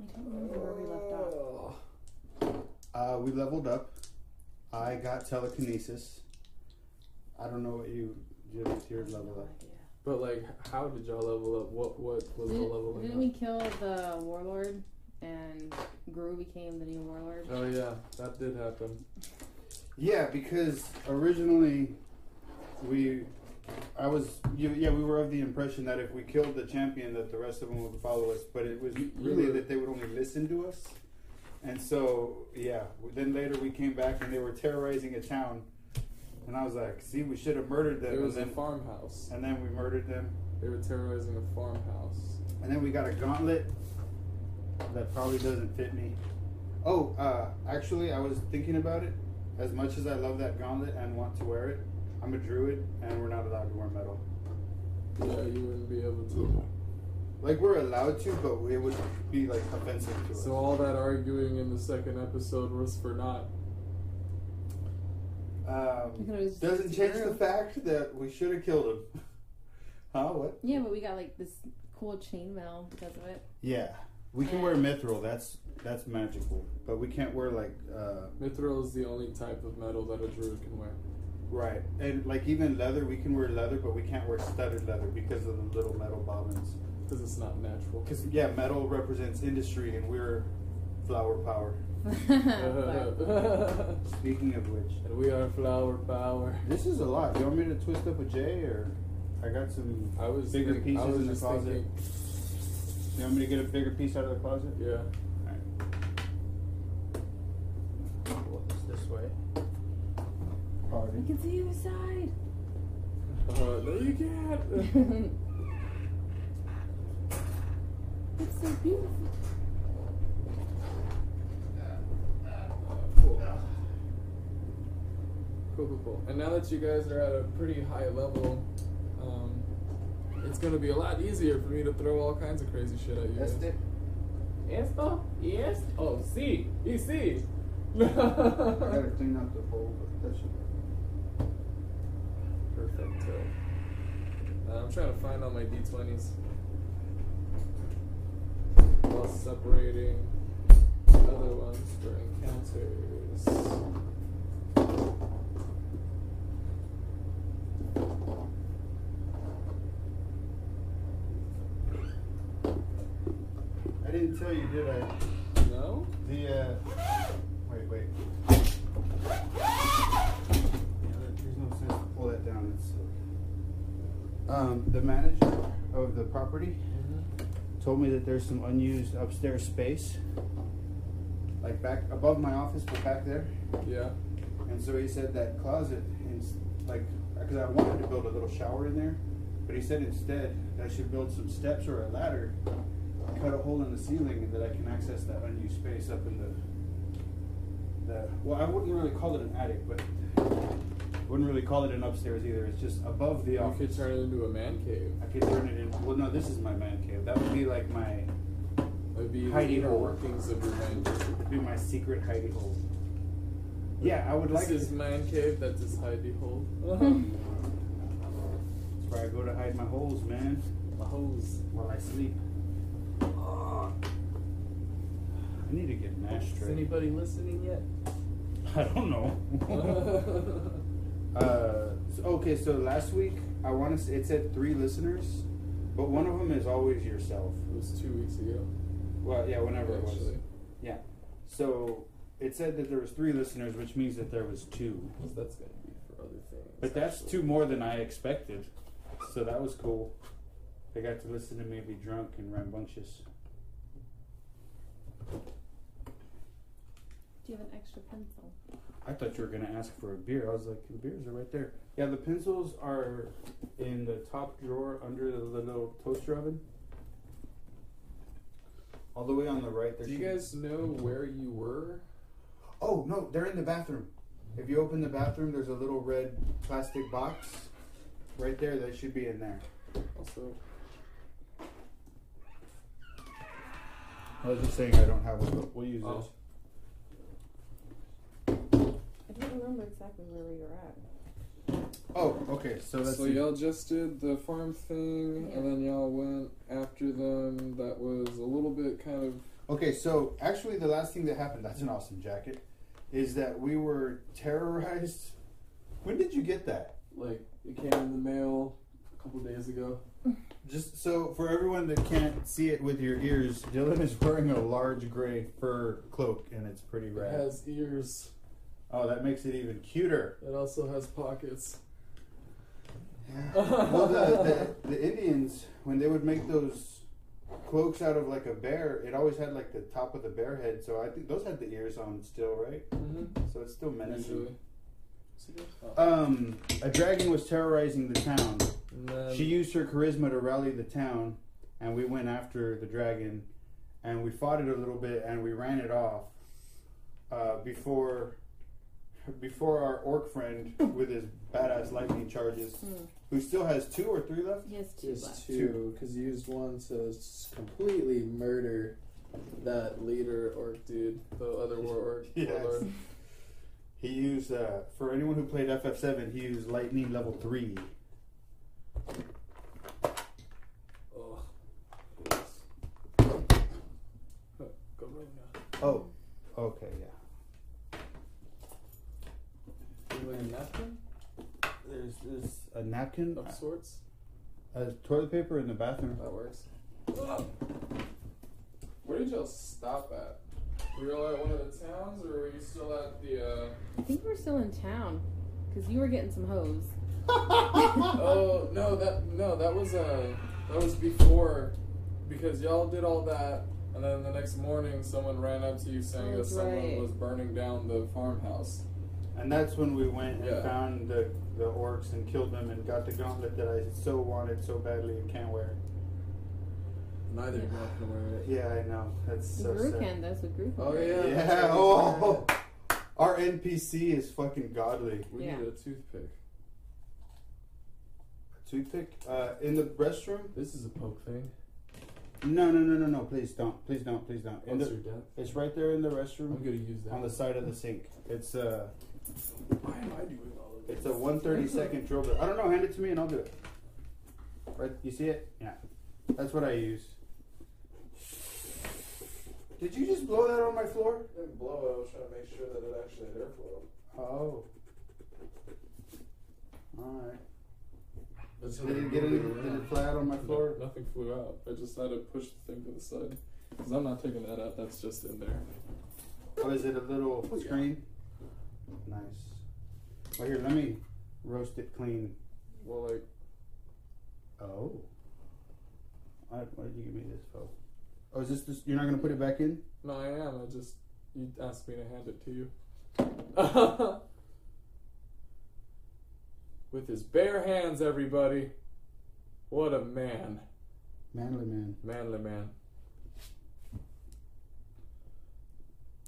I don't remember where we left off. Uh, we leveled up. I got telekinesis. I don't know what you did with your level No up. idea. But like, how did y'all level up? What what was the Didn't, leveling didn't up? we kill the warlord and Gru became the new warlord? Oh yeah, that did happen. Yeah, because originally we, I was, you, yeah, we were of the impression that if we killed the champion, that the rest of them would follow us. But it was really that they would only listen to us. And so, yeah. Then later we came back and they were terrorizing a town, and I was like, "See, we should have murdered them." It was and a then, farmhouse. and then we murdered them. They were terrorizing a farmhouse. And then we got a gauntlet that probably doesn't fit me. Oh, uh, actually, I was thinking about it. As much as I love that gauntlet and want to wear it, I'm a druid and we're not allowed to wear metal. Yeah, you wouldn't be able to. Like we're allowed to, but it would be like offensive to us. So all that arguing in the second episode was for naught. Um, doesn't change the fact that we should have killed him. huh? What? Yeah, but we got like this cool chainmail because of it. Yeah, we can wear mithril. That's that's magical, but we can't wear like. Uh, Mithril is the only type of metal that a druid can wear. Right, and like even leather, we can wear leather, but we can't wear studded leather because of the little metal bobbins. Because it's not natural. Because yeah, metal represents industry, and we're flower power. Speaking of which, and we are flower power. this is a lot. You want me to twist up a J, or I got some I was bigger think- pieces I was in the closet? thinking, You want me to get a bigger piece out of the closet? yeah. Well, it's this way. I Pardon. can see the other side. Uh, no, you can't. it's so beautiful. Cool. Cool, cool, cool. And now that you guys are at a pretty high level, um, it's gonna be a lot easier for me to throw all kinds of crazy shit at you. That's guys. it. Esto? Yes? Oh, sí. Y sí. I gotta clean up the bowl, but that should. Perfect. Uh, I'm trying to find all my d20s while separating other ones for encounters. I didn't tell you, did I? No? The uh, wait, wait. Yeah, there- there's no sense to pull that down. It's silly. Um, the manager of the property told me that there's some unused upstairs space, like back above my office, but back there. Yeah. And so he said that closet, is like, because I wanted to build a little shower in there, but he said instead I should build some steps or a ladder, cut a hole in the ceiling, and that I can access that unused space up in the, the. Well, I wouldn't really call it an attic, but wouldn't really call it an upstairs either. It's just above the You office. could turn it into a man cave. I could turn it into. Well, no, this is my man cave. That would be like my, It'd be the Hidey inner hole. workings of your man cave. it'd be my secret hidey hole. Yeah, I would this like. is to- man cave, that's his hidey hole. Uh-huh. That's where I go to hide my holes, man. My holes. while I sleep. I need to get an Is ashtray. anybody listening yet? I don't know. uh, okay, so last week I want to. It said three listeners, but one of them is always yourself. It was two weeks ago. Well, yeah, whenever it was. Yeah. So it said that there was three listeners, which means that there was two. Because that's gonna be for other things. But that's actually. two more than I expected. So that was cool. They got to listen to me be drunk and rambunctious. Do you have an extra pencil? I thought you were gonna ask for a beer. I was like, the beers are right there. Yeah, the pencils are in the top drawer under the, the little toaster oven. All the way on the right. There Do you guys know where you were? Oh no, they're in the bathroom. If you open the bathroom, there's a little red plastic box right there. That should be in there. Also, I was just saying I don't have one, but we'll use Oh. this. I don't remember exactly where we were at. Oh, okay. So that's So y'all just did the farm thing, Yeah. and then y'all went after them. That was a little bit kind of Okay, so actually, the last thing that happened, that's an awesome jacket, is that we were terrorized. When did you get that? like it came in the mail a couple days ago. Just so for everyone that can't see it with your ears, Dylan is wearing a large gray fur cloak and it's pretty rad. It has ears. Oh, that makes it even cuter. It also has pockets. Yeah. well, the, the, the Indians, when they would make those cloaks out of like a bear, it always had like the top of the bear head. So I think those had the ears on still, right? Mm-hmm. So it's still menacing. Um, a dragon was terrorizing the town. She used her charisma to rally the town, and we went after the dragon, and we fought it a little bit, and we ran it off. Uh, before, before our orc friend with his badass lightning charges, Hmm. who still has two or three left. He has two Just left. two, because you used one to s- completely murder that leader orc dude, the other war orc Yes. warlord. He used uh, for anyone who played FF7, he used lightning level three. Oh. Go right now. Oh, okay, yeah. You like a napkin There's this a napkin, of sorts. uh, toilet paper in the bathroom. That works. Where did y'all stop at? Were y'all at one of the towns, or were you still at the? uh... I think we're still in town because you were getting some hose. Oh no, that no, that was uh, that was before, because y'all did all that, and then the next morning someone ran up to you saying that someone right. was burning down the farmhouse. And that's when we went and Yeah. found the, the orcs and killed them and got the gauntlet that I so wanted so badly and can't wear. Neither of y'all can wear it. Yeah, I know. That's so Gru sad. can. That's what Gru can. Oh, wear. yeah. Yeah. that's. Oh, our NPC is fucking godly. We Yeah. need a toothpick. Toothpick uh, in the restroom? This is a poke thing. No, no, no, no, no. Please don't. Please don't. Please don't. In What's the, your death? it's right there in the restroom. I'm restroom gonna use that. on the side of the sink. It's uh, Why am I doing all of this? It's a 130 second drill bit. I don't know. Hand it to me and I'll do it. Right? You see it? Yeah. That's what I use. Did you just blow that on my floor? I didn't blow it. I was trying to make sure that it actually had airflow. Oh. Alright. That's Did it get any, did it fly out on my floor? No, nothing flew out. I just had to push the thing to the side. Because I'm not taking that out. That's just in there. Oh, is it a little yeah. screen? Nice. Well, here, let me roast it clean. Well, like, Oh. Why, why did you give me this, Fo? Oh, is this, this? You're not gonna put it back in? no, I am. I just, you asked me to hand it to you. With his bare hands, everybody. What a man. Manly man. Manly man.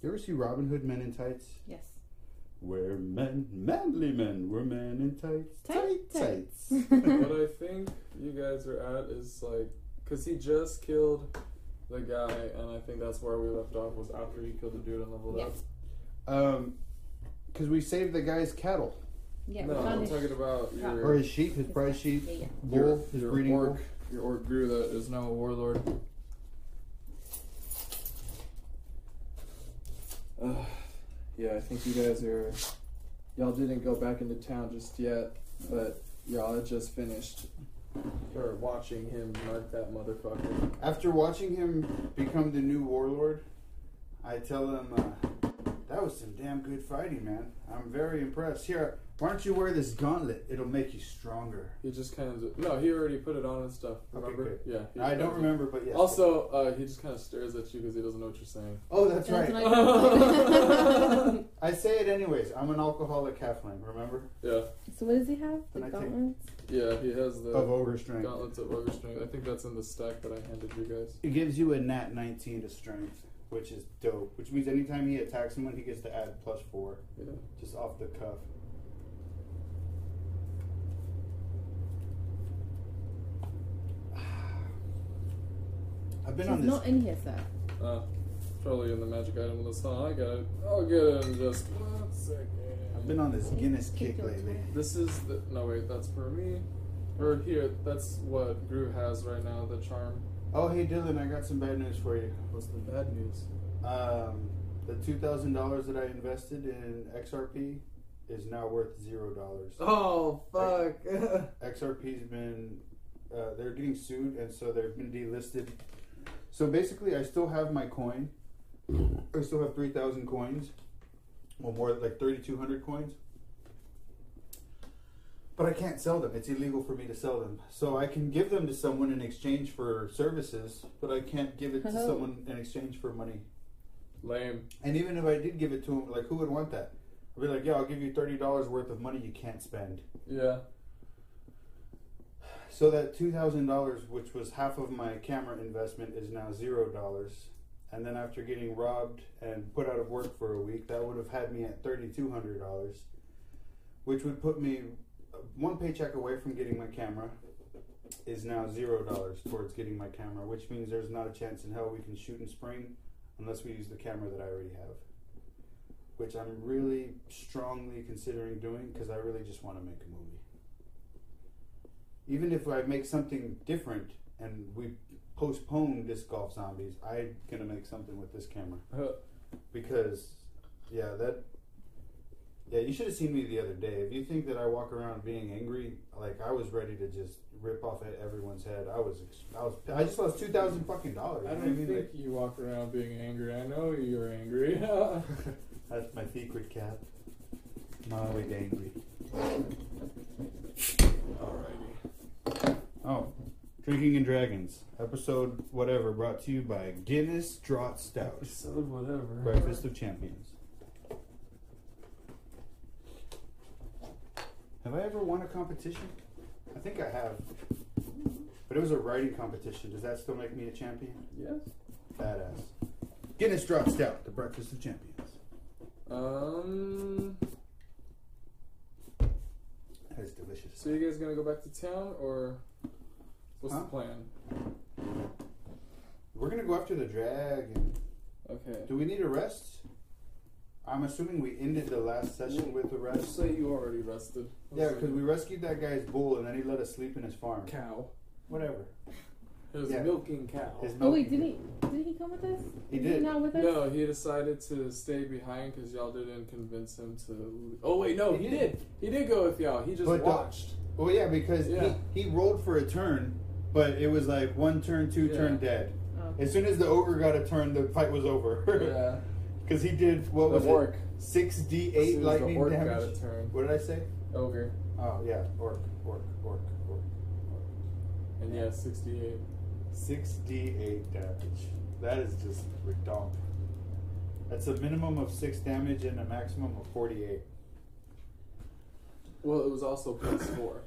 You ever see Robin Hood Men in Tights? Yes. We're men, manly men. We're men in tights. Tight tights. what I think you guys are at is like, because he just killed the guy, and I think that's where we left off was after he killed the dude on level Yeah. up. um, because we saved the guy's cattle. Yeah. no, we I'm found his- talking about Crap. your Or his sheep, his prize sheep. Yeah, yeah. Bull, your, his your breeding orc, bull. your orc Gru that is now a warlord. Uh, yeah, I think you guys are. Y'all didn't go back into town just yet, but y'all had just finished. Or watching him mark that motherfucker. After watching him become the new warlord, I tell him, uh, that was some damn good fighting, man. I'm very impressed. Here, why don't you wear this gauntlet? It'll make you stronger. He just kind of no, he already put it on and stuff. Remember? good. Yeah. I don't remember, but yes. Also, uh, he just kind of stares at you because he doesn't know what you're saying. oh, that's, That's right. I- I say it anyways. I'm an alcoholic halfling, remember? Yeah. so what does he have? The Then I take- gauntlets? Yeah, he has the Of ogre strength. gauntlets of ogre strength. I think that's in the stack that I handed you guys. It gives you a nat 19 to strength, which is dope. Which means anytime he attacks someone, he gets to add plus four, Yeah. just off the cuff. I've been She's on this. not in here, sir. Uh, probably in the magic item list. Huh? I got it. I'll get it in just one second. I've I've been on this Guinness kick Kick lately. This is the no wait, that's for me. Or here, that's what Groove has right now, the charm. Oh, hey Dylan, I got some bad news for you. What's the bad news? Um, the two thousand dollars that I invested in XRP is now worth zero dollars. Oh fuck. XRP's been uh, they're getting sued, and so they've been delisted. So basically, I still have my coin. Mm-hmm. I still have three thousand coins, or more like thirty two hundred coins. But I can't sell them. It's illegal for me to sell them. So I can give them to someone in exchange for services, but I can't give it to Oh. someone in exchange for money. Lame. And even if I did give it to him, like who would want that? I'd be like, yeah, I'll give you thirty dollars worth of money you can't spend. Yeah. So that two thousand dollars, which was half of my camera investment, is now zero dollars. And then after getting robbed and put out of work for a week, that would have had me at thirty two hundred dollars, which would put me one paycheck away from getting my camera. Is now zero dollars towards getting my camera, which means there's not a chance in hell we can shoot in spring unless we use the camera that I already have. Which I'm really strongly considering doing because I really just want to make a movie even if I make something different and we postpone disc golf zombies, I'm gonna make something with this camera uh-huh. because, yeah, that, yeah, you should have seen me the other day. If you think that I walk around being angry, like I was ready to just rip off at everyone's head. I was, I was, I just lost two thousand fucking dollars. I You don't what I mean? think you walk around being angry. I know you're angry. Like, that's my secret cap. I'm always angry. Alrighty. Oh, Drinking and Dragons episode whatever brought to you by Guinness Draught Stout. Episode whatever. Breakfast of Champions. Have I ever won a competition? I think I have. But it was a writing competition. Does that still make me a champion? Yes. Badass. Guinness Draught Stout, the Breakfast of Champions. Um. That is delicious. So you guys gonna go back to town or what's Huh? the plan? We're gonna go after the dragon. Okay. Do we need a rest? I'm assuming we ended the last session with a Let's rest. say you already rested. Yeah, Let's because we rescued that guy's bull and then he let us sleep in his farm. cow. Whatever. His Yeah. milking cow. His Oh wait, milking- did he? Did he come with us? He Is did. He not with us? No, he decided to stay behind because y'all didn't convince him to. Oh wait, no, He he did. did. He did go with y'all. He just But the- watched. Well, yeah, because Yeah. He, he rolled for a turn, but it was like one turn, two Yeah. turn, dead. Oh. As soon as the ogre got a turn, the fight was over. yeah. Because he did what The was orc. it? Six D As eight lightning the orc damage. got a turn. What did I say? Ogre. Oh yeah, orc, orc, orc, orc. And yeah, 68. Six D eight damage. That is just redonk. That's a minimum of six damage and a maximum of forty eight. Well, it was also plus four.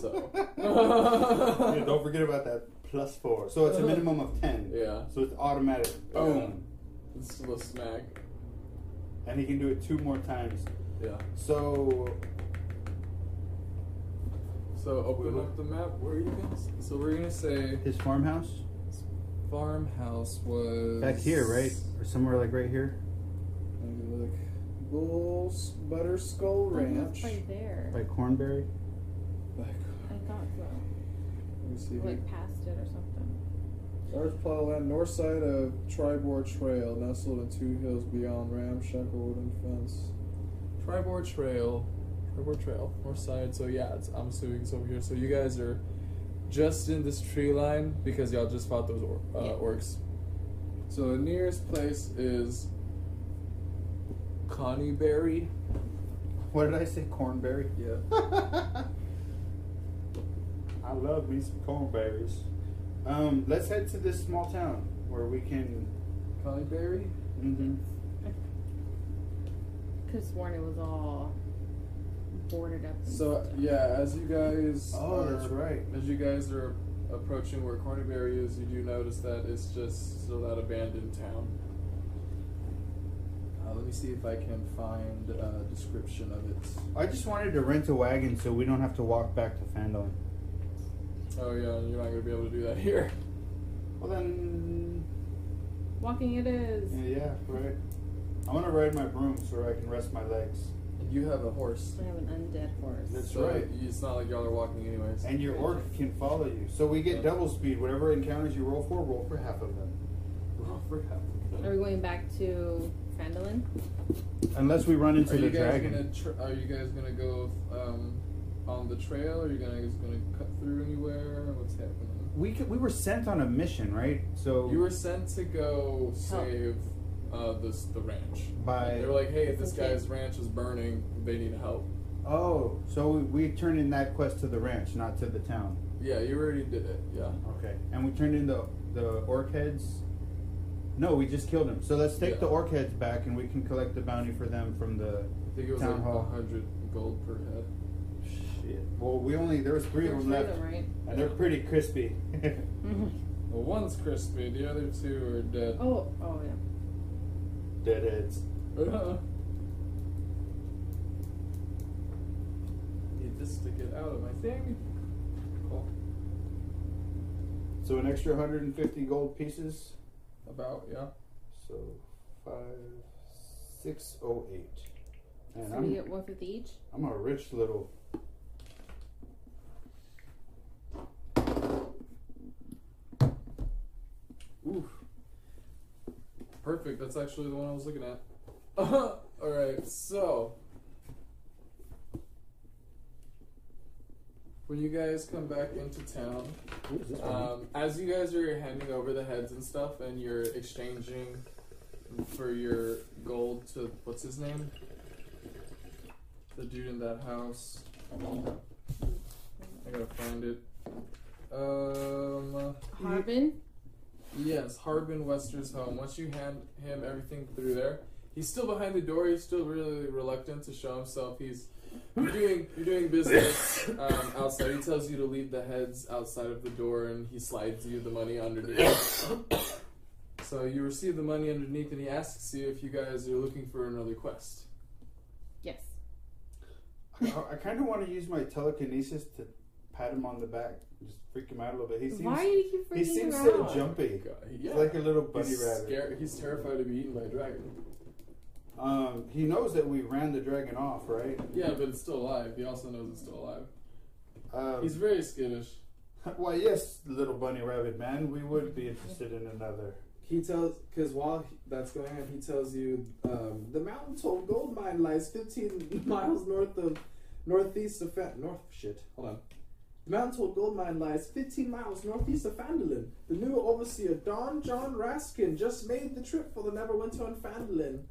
So. yeah, don't forget about that plus four. So it's a minimum of ten. Yeah. So it's automatic. Boom. It's still a smack. And he can do it two more times. Yeah. So So open up the map. Where are you guys? So we're gonna say his farmhouse farmhouse was back here, right, or somewhere like right here Let me look. Bull's Butterskull I thought it Ranch. right there. by Cornberry. Back. I thought so. Let see. Like past it or something. North Plowland, north side of Triboar Trail, nestled in two hills beyond Ramshackle Wooden Fence. Triboar Trail, Triboar Trail, north side. So yeah, it's, I'm assuming it's over here. So you guys are just in this tree line because y'all just fought those or, uh, Yeah. orcs. So the nearest place is Conyberry. What did I say? Cornberry. Yeah. I love me some cornberries. Um, let's head to this small town where we can. Conyberry. Mm-hmm. Could have sworn it was all boarded up. So stuff. yeah, as you guys Oh, are, that's right. As you guys are approaching where Cornberry is, you do notice that it's just still that abandoned town. Uh, let me see if I can find a description of it. I just wanted to rent a wagon so we don't have to walk back to Phandalin. Oh yeah, you're not gonna be able to do that here. Well then, Walking it is. yeah, right. I want to ride my broom so I can rest my legs. And You have a horse. I have an undead horse. That's so right. It's not like y'all are walking anyways. And your orc can follow you. So we get double speed. Whatever encounters you roll for, roll for half of them. Roll for half of Are we going back to Phandalin? Unless we run into Are the you guys dragon. gonna? Tr- are you guys gonna go um, on the trail? Are you guys gonna cut through anywhere? What's happening? We could, we were sent on a mission, right? So You were sent to go save uh, this the ranch. by They were like, "Hey, this Okay. guy's ranch is burning. They need help." oh, so we, we turned in that quest to the ranch, not to the town. Yeah, you already did it. Yeah. Okay, and we turned in the the orc heads. No, we just killed him. So let's take Yeah. the orc heads back, and we can collect the bounty for them from the I think it was Town like hall. hundred gold per head. Shit. Well, we only there was three of them left, them, right? and they're pretty crispy. Well, one's crispy. The other two are dead. Oh, oh yeah. Deadheads. Need this to get out of my thing. Cool. So an extra 150 gold pieces. About yeah. So five, six, oh eight. And So I'm we get 150 each? I'm a rich little. Oof. Perfect. That's actually the one I was looking at. All right. So when you guys come back into town, Ooh, this one. um, as you guys are handing over the heads and stuff, and you're exchanging for your gold to what's his name? The dude in that house. I gotta find it. Um. Harbin? Yes, Harbin Wester's home. Once you hand him everything through there, he's still behind the door. He's still really reluctant to show himself. He's you're doing you're doing business um, outside. He tells you to leave the heads outside of the door, and he slides you the money underneath. so you receive the money underneath, and he asks you if you guys are looking for another quest. Yes. I, I kind of want to use my telekinesis to pat him on the back, just freak him out a little bit. He seems Why do you keep freaking he seems him so out? jumpy. Yeah. He's like a little bunny he's rabbit. scared- He's terrified to be eaten by a dragon. Um, he knows that we ran the dragon off, right? Yeah, but it's still alive. He also knows it's still alive. Um, He's very skittish. Why, yes, little bunny rabbit man, we would be interested in another. He tells, because while he- that's going on, he tells you um, the Mountain Toll gold mine lies 15 miles north of northeast of Fa- north. Shit, hold on. Mountain gold mine lies 15 miles northeast of Phandalin. The new overseer Don John Raskin just made the trip for the Neverwinter and Phandalin,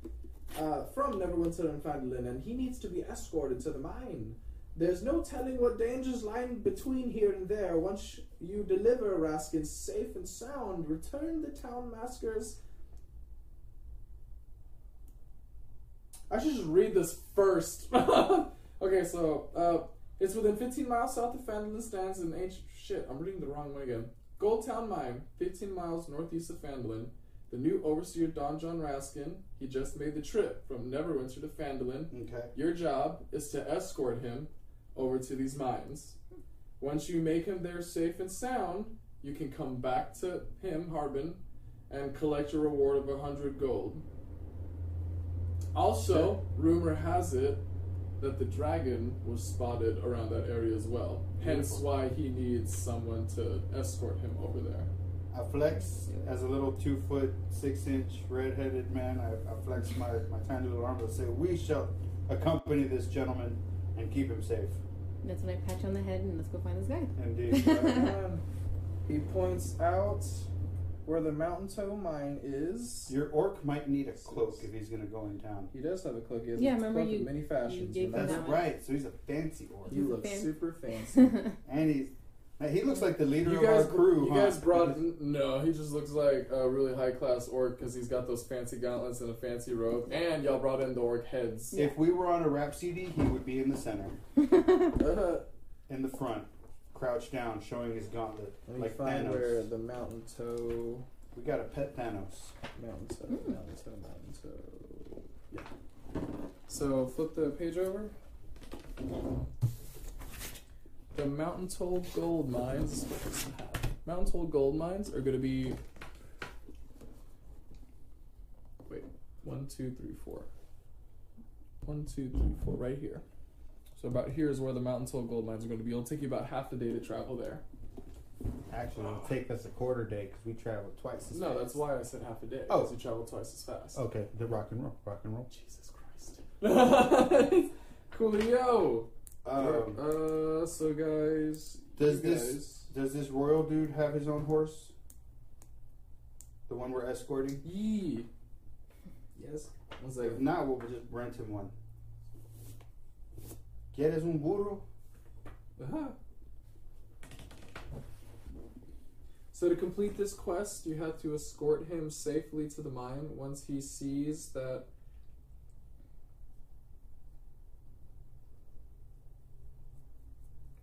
uh, from Neverwinter and Phandalin, and he needs to be escorted to the mine. There's no telling what dangers lie between here and there. Once you deliver Raskin safe and sound, return the town maskers. I should just read this first. okay, so uh, it's within 15 miles south of Phandalin stands an ancient shit. I'm reading the wrong one again. Goldtown Mine, 15 miles northeast of Phandalin. The new overseer Don John Raskin. He just made the trip from Neverwinter to Phandalin. Okay. Your job is to escort him over to these mines. Once you make him there safe and sound, you can come back to him, Harbin, and collect your reward of a hundred gold. Also, rumor has it that the dragon was spotted around that area as well. Hence Beautiful. why he needs someone to escort him over there. I flex as a little two foot, six inch redheaded man. I, I flex my, my tiny little arm and say, We shall accompany this gentleman and keep him safe. That's when I pat you on the head and let's go find this guy. Indeed. He points out where the Mountain Toe mine is. Your orc might need a cloak if he's going to go in town. He does have a cloak. He has Yeah, a remember cloak you- in many fashions. gave remember? That's that. right. So he's a fancy orc. He He's a looks fan- super fancy. And he's. He looks like the leader You of our guys, crew. you huh? guys brought no. He just looks like a really high class orc because he's got those fancy gauntlets and a fancy robe. And y'all brought in the orc heads. If we were on a rap CD, he would be in the center, Uh, in the front, crouched down, showing his gauntlet. Let me like find Thanos. where the Mountain Toe, We got a pet Thanos. Mountain Toe, Mm. Mountain Toe, Mountain Toe. Yeah. so flip the page over. The Mountain Toll gold mines. This is what this have. Mountain Toll gold mines are going to be. Wait, one, One, two, three, four. One, two, three, four. Right here. So about here is where the Mountain Toll gold mines are going to be. It'll take you about half the day to travel there. Actually, it'll take us a quarter day because we travel twice as fast. No, fast. that's why I said half a day. Oh. Because you travel twice as fast. Okay, the rock and roll, rock and roll. Jesus Christ. Coolio. Um, uh, so guys. does this guys- does this royal dude have his own horse? The one we're escorting? Yee. Yes. One If not, we'll just rent him one. ¿Quieres un burro? So to complete this quest, you have to escort him safely to the mine once he sees that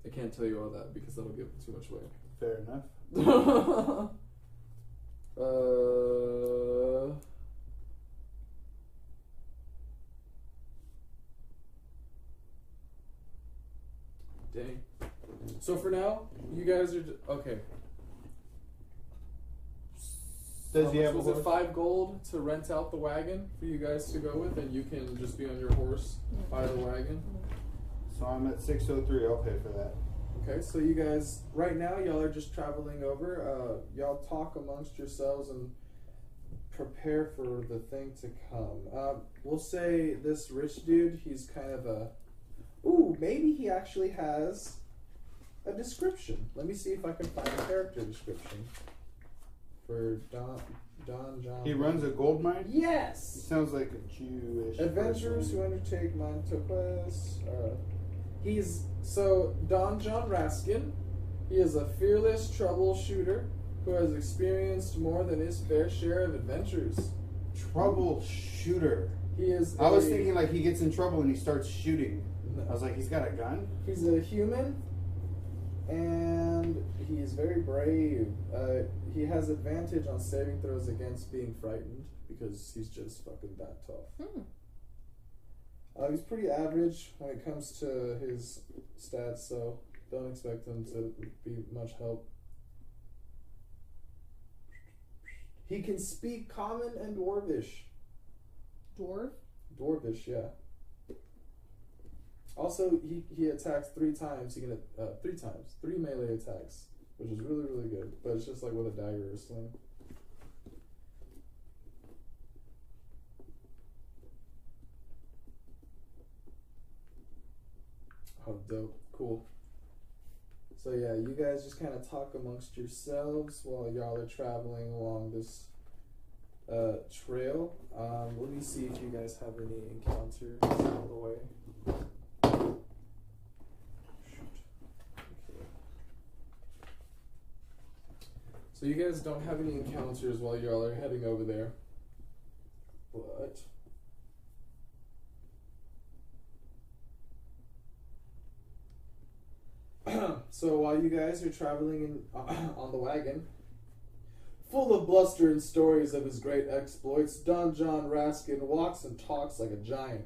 I can't tell you all that because that'll give too much away. Fair enough. uh, dang. So for now, you guys are okay. Does How he have a was it five gold to rent out the wagon for you guys to go with, and you can just be on your horse by the wagon? So I'm at 603. I'll pay for that. Okay, so you guys, right now, y'all are just traveling over. Uh, y'all talk amongst yourselves and prepare for the thing to come. Uh, we'll say this rich dude, he's kind of a. Ooh, maybe he actually has a description. Let me see if I can find a character description for Don Don John. He runs a gold mine. He Yes. sounds like a Jewish. Adventurers person. who undertake Monto quests. Uh, he's so Don John Raskin. He is a fearless troubleshooter who has experienced more than his fair share of adventures. troubleshooter. He is. I was a- thinking like he gets in trouble and he starts shooting. I was like, he's got a gun. He's a human, and he is very brave. Uh, he has advantage on saving throws against being frightened because he's just fucking that tough. Hmm. Uh, he's pretty average when it comes to his stats, so don't expect him to be much help. He can speak Common and Dwarvish. Dwarf. Dwarvish, yeah. Also, he, he attacks three times. He can uh, three times, three melee attacks, which is really really good. But it's just like with a dagger or sling. Oh, dope, cool. So yeah, you guys just kind of talk amongst yourselves while y'all are traveling along this uh, trail. Um, let me see if you guys have any encounters on the way. Shoot. Okay. So you guys don't have any encounters while y'all are heading over there. But so while you guys are traveling in, on the wagon, full of bluster and stories of his great exploits, Don John Raskin walks and talks like a giant.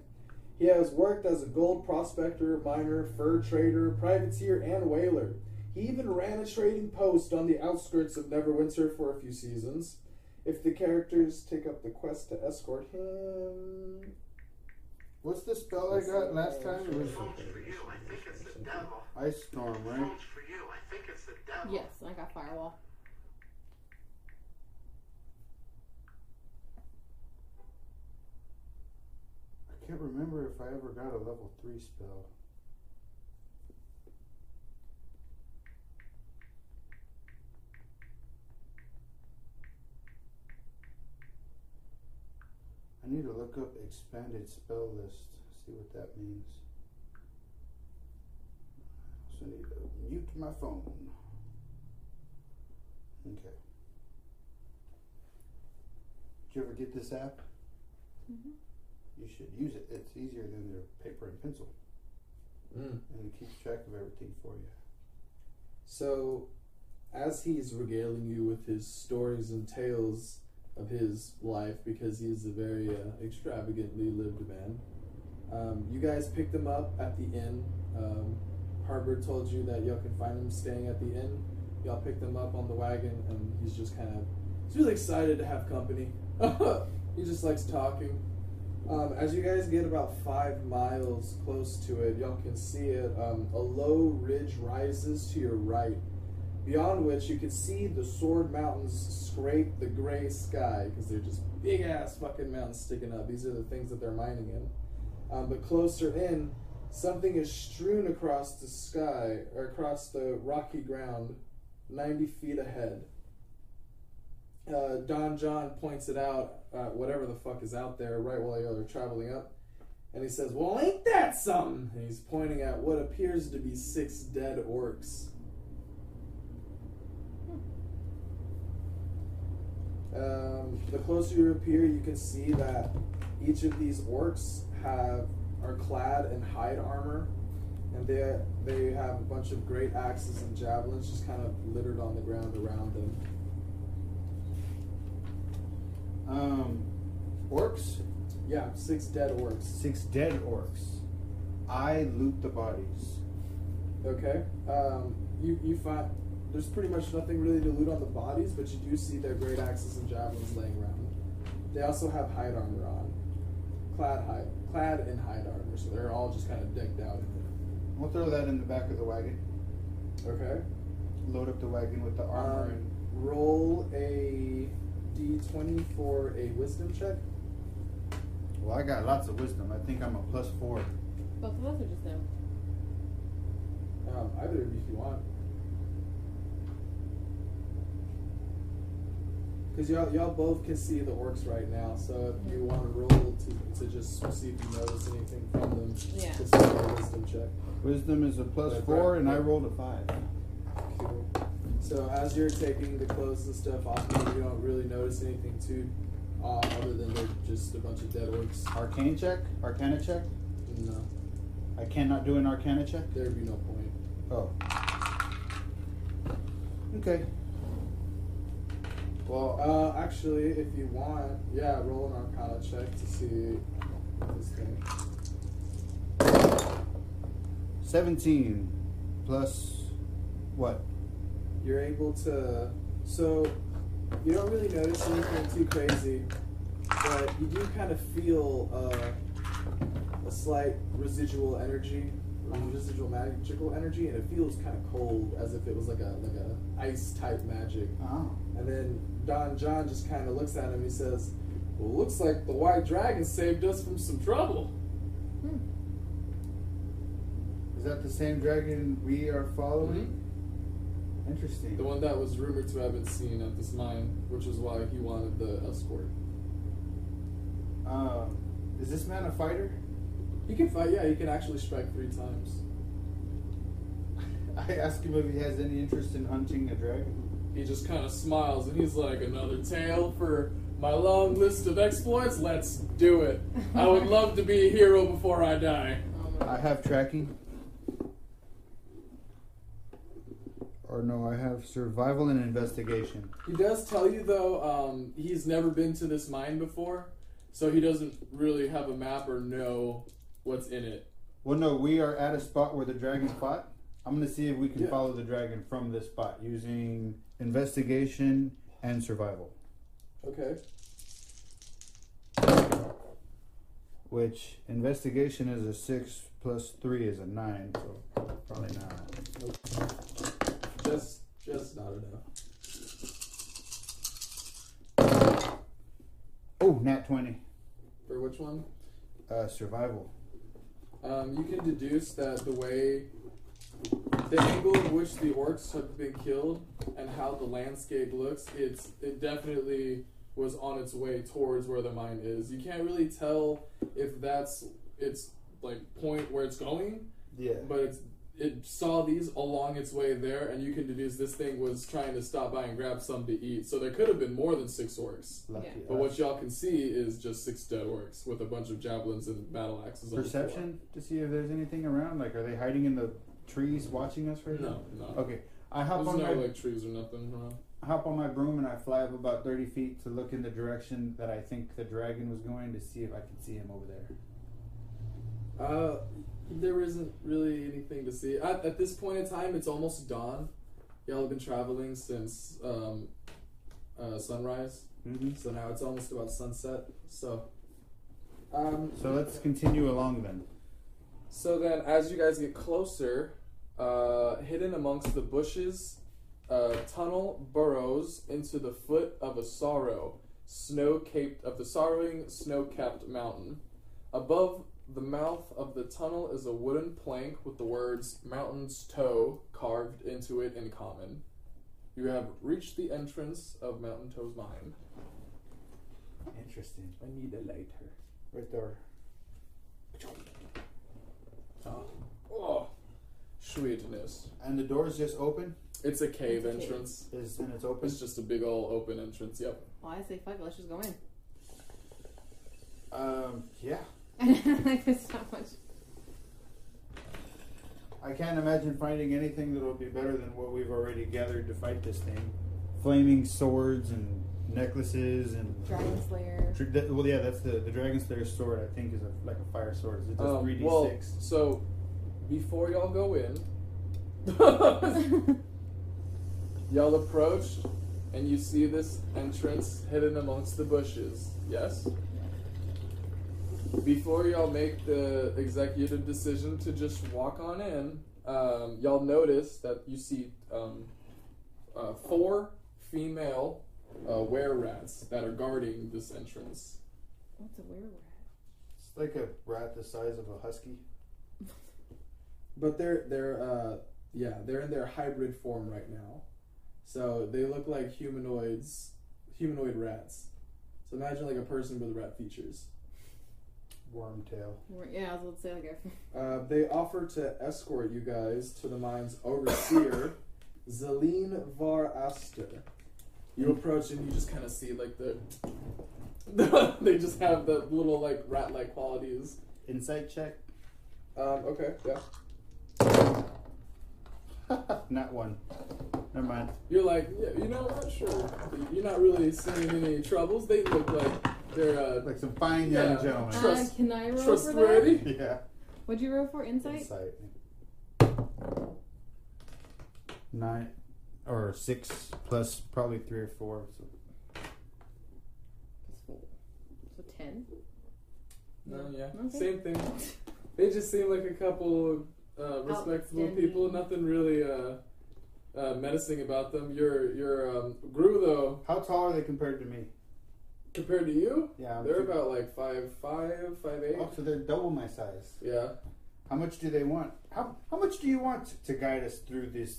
He has worked as a gold prospector, miner, fur trader, privateer, and whaler. He even ran a trading post on the outskirts of Neverwinter for a few seasons. If the characters take up the quest to escort him, What's the spell I got last time? It was Phone's for you. I think it's the devil. Ice Storm, right? Phone's for you. I think it's the devil. Yes, I got firewall. I can't remember if I ever got a level 3 spell. I need to look up expanded spell list, see what that means. So I need to mute my phone. Okay. Did you ever get this app? Mm-hmm. You should use it. It's easier than their paper and pencil, Mm. and it keeps track of everything for you. So, as he's regaling you with his stories and tales of his life, because he's a very uh, extravagantly lived man, um, you guys picked him up at the inn. Um, told you that y'all can find him staying at the inn. Y'all picked him up on the wagon, and he's just kind of he's really excited to have company. he just likes talking. Um, as you guys get about five miles close to it, y'all can see it. Um, a low ridge rises to your right, beyond which you can see the Sword Mountains scrape the gray sky because they're just big ass fucking mountains sticking up. These are the things that they're mining in. Um, but closer in, something is strewn across the sky or across the rocky ground, 90 feet ahead. Uh, Don John points it out, uh, whatever the fuck is out there, right while are traveling up. And he says, Well, ain't that something? And he's pointing at what appears to be six dead orcs. Um, the closer you appear, you can see that each of these orcs have are clad in hide armor, and they they have a bunch of great axes and javelins just kind of littered on the ground around them. Um, orcs, Yeah, six dead orcs. six dead orcs. I loot the bodies. Okay. Um, you you find there's pretty much nothing really to loot on the bodies, but you do see their great axes and javelins laying around. They also have hide armor on, clad hide, clad in hide armor, so they're all just kind of decked out in We'll throw that in the back of the wagon. Okay. Load up the wagon with the armor Um, and roll a d20 for a wisdom check. well, I got lots of wisdom. I think I'm a plus four. Both of us are just them. Um, either of you if you want. Because y'all, y'all both can see the orcs right now, so if you want to roll to, to just see if you notice anything from them, Yeah. just roll a wisdom check. Wisdom is a plus That's four, right. and I rolled a five. Cool. So as you're taking the clothes and stuff off, you don't really notice anything too, uh, other than they're just a bunch of dead orcs. Arcane check, Arcana check. No, I cannot do an Arcana check. there'd be no point. Oh. Okay. Well, uh, actually, if you want, yeah, roll an Arcana check to see this thing. Seventeen plus what? You're able to, so you don't really notice anything too crazy, but you do kind of feel uh, a slight residual energy, residual magical energy, and it feels kind of cold, as if it was like a like a ice type magic. Oh. And then Don John just kind of looks at him. He says, "Well, looks like the White Dragon saved us from some trouble." Hmm. Is that the same dragon we are following? Interesting. The one that was rumored to have been seen at this mine, which is why he wanted the escort. Um, is this man a fighter? He can fight. Yeah, he can actually strike three times. I ask him if he has any interest in hunting a dragon. He just kind of smiles and he's like, "Another tale for my long list of exploits. Let's do it. I would love to be a hero before I die." I have tracking. Or no, I have survival and investigation. He does tell you though, um, he's never been to this mine before, so he doesn't really have a map or know what's in it. Well, no, we are at a spot where the dragon fought. I'm gonna see if we can Yeah. follow the dragon from this spot using investigation and survival. Okay. Which investigation is a six plus three is a nine, so probably not. Just, just not enough. Oh, nat twenty. For which one? Uh, survival. Um, you can deduce that the way, the angle in which the orcs have been killed, and how the landscape looks, it's it definitely was on its way towards where the mine is. You can't really tell if that's its like point where it's going, Yeah. but it's it saw these along its way there, and you can deduce this thing was trying to stop by and grab some to eat. So there could have been more than six orcs. Lucky But us. what y'all can see is just six dead orcs with a bunch of javelins and battle axes. on the floor. Perception to see if there's anything around. Like, are they hiding in the trees watching us right No, no. now? Okay. I hop There's on no my like trees or nothing around. hop on my broom and I fly up about thirty feet to look in the direction that I think the dragon was going to see if I can see him over there. Uh, there isn't really anything to see. At, at this point in time, it's almost dawn. Y'all have been traveling since um, uh, sunrise, Mm-hmm. so now it's almost about sunset. So Um, So let's continue along then. So then, as you guys get closer, uh, hidden amongst the bushes, a tunnel burrows into the foot of a sorrow, snow-capped of the sorrowing snow-capped mountain. Above the mouth of the tunnel is a wooden plank with the words "Mountain's Toe" carved into it in common. You have reached the entrance of Mountain Toe's mine. Interesting. I need a lighter. Right there. Oh, sweetness. And the door's just open? It's a cave It's a cave. entrance. Is and it's open? It's just a big old open entrance. Yep. Well, I say fuck it, let's just go in. Um, yeah. Like this not much. I can't imagine finding anything that'll be better than what we've already gathered to fight this thing. Flaming swords and necklaces and Dragon Slayer. Dr- that- Well, yeah, that's the the Dragon Slayer sword. I think is a, like a fire sword. It just Um, three d well, six? so before y'all go in, y'all approach and you see this entrance hidden amongst the bushes. Yes. Before y'all make the executive decision to just walk on in, um, y'all notice that you see um, uh, four female uh, were rats that are guarding this entrance. What's a werewolf? It's like a rat the size of a husky. But they're they're uh yeah they're in their hybrid form right now, so they look like humanoids, humanoid rats. So imagine like a person with rat features. Wormtail. Were- Yeah, I was about to say like a Uh, they offer to escort you guys to the mine's overseer, Zeline Var Aster. You approach and you just kind of see like the. they just have the little like rat-like qualities. Insight check. Um, okay, yeah. Not one. Never mind. You're like, yeah, you know what? Sure. You're not really seeing any troubles. They look like they're uh, Like some fine young Yeah. gentlemen. Uh, Trust- can I roll for that? yeah. What'd you roll for? Insight? Insight. Nine or six plus probably three or four. So That's four. So ten. No, yeah, Okay. same thing. They just seem like a couple uh, respectable people. Nothing really uh, uh, menacing about them. Your your um, Gru though, how tall are they compared to me? Compared to you, Yeah, I'm they're two- about like five five five eight. Oh, so they're double my size. Yeah. How much do they want? How how much do you want to guide us through this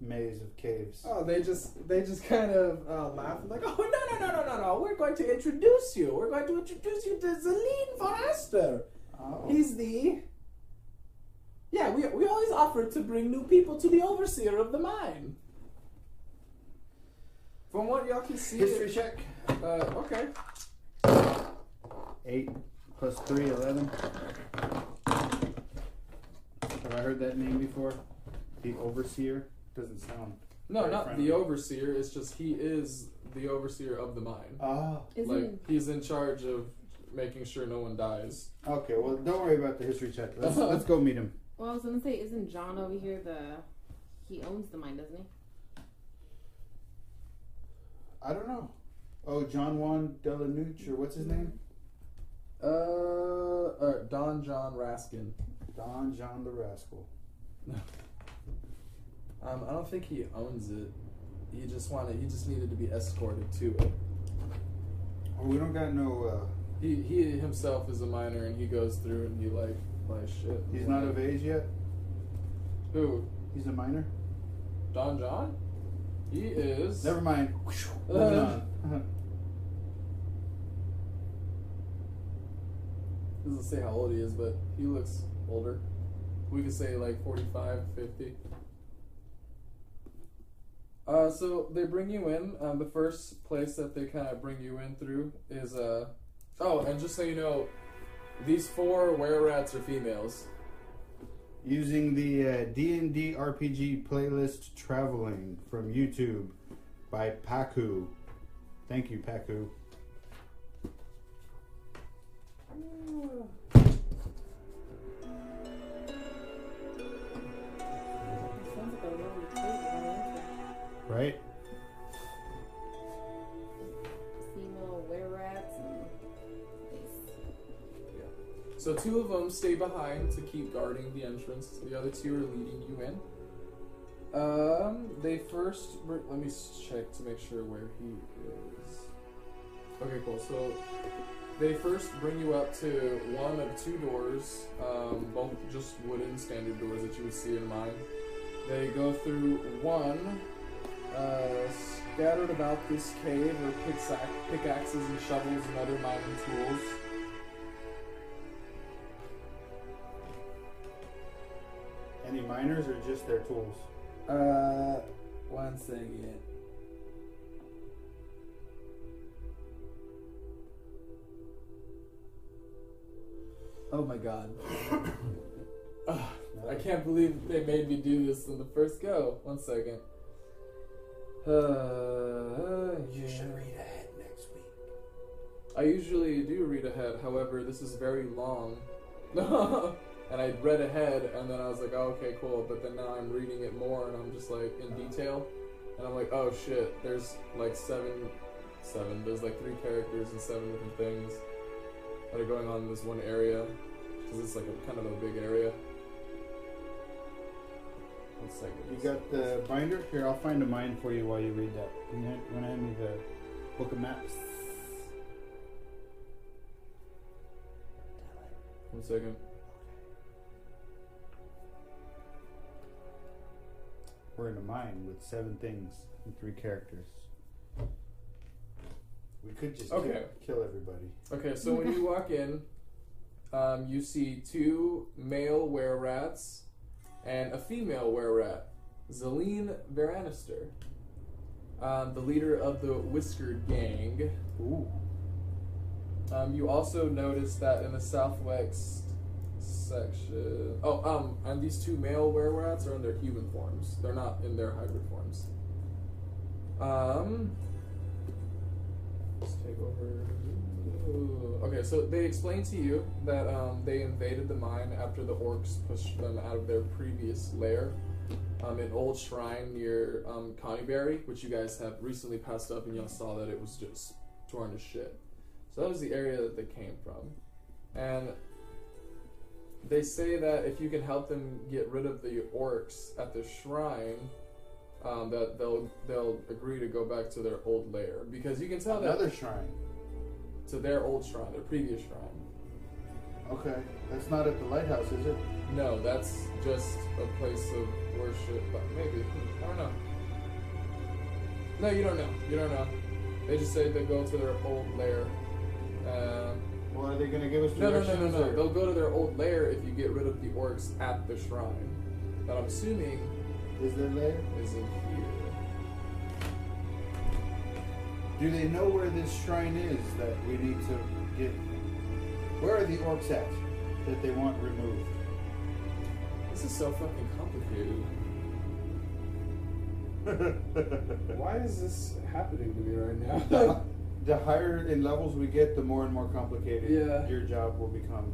maze of caves? Oh, they just they just kind of uh, laugh and like, oh no no no no no no, we're going to introduce you. We're going to introduce you to Zeline Von Aster. Oh. He's the yeah. We we always offer to bring new people to the overseer of the mine. From what y'all can see, History check. uh, okay. Eight plus three, eleven. Have I heard that name before? The overseer doesn't sound. No, Very not friendly. the overseer. It's just he is the overseer of the mine. Oh, Isn't like he's in charge of making sure no one dies. okay. Well, don't worry about the history check. Let's let's go meet him. well I was gonna say, isn't John over here the he owns the mine, doesn't he? I don't know. Oh, John Juan Delanuche, or what's his name? Uh, uh, Don-Jon Raskin. Don-Jon the Rascal. Um, I don't think he owns it. He just wanted. He just needed to be escorted to it. Oh, we don't got no. Uh, He he himself is a miner, and he goes through and he like buys shit. he's not of age yet. Who? He's a minor. Don-Jon? He is. Never mind. Uh. Doesn't say how old he is, but he looks older. We could say like 45, 50. Uh, so they bring you in. Um, the first place that they kind of bring you in through is uh oh, and just so you know, these four were rats are females. Using the uh, D&D RPG playlist Traveling from YouTube by Paku. Thank you, Paku. It So two of them stay behind to keep guarding the entrance. The other two are leading you in. Um, they first. Let me check to make sure where he is. Okay, cool. So they first bring you up to one of two doors, um, both just wooden standard doors that you would see in mine. They go through one. Uh, scattered about this cave are pickaxe, pickaxes and shovels and other mining tools. Any miners or just their tools? Uh, one second. Oh my god. Ugh, I can't believe they made me do this in the first go. One second. Uh, You should read ahead next week. I usually do read ahead. However, this is very long. and I read ahead, and then I was like, oh, okay, cool. But then now I'm reading it more, and I'm just like in detail, and I'm like, oh shit, there's like seven, seven. There's like three characters and seven different things that are going on in this one area, because it's like a kind of a big area. One second. You got the binder? Here, I'll find a mine for you while you read that. You want to hand me the book of maps? One second. We're in a mine with seven things and three characters. We could just Okay. kill, kill everybody. Okay, so when you walk in, um, you see two male were rats and a female were rat, Zeline Veranister, um, the leader of the Whiskered Gang. Ooh. Um, you also notice that in the southwest section. Oh, um, and these two male were rats are in their human forms. They're not in their hybrid forms. Um, let's take over. Ooh, Okay, so they explain to you that um, they invaded the mine after the orcs pushed them out of their previous lair. Um, an old shrine near um, Conyberry, which you guys have recently passed up, and y'all saw that it was just torn to shit. So that was the area that they came from. And they say that if you can help them get rid of the orcs at the shrine, um, that they'll they'll agree to go back to their old lair because you can tell Another that shrine. to their old shrine, their previous shrine. Okay. That's not at the lighthouse, is it? No, that's just a place of worship, but maybe I don't know. No, you don't know. You don't know. They just say they go to their old lair. Uh, Well, are they going to give us No, no, no, no, no. They'll go to their old lair if you get rid of the orcs at the shrine. But I'm assuming Is their lair? is in here. Do they know where this shrine is that we need to get? Where are the orcs at that they want removed? This is so fucking complicated. Why is this happening to me right now? the, higher in levels we get, the more and more complicated Yeah. your job will become.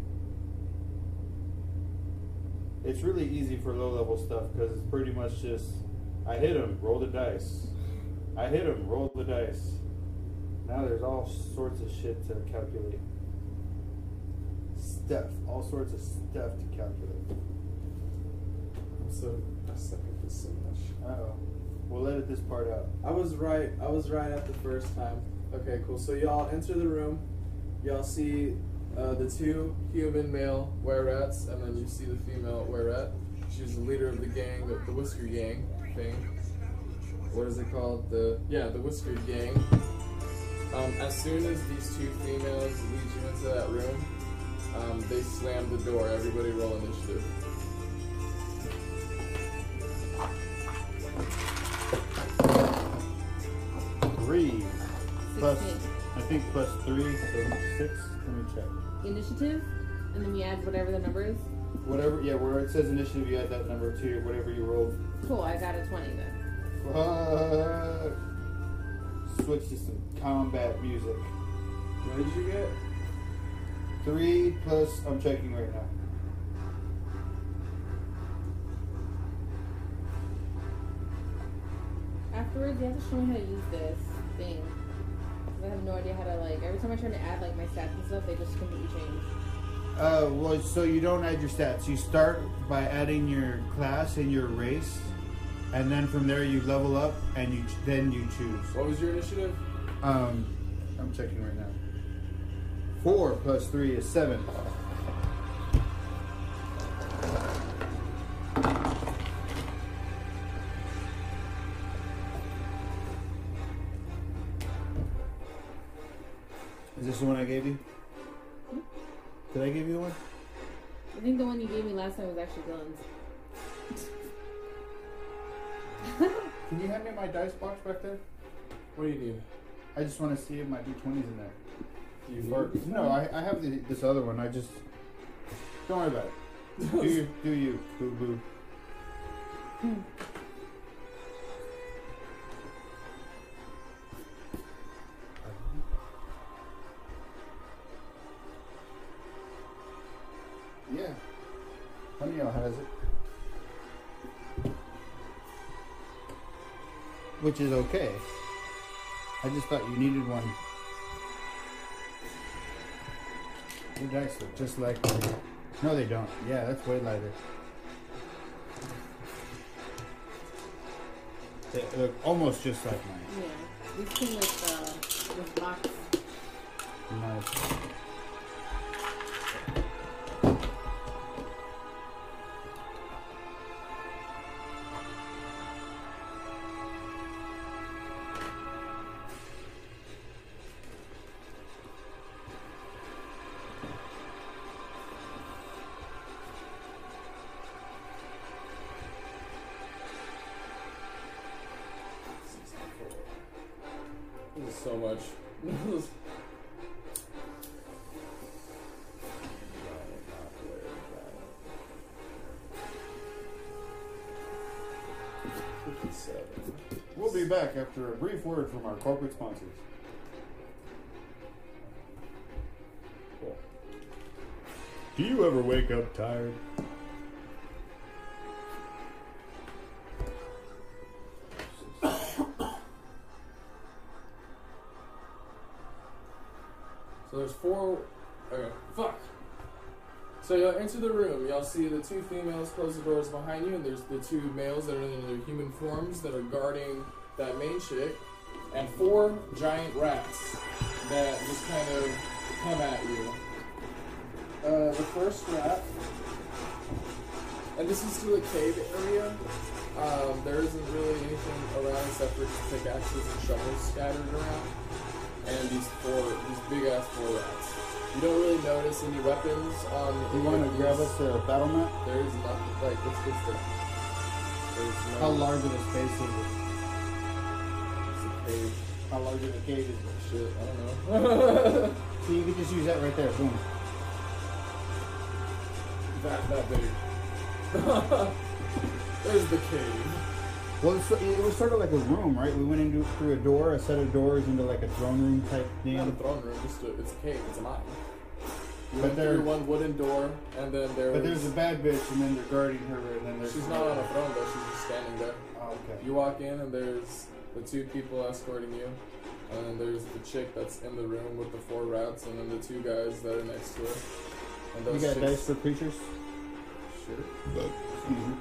It's really easy for low level stuff because it's pretty much just I hit him, roll the dice. I hit him, roll the dice. Now there's all sorts of shit to calculate. Stuff, all sorts of stuff to calculate. I'm so I suck at this so much. Uh oh. We'll edit this part out. I was right. I was right at the first time. Okay, cool. So y'all enter the room. Y'all see Uh, the two human male were rats, and then you see the female were rat. She's the leader of the gang, the, the Whisker Gang thing. What is it called? The yeah, the Whisker Gang. Um, as soon as these two females lead you into that room, um, they slam the door. Everybody roll initiative. Three. Plus, 16. I think plus three, so six. Let me check. Initiative, and then we add whatever the number is. Whatever, yeah, where it says initiative, you add that number to whatever you rolled. Cool, I got a 20 then. Fuck. Switch to some combat music. what did you get? Three plus, I'm checking right now. Afterwards, you have to show me how to use this thing. 'Cause I have no idea how to, like, every time I try to add, like, my stats and stuff, they just completely change. Uh, well, so you don't add your stats. You start by adding your class and your race, and then from there you level up, and you then you choose. What was your initiative? Um, I'm checking right now. Four plus three is seven. Last time was actually Dylan's. Can you hand me my dice box back there? What do you need? I just want to see if my d20's in there. Do you Or, no, I, I have the, this other one. I just don't worry about it. Do you? Do you? Boo boo. Hmm. Honeyell has it. Which is okay. I just thought you needed one. Your dice look just like No, they don't. Yeah, that's way lighter. They look almost just like mine. Yeah. These came with uh, this box. Nice. Corporate. Cool. Do you ever wake up tired? So there's four. Okay, fuck. So you'll enter the room. Y'all see the two females close the doors behind you, and there's the two males that are in their human forms that are guarding that main chick, and four giant rats that just kind of come at you. Uh, the first rat, and this is still a cave area. Um, there isn't really anything around except for pickaxes and shovels scattered around and these four, these big ass four rats. You don't really notice any weapons on. You want to grab us a battle map? There is not like it's just a. There's no. How large of a space is it? How large of a cave is? Shit, I don't know. So you could just use that right there. Boom. that that big. There's the cave. Well, it's, it was sort of like a room, right? We went into through a door, a set of doors into like a throne room type thing. Not a throne room, just a, it's a cave. It's a mine. You But went there- one wooden door, and then there But there's a bad bitch, and then they're guarding her, and then there's. She's not on a throne though. She's just standing there. Oh, okay. You walk in and there's the two people escorting you, and then there's the chick that's in the room with the four rats, and then the two guys that are next to her. And You those got chicks- dice for creatures? Sure. Excuse me.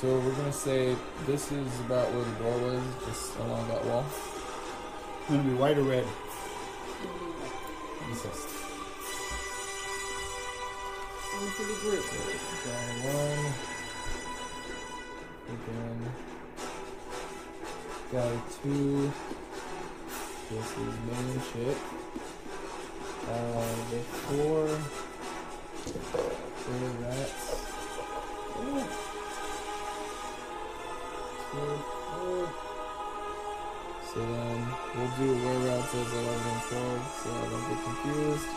So we're gonna say this is about where the door was, just along that wall. It's gonna be white or red. Down one. Guy two. This is main shit. Uh, four. Four rats. Two, four. So then we'll do where rats is 11 and 12, so I don't get confused.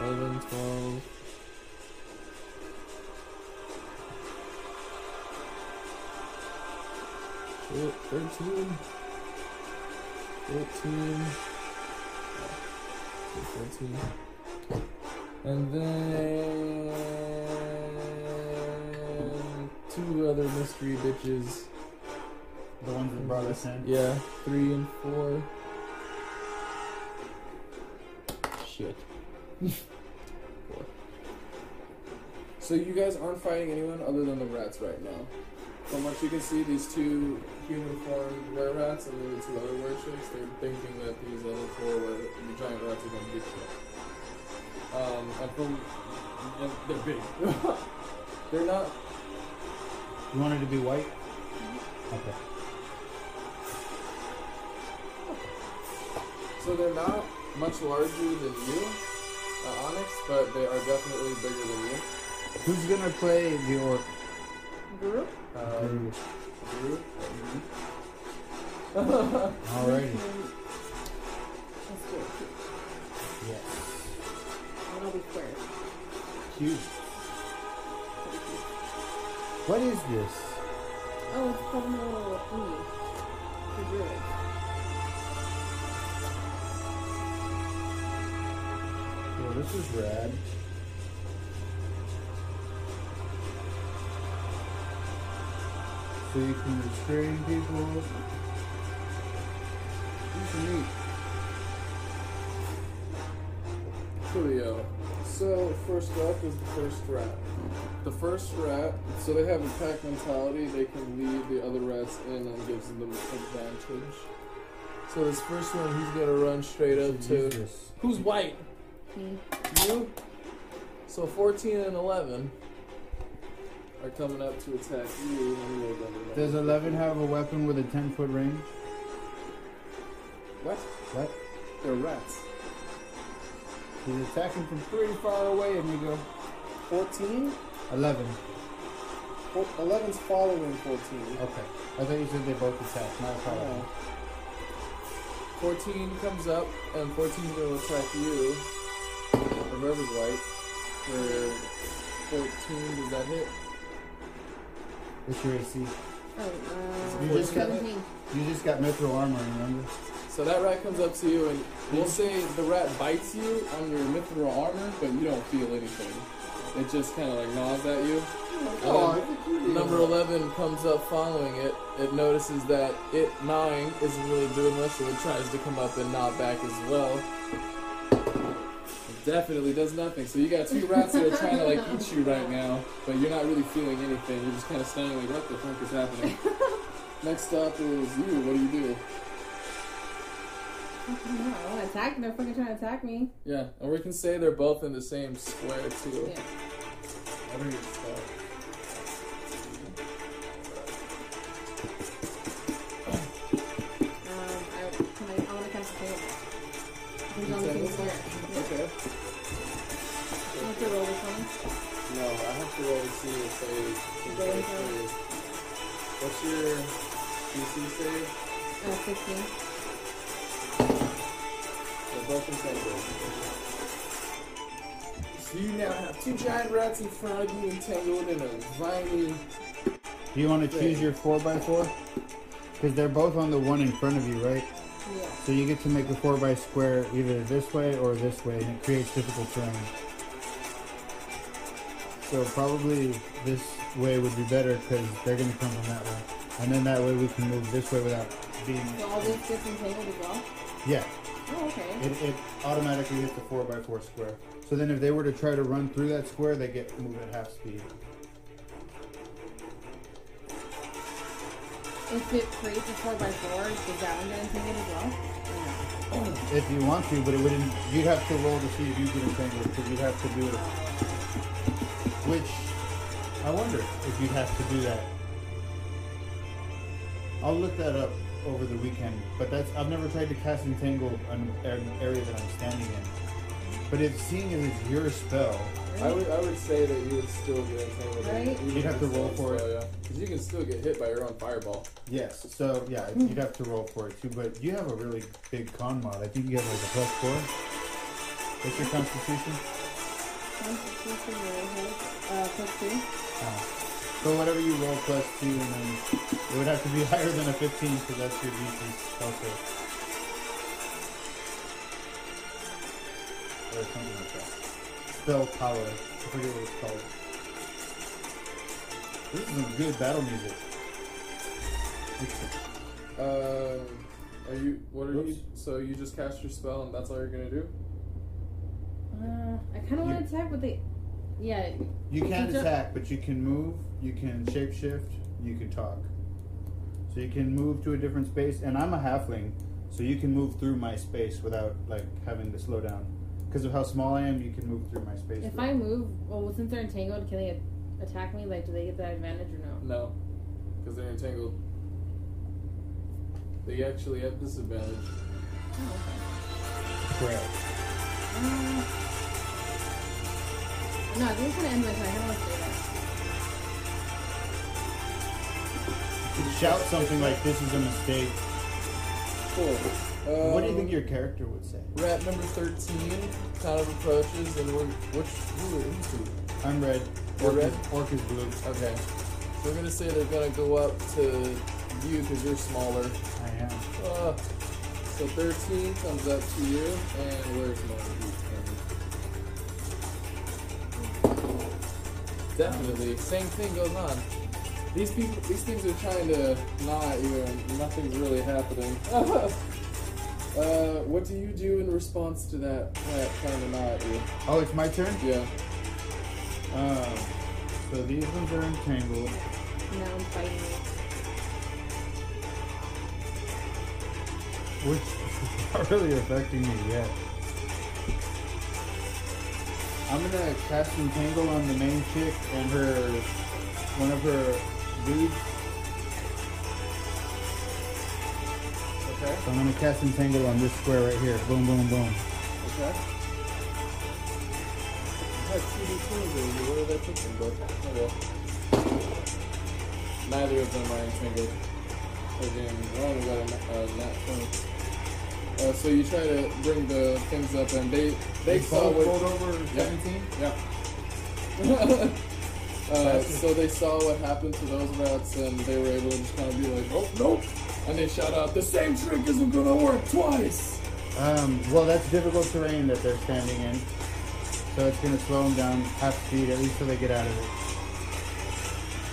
11, 12. 13. 14. yeah, 14. And then two other mystery bitches The ones that brought us in. Yeah, three and four. Shit. So you guys aren't fighting anyone other than the rats right now. From what you can see, these two human formed were rats and then the two other were chicks, they're thinking that these other four were the giant rats are gonna get you. Um, and from and they're big. they're not You wanted to be white? Okay. So they're not much larger than you, uh, Onyx, but they are definitely bigger than you. Who's gonna play the orc? Group? Um, Drew? Alrighty. Let's do it. Yes. And I'll be squares. Cute. Pretty cute. What is this? Oh, it's called a little thingy. For druids. Oh, this is rad. So you can restrain people. These are neat. Coolio. So first up is the first rat. The first rat, so they have a pack mentality. They can lead the other rats in and gives them the advantage. So this first one, he's gonna run straight up Use to this. who's white? Me. You. So 14 and 11 are coming up to attack you. Let me load that up. Does 11 have a weapon with a 10 foot range? what? What? They're rats. He's attacking from pretty far away, amigo. 14. 11. Four, 11's following 14. Okay. I thought you said they both attack. Not a problem. Oh. 14 comes up, and 14 will attack you. Whoever's white. For 14, does that hit? What's your AC? Oh, uh, You just got it? 17. You just got mithril armor, remember? So that rat comes up to you, and we'll say the rat bites you on your mithril armor, but you don't feel anything. It just kind of like gnaws at you. And then number 11 comes up following it. It notices that it gnawing isn't really doing much, so it tries to come up and gnaw back as well. It definitely does nothing. So you got two rats that are trying to like eat you right now, but you're not really feeling anything. You're just kind of standing like, what the fuck is happening? Next up is you. What do you do? Fucking hell, I want to attack. They're fucking trying to attack me. Yeah, and we can say they're both in the same square too. Yeah. What are your to roll and see if they can Go go in through. What's your DC save? Uh, 15. They're both entangled. So you now have two giant rats in front of you entangled in a viney. Do you want to choose your 4x4? Because they're both on the one in front of you, right? Yeah. So you get to make a 4 by square either this way or this way, and it creates difficult terrain. So probably this way would be better because they're going to come from that way. And then that way we can move this way without being... So all this gets entangled as well? Yeah, Oh, okay. it, it automatically hits the 4 by 4 square. So then if they were to try to run through that square, they get moved at half speed. If it creates a 4 by 4 does that one get entangled as well? If you want to, but it wouldn't... You'd have to roll to see if you get entangled because you'd have to do it. Which, I wonder if you'd have to do that. I'll look that up over the weekend, but that's I've never tried to cast entangle an, an area that I'm standing in. But if seeing as it's your spell, I would I would say that you would still get entangled. in- Right? even You'd have to roll not for it. spell, Yeah, because you can still get hit by your own fireball. yes. So yeah, you'd have to roll for it too. But you have a really big con mod. I think you have like a plus four. What's your constitution? Constitution roll uh, plus 2. Oh. So whatever you roll plus two, and then it would have to be higher than a 15 because that's your DC spell save. Or something like that. Spell power. I forget what it's called. This is some good battle music. Uh, are you? What are you? So you just cast your spell and that's all you're gonna do? Uh, I kind of want to attack, but they. Yeah. You can't You ju- attack, but you can move. You can shapeshift. You can talk. So you can move to a different space, and I'm a halfling, so you can move through my space without like having to slow down. Because of how small I am, you can move through my space. If without- I move, well, since they're entangled, can they attack me? Like, do they get that advantage or no? No, because they're entangled. They actually have disadvantage. Oh, Correct. Okay. Uh, no, I think it's gonna end my turn. I don't want to say that. You could shout something like, "This is a mistake." Cool. Um, what do you think your character would say? rat number thirteen kind of approaches, and we're which who who's who? I'm red. You're Orc red? Is, orc is blue. Okay, so we're gonna say they're gonna go up to you because you're smaller. I am. Uh, so 13 comes up to you, and where's my d10? Definitely, same thing goes on. These people, these things are trying to gnaw at you, and nothing's really happening. uh, what do you do in response to that cat trying to gnaw at you? Oh, it's my turn. Yeah. Um, so these ones are entangled. Now I'm fighting which is not really affecting me yet. I'm gonna cast Entangle on the main chick and her, one of her dudes. Okay. So I'm gonna cast Entangle on this square right here. Boom, boom, boom. Okay. I had two D20s over here. Where did I put oh well. Neither of them are entangled. Again, one got a uh, nat 20. Uh, so you try to bring the things up, and they they saw what. rolled over Yeah. 17. Yeah. uh, so they saw what happened to those rats, and they were able to just kind of be like, "Oh nope," and they shout out, "The same trick isn't gonna work twice." Um, well, that's difficult terrain that they're standing in. So it's gonna slow them down half speed, at least till they get out of it.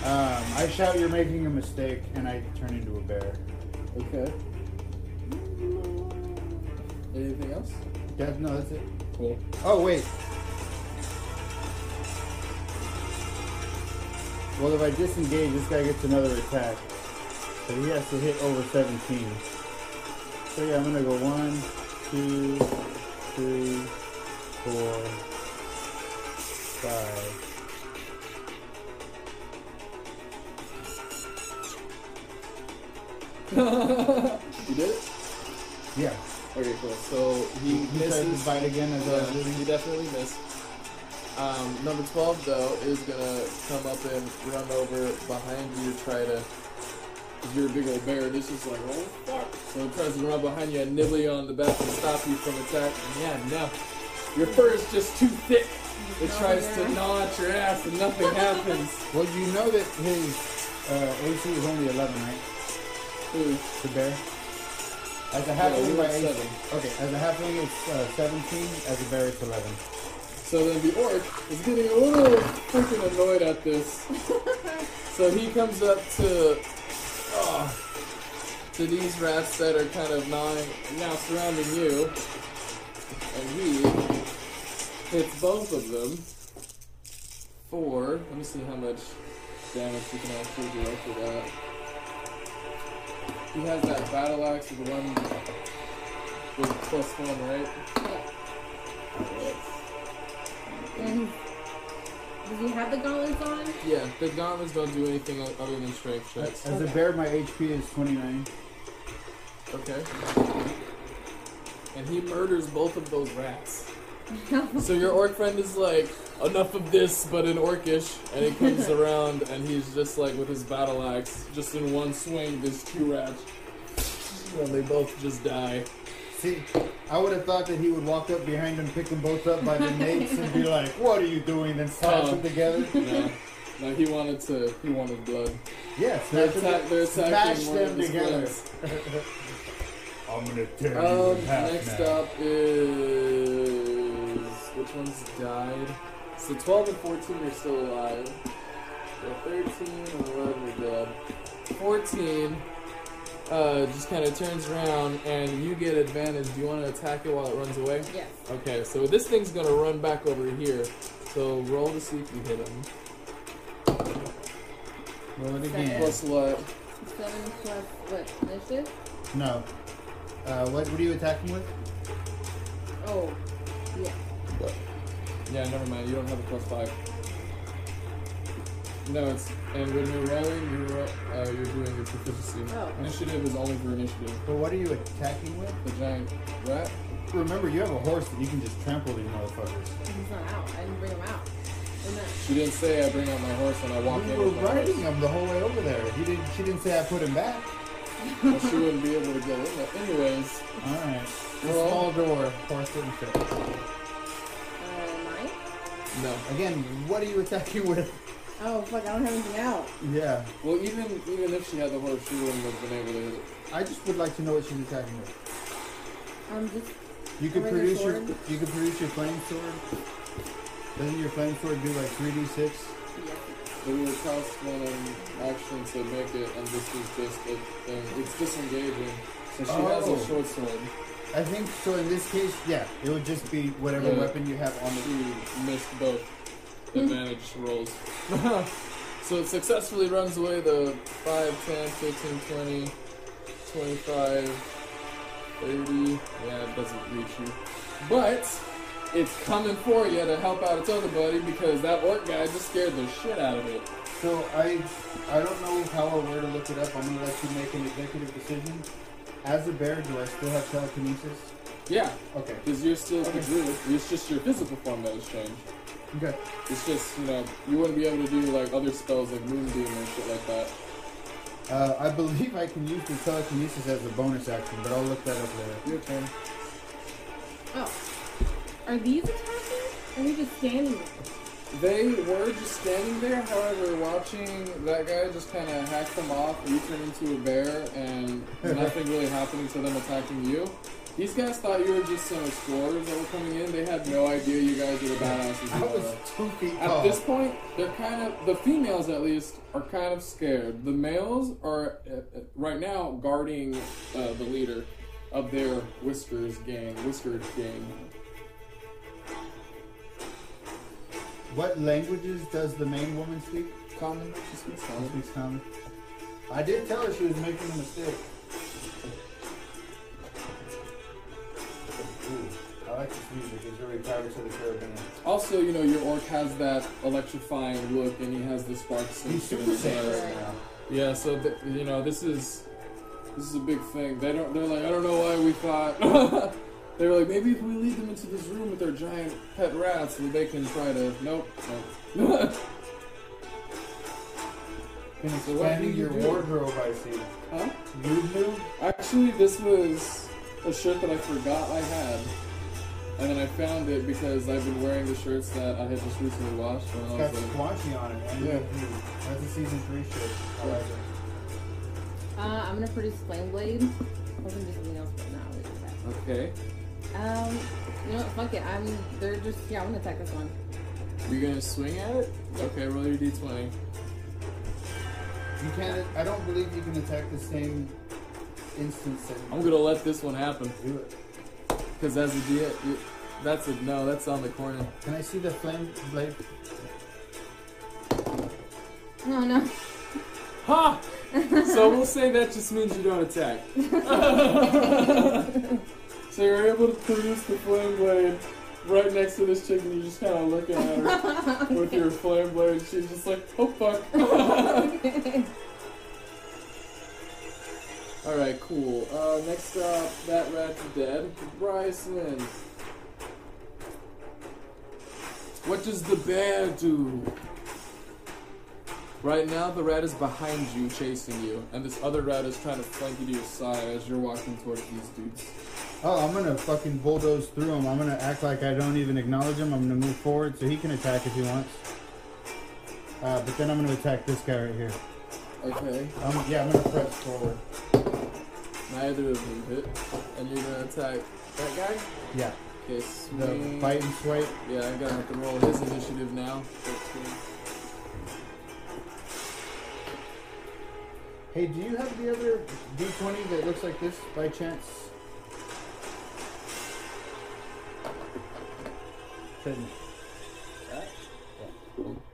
Um, I shout, "You're making a mistake," and I turn into a bear. Okay. Anything else? Yeah, no, that's it. Cool. Oh wait. Well, if I disengage, this guy gets another attack. But he has to hit over 17. So yeah, I'm gonna go one, two, three, four, five. you did it? Yeah. Okay, cool. So he, He tries to misses. bite again as I was Yeah, leaving. he definitely missed. Um, number 12, though, is gonna come up and run over behind you, to try to. If you're a big old bear, this is like, oh fuck. So it tries to run behind you and nibble you on the back and stop you from attacking. Yeah, no. Your fur is just too thick. It No, tries yeah. to gnaw at your ass and nothing happens. Well, you know that his uh, AC is only 11, right? Ooh, The bear. As a Yeah, halfling, we my were AC. seven. Okay, as a halfling, it's uh, 17. As a bear, it's 11. So then the orc is getting a little freaking annoyed at this. so he comes up to oh, to these rats that are kind of gnawing now surrounding you, and he hits both of them for. Let me see how much damage we can actually do after that. He has that battle axe with the one with plus one, right? And does he have the gauntlets on? Yeah, the gauntlets don't do anything other than strength checks. As a bear, my HP is 29. Okay. And he murders both of those rats. So your orc friend is like, enough of this, but in orcish, and he comes around and he's just like with his battle axe, just in one swing, there's two rats. And they both just die. See, I would have thought that he would walk up behind them, pick them both up by the nates, and be like, "What are you doing?" Then slash Oh. them together. No. No, he wanted to. He wanted blood. Yes, They're, that's attack, they're attacking smash one them his together. I'm gonna tear Um, next up is which one's died? So 12 and 14 are still alive. So 13 and 11 are dead. 14 uh, just kind of turns around and you get advantage. Do you want to attack it while it runs away? Yes. Okay, so this thing's gonna run back over here. So roll to see if you hit him. Roll it Seven. again. Plus what? Seven plus what? Initiative? No. Uh, what, what are you attacking with? Oh, yeah. Yeah, never mind. You don't have a plus five. No, it's and when you're rolling, you're ro- uh, you're doing your proficiency. Oh. Initiative is only for initiative. But what are you attacking with? The giant rat. Remember, you have a horse that you can just trample these motherfuckers. He's not out. I didn't bring him out. Isn't? She didn't say I bring out my horse and I walk We in were with my horse. riding him the whole way over there. He didn't. She didn't say I put him back. Well, she wouldn't be able to go in there. Anyways, All right. The Well- small door. Horse didn't fit. Nine? no. Again, what are you attacking with? Oh, fuck. I don't have anything out. Yeah. Well, even even if she had the horse, she wouldn't have been able to hit it. I just would like to know what she's attacking with. Um, just You could Regular produce your sword? you could produce your flame sword. Doesn't your flame sword do like three d six? yeah. It would cost one action to make it, and this is just a thing. It's disengaging. So she has Oh. a short sword. I think so. In this case, yeah, it would just be whatever Yeah. weapon you have on the. She missed both hmm. advantage rolls. so it successfully runs away the 5, 10, 15, 20, 25, 30. Yeah, it doesn't reach you. But it's coming for you to help out its other buddy because that orc guy just scared the shit out of it. So I I don't know how or where to look it up. I'm gonna let you make an executive decision. As a bear, do I still have telekinesis? Yeah, Okay. because you're still Okay. the druid. It's just your physical form that has changed. Okay. It's just, you know, you wouldn't be able to do like other spells like Moonbeam and shit like that. Uh, I believe I can use the telekinesis as a bonus action, but I'll look that up later. Your turn. Oh. Are these attacking? Or are they just standing there? They were just standing there, however, watching that guy just kind of hack them off, you turn into a bear, and nothing really happening to them attacking you. These guys thought you were just some explorers that were coming in. They had no idea you guys were the badasses I was two feet At tall. this point, they're kind of the females, at least, are kind of scared. The males are uh, uh, right now guarding uh, the leader of their whiskers gang, whiskered gang. What languages does the main woman speak? Common, she speaks She common. speaks common. I did tell her she was making a mistake. Ooh, I like this music. It's very Pirates of the Caribbean. Also, you know, your orc has that electrifying look, and he has the sparks and He's shit in Super his eyes. Saiyan right now. Yeah, so th- you know, this is this is a big thing. They don't. They're like, I don't know why we thought. they were like, maybe if we lead them into this room with their giant pet rats, then they can try to. Nope. Nope. Been So expanding you your do? wardrobe, I see. huh? Noob noob? Actually, this was a shirt that I forgot I had. And then I found it because I've been wearing the shirts that I had just recently washed. And It's I got was like, Squanchy on it. And Yeah. Noob Noob. That's a season three shirt. I like it. Uh, I'm gonna produce Flame Blade. I was gonna do something else, but no, I'll leave it okay. At that. Um, you know what? Fuck it. I'm. They're just. Yeah, I'm gonna attack this one. You're gonna swing at it? Okay, roll your d20. You can't. I don't believe you can attack the same instance. That I'm gonna let this one happen. do it. Because as a D, you- that's a no. That's on the corner. Can I see the flame blade? No, no. Ha! so we'll say that just means you don't attack. so you're able to produce the flame blade right next to this chick, and you're just kind of looking at her with your flame blade. And she's just like, oh fuck. All right, cool. Uh, next up, that rat's dead. Bryson. What does the bear do? Right now, the rat is behind you, chasing you, and this other rat is trying to flank you to your side as you're walking towards these dudes. Oh, I'm gonna fucking bulldoze through him. I'm gonna act like I don't even acknowledge him. I'm gonna move forward so he can attack if he wants. Uh, but then I'm gonna attack this guy right here. Okay. Um, yeah, I'm gonna press forward. Neither of them hit, and you're gonna attack that guy. Yeah, Okay, the swing. bite and swipe. Yeah, I gotta have to roll his initiative now. 13. Hey, do you have the other D20 that looks like this by chance? Trade me.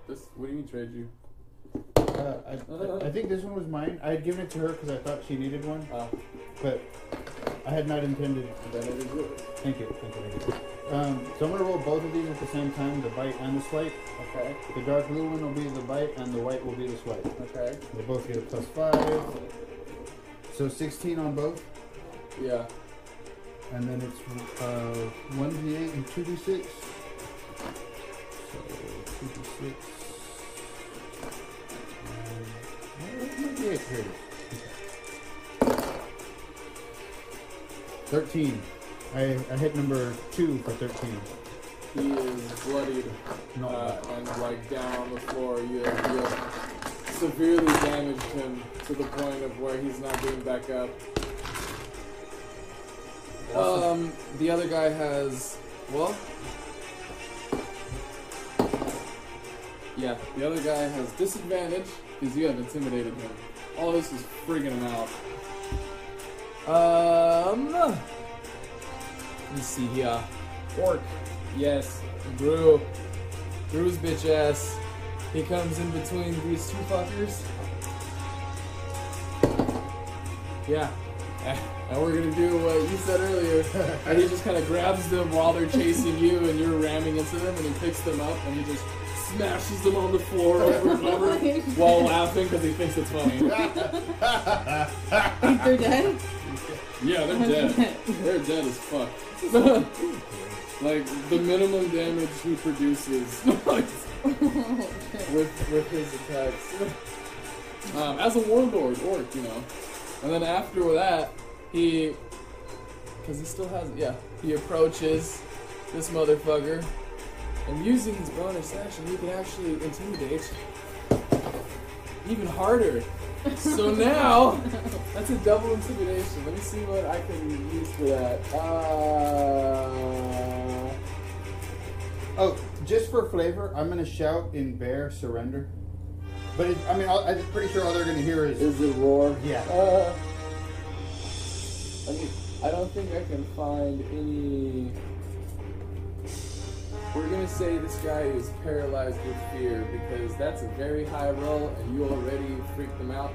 This. What do you mean trade you? Uh, I, I think this one was mine. I had given it to her because I thought she needed one, Oh, but I had not intended. then it is yours. Thank you. Thank you. Thank you. Um, so I'm gonna roll both of these at the same time, the bite and the swipe. Okay. The dark blue one will be the bite, and the white will be the swipe. Okay. They both get a plus five. So 16 on both, Yeah. and then it's uh, 1d8 and 2d6. So 2d6. Where's my d8? Here it is. 13. I, I hit number 2 for 13. He is bloodied Not uh, and like down on the floor. You have, you have severely damaged him to the point of where he's not getting back up. Um, the other guy has well. Yeah, the other guy has disadvantage because you have intimidated him. All this is frigging him out. Um, let me see here. Orc. Yes, Drew. Drew's bitch ass. He comes in between these two fuckers. Yeah. And we're gonna do what you said earlier. And he just kind of grabs them while they're chasing you and you're ramming into them and he picks them up and he just smashes them on the floor over and over while laughing because he thinks it's funny. Think they're dead? Yeah, they're dead. They're dead as fuck. like the minimum damage he produces with with his attacks. Um, as a warlord, orc, you know. And then after that, he, because he still has, yeah, he approaches this motherfucker, and using his bonus action, he can actually intimidate even harder. So now, that's a double intimidation. Let me see what I can use for that. Uh, Oh, just for flavor, I'm gonna shout in bear surrender. But it, I mean, I'll, I'm pretty sure all they're gonna hear is. is it roar? Yeah. Uh, I mean, I don't think I can find any. We're gonna say this guy is paralyzed with fear because that's a very high roll, and you already freaked him out.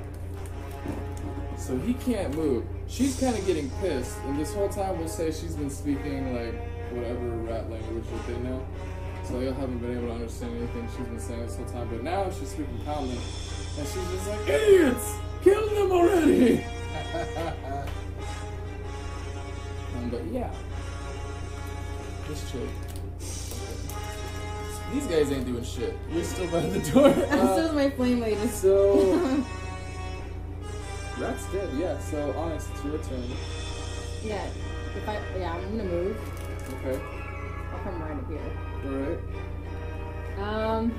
So he can't move. She's kind of getting pissed, and this whole time we'll say she's been speaking like whatever rat language that they know. So they haven't been able to understand anything she's been saying this whole time. But now she's speaking calmly, and she's just like, "Idiots! Kill them already!" Um, but yeah, just chill. These guys ain't doing shit. You're still by the door. I'm Uh, still my flame is so that's good, Yeah. So honest, it's your turn. Yeah. If I yeah, I'm gonna move. Okay. I'll come right up here. All right. Um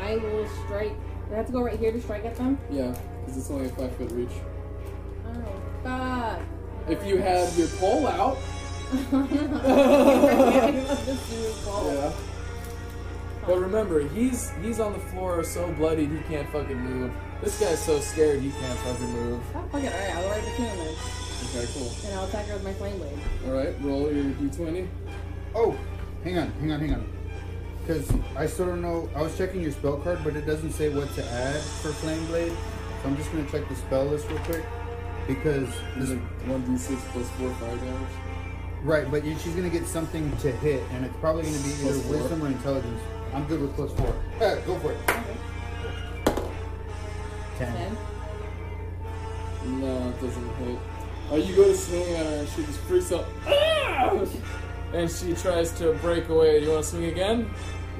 I will strike I have to go right here to strike at them? Yeah, because it's only a five foot reach. Oh fuck. If you have your pole out, yeah. But remember, he's he's on the floor so bloodied he can't fucking move. This guy's so scared he can't fucking move. Oh, fuck it, alright, I'll go right between them then. Okay, cool. And I'll attack her with my flame blade. All right, roll your d20. Oh, hang on, hang on, hang on. Because I still don't know. I was checking your spell card, but it doesn't say what to add for Flame Blade. So I'm just gonna check the spell list real quick. Because Is this, it one d6 plus four fire damage? right, but she's gonna get something to hit, and it's probably gonna be either Plus. Wisdom or Intelligence. I'm good with plus four. Yeah, go for it. Okay. Ten. Ten. No, it doesn't hit. Oh, you go to swing at her and she just freaks out. Ah! And she tries to break away. Do you want to swing again?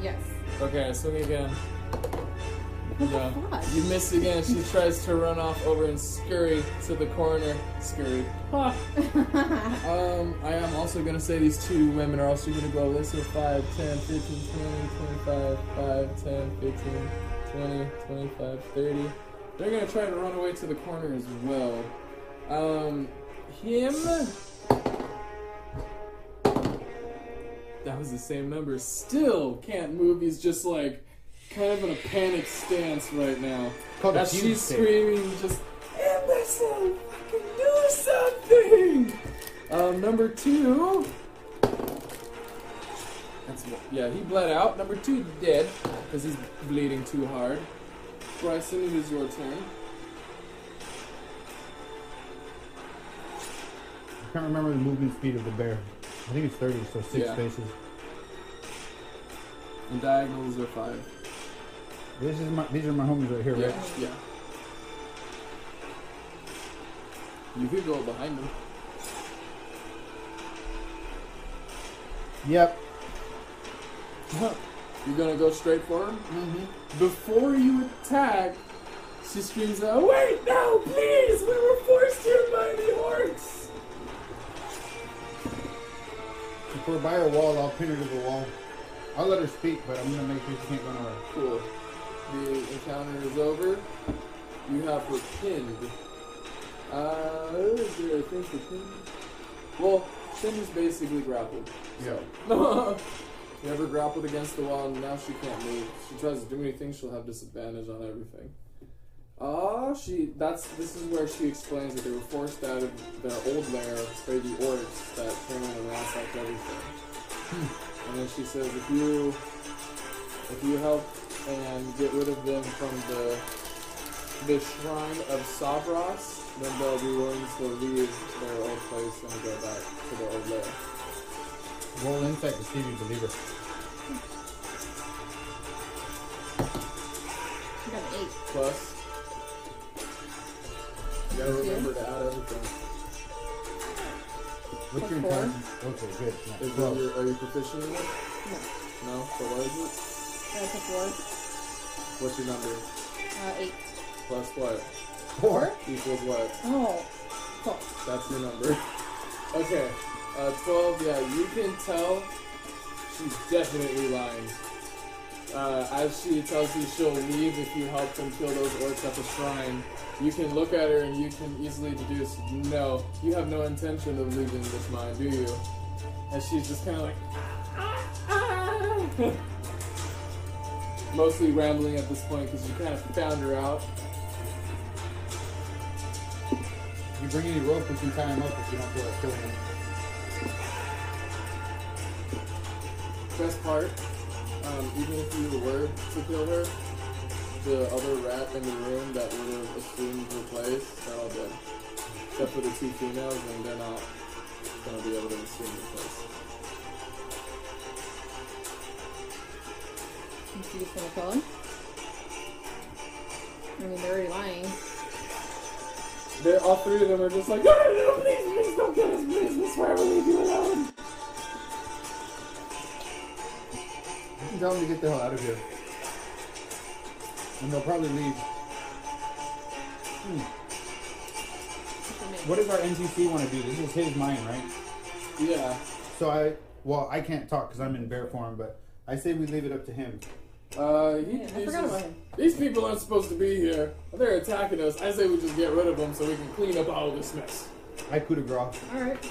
Yes. Okay, swing again. You miss again. She tries to run off over and scurry to the corner. Scurry. Um, I am also going to say these two women are also going to go list of 5, 10, 15, 20, 25, 5, 10, 15, 20, 25, 30. They're going to try to run away to the corner as well. Um, him. That was the same number. Still can't move. He's just like kind of in a panic stance right now. Called As she's screaming, just imbecile, fucking do something. Um, number two. That's yeah, he bled out. Number two dead because he's bleeding too hard. Bryson, it is your turn. I can't remember the movement speed of the bear. I think it's 30, so six Yeah. spaces. And diagonals are five. This is my, these are my homies right here, Yeah, right? yeah. You could go behind them. Yep. You're gonna go straight for him? Mm-hmm. Before you attack, she screams out, Wait, no, please! We were forced here by the orcs! If we're by a wall, I'll pin her to the wall. I'll let her speak, but I'm gonna make sure she can't go nowhere. Cool. The encounter is over. You have her pinned. Uh, is there a thing for pinned? Well, pinned is basically grappled. Yeah. you ever grappled against the wall and now she can't move. She tries to do anything, she'll have disadvantage on everything. Ah, she. That's. This is where she explains that they were forced out of their old lair by the orcs that came in and ransacked everything. And then she says, if you, if you help and get rid of them from the the shrine of Savras, then they'll be willing to leave their old place and go back to their old lair. Roll insight to see if you believe her. I got an eight. Plus, you gotta remember to add everything. What's your Four. intelligence? Okay, good. Yeah, Is twelve. that your, are you proficient in it? No. No. So what is it? That's a four. What's your number? Uh, eight. Plus what? Four? Equals what? Oh. Cool. That's your number. Okay. Uh, 12, yeah, you can tell she's definitely lying. Uh, as she tells you she'll leave if you help them kill those orcs at the shrine, you can look at her and you can easily deduce, no, you have no intention of leaving this mine, do you? And she's just kind of like, "Ah, ah." Mostly rambling at this point because you kind of found her out. You bring any rope, we can tie him up if you don't feel like killing him. Best part, um, even if you were to kill her, the other rat in the room that would have assumed her place, they're all dead. Except for the two females, and they're not gonna be able to assume her place. You see gonna kill him? I mean, they're already lying. They all three of them are just like, no, no, no, please, please don't kill us, please, we swear we'll leave you alone. You can tell them to get the hell out of here. And they'll probably leave. Hmm. What does our NPC want to do? This is his mine, right? Yeah. So I, well, I can't talk because I'm in bear form, but I say we leave it up to him. Uh, he, Yeah, I forgot about him. These people aren't supposed to be here. They're attacking us. I say we just get rid of them so we can clean up all this mess. I coup de grace. Alright.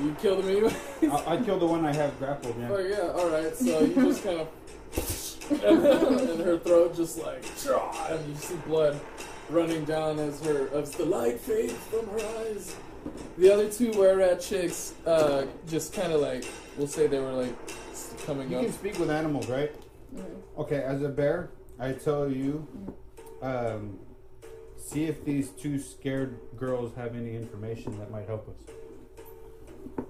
You killed them anyway? I, I killed the one I have grappled, yeah. Oh yeah. yeah, alright, so you just kind of and her throat just like "Chah," and you see blood running down as her as the light fades from her eyes. The other two were rat chicks, uh, just kinda like we'll say they were like coming You up. can speak with animals, right? Okay, as a bear, I tell you, um, see if these two scared girls have any information that might help us.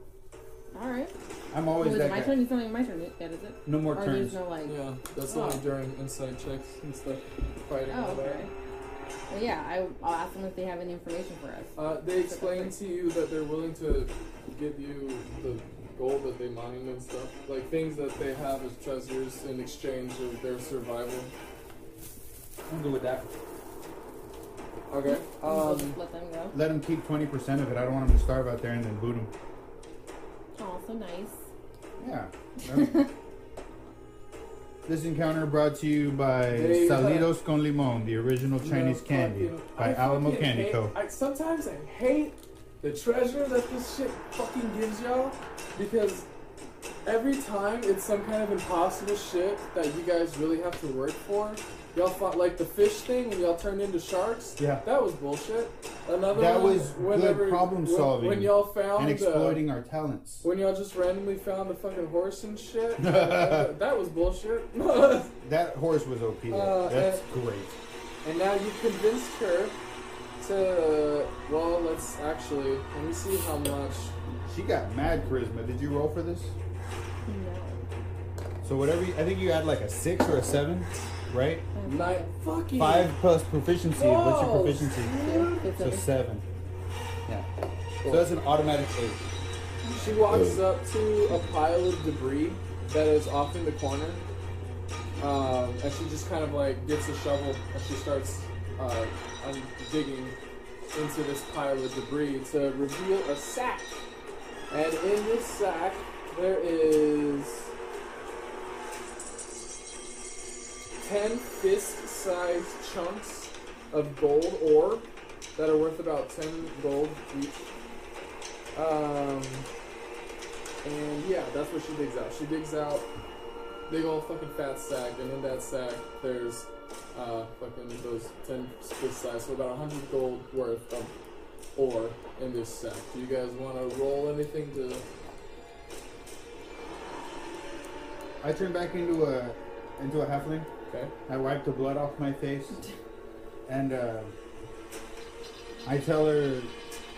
Alright. I'm Oh, always is it my guy. turn? It's not even my turn yet, is it? No more or turns. there's no like. Yeah, that's Oh. only during insight checks and stuff. Fighting Oh, all that. okay. Well, yeah, I, I'll ask them if they have any information for us. Uh, they explain to you that they're willing to give you the gold that they mine and stuff, like things that they have as treasures in exchange of their survival. I'm good with that. Okay. We'll Um, let them go. Let them keep 20% of it. I don't want them to starve out there and then boot them. Oh, so nice. Yeah. That's- this encounter brought to you by They, uh, Saladitos con Limon, the original Chinese no, candy fucking- by I Alamo Candy hate- Co. I, sometimes I hate the treasure that this shit fucking gives y'all because every time it's some kind of impossible shit that you guys really have to work for. Y'all fought like the fish thing when y'all turned into sharks. Yeah. That was bullshit. Another That one, was good problem when- solving When, y'all found and uh, exploiting our talents. when y'all just randomly found the fucking horse and shit. that, that was bullshit. That horse was OP. Uh, That's uh, great. And now you've convinced her to. Well, let's actually let me see how much. She got mad charisma. Did you roll for this? No. So whatever. You, I think you had like a six or a seven, right? Nine fucking Five plus proficiency. What's your proficiency? Two, So seven. Yeah. So that's an automatic eight. She walks up to a pile of debris that is off in the corner, um, and she just kind of like gets a shovel and she starts uh, un- digging into this pile of debris to reveal a sack. And in this sack, there is ten fist-sized chunks of gold ore that are worth about ten gold each. Um, and yeah, that's what she digs out. She digs out big old fucking fat sack, and in that sack there's uh fucking those ten split size, so about a hundred gold worth of ore in this sack. Do you guys want to roll anything to? I turn back into a into a halfling. Okay. I wipe the blood off my face, and uh, I tell her,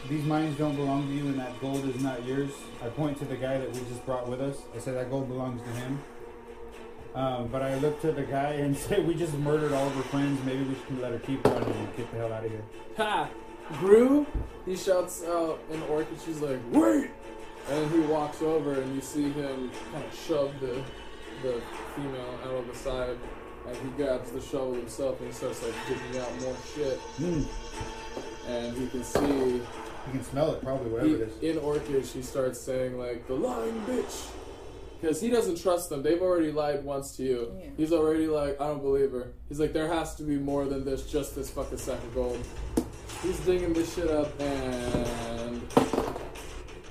"These mines don't belong to you, and that gold is not yours." I point to the guy that we just brought with us. I say that gold belongs to him. Um, but I look to the guy and say, "We just murdered all of her friends. Maybe we should let her keep running and get the hell out of here." Ha! Gru! He shouts out in orc, and she's like, "Wait!" And he walks over, and you see him kind of shove the the female out of the side, and he grabs the shovel himself, and he starts like digging out more shit. Hmm. And you can see You can smell it, probably whatever he, it is. in Orcish, he starts saying like the lying bitch, because he doesn't trust them. They've already lied once to you. Yeah. He's already like, I don't believe her. He's like, there has to be more than this, just this fucking sack of gold. He's digging this shit up, and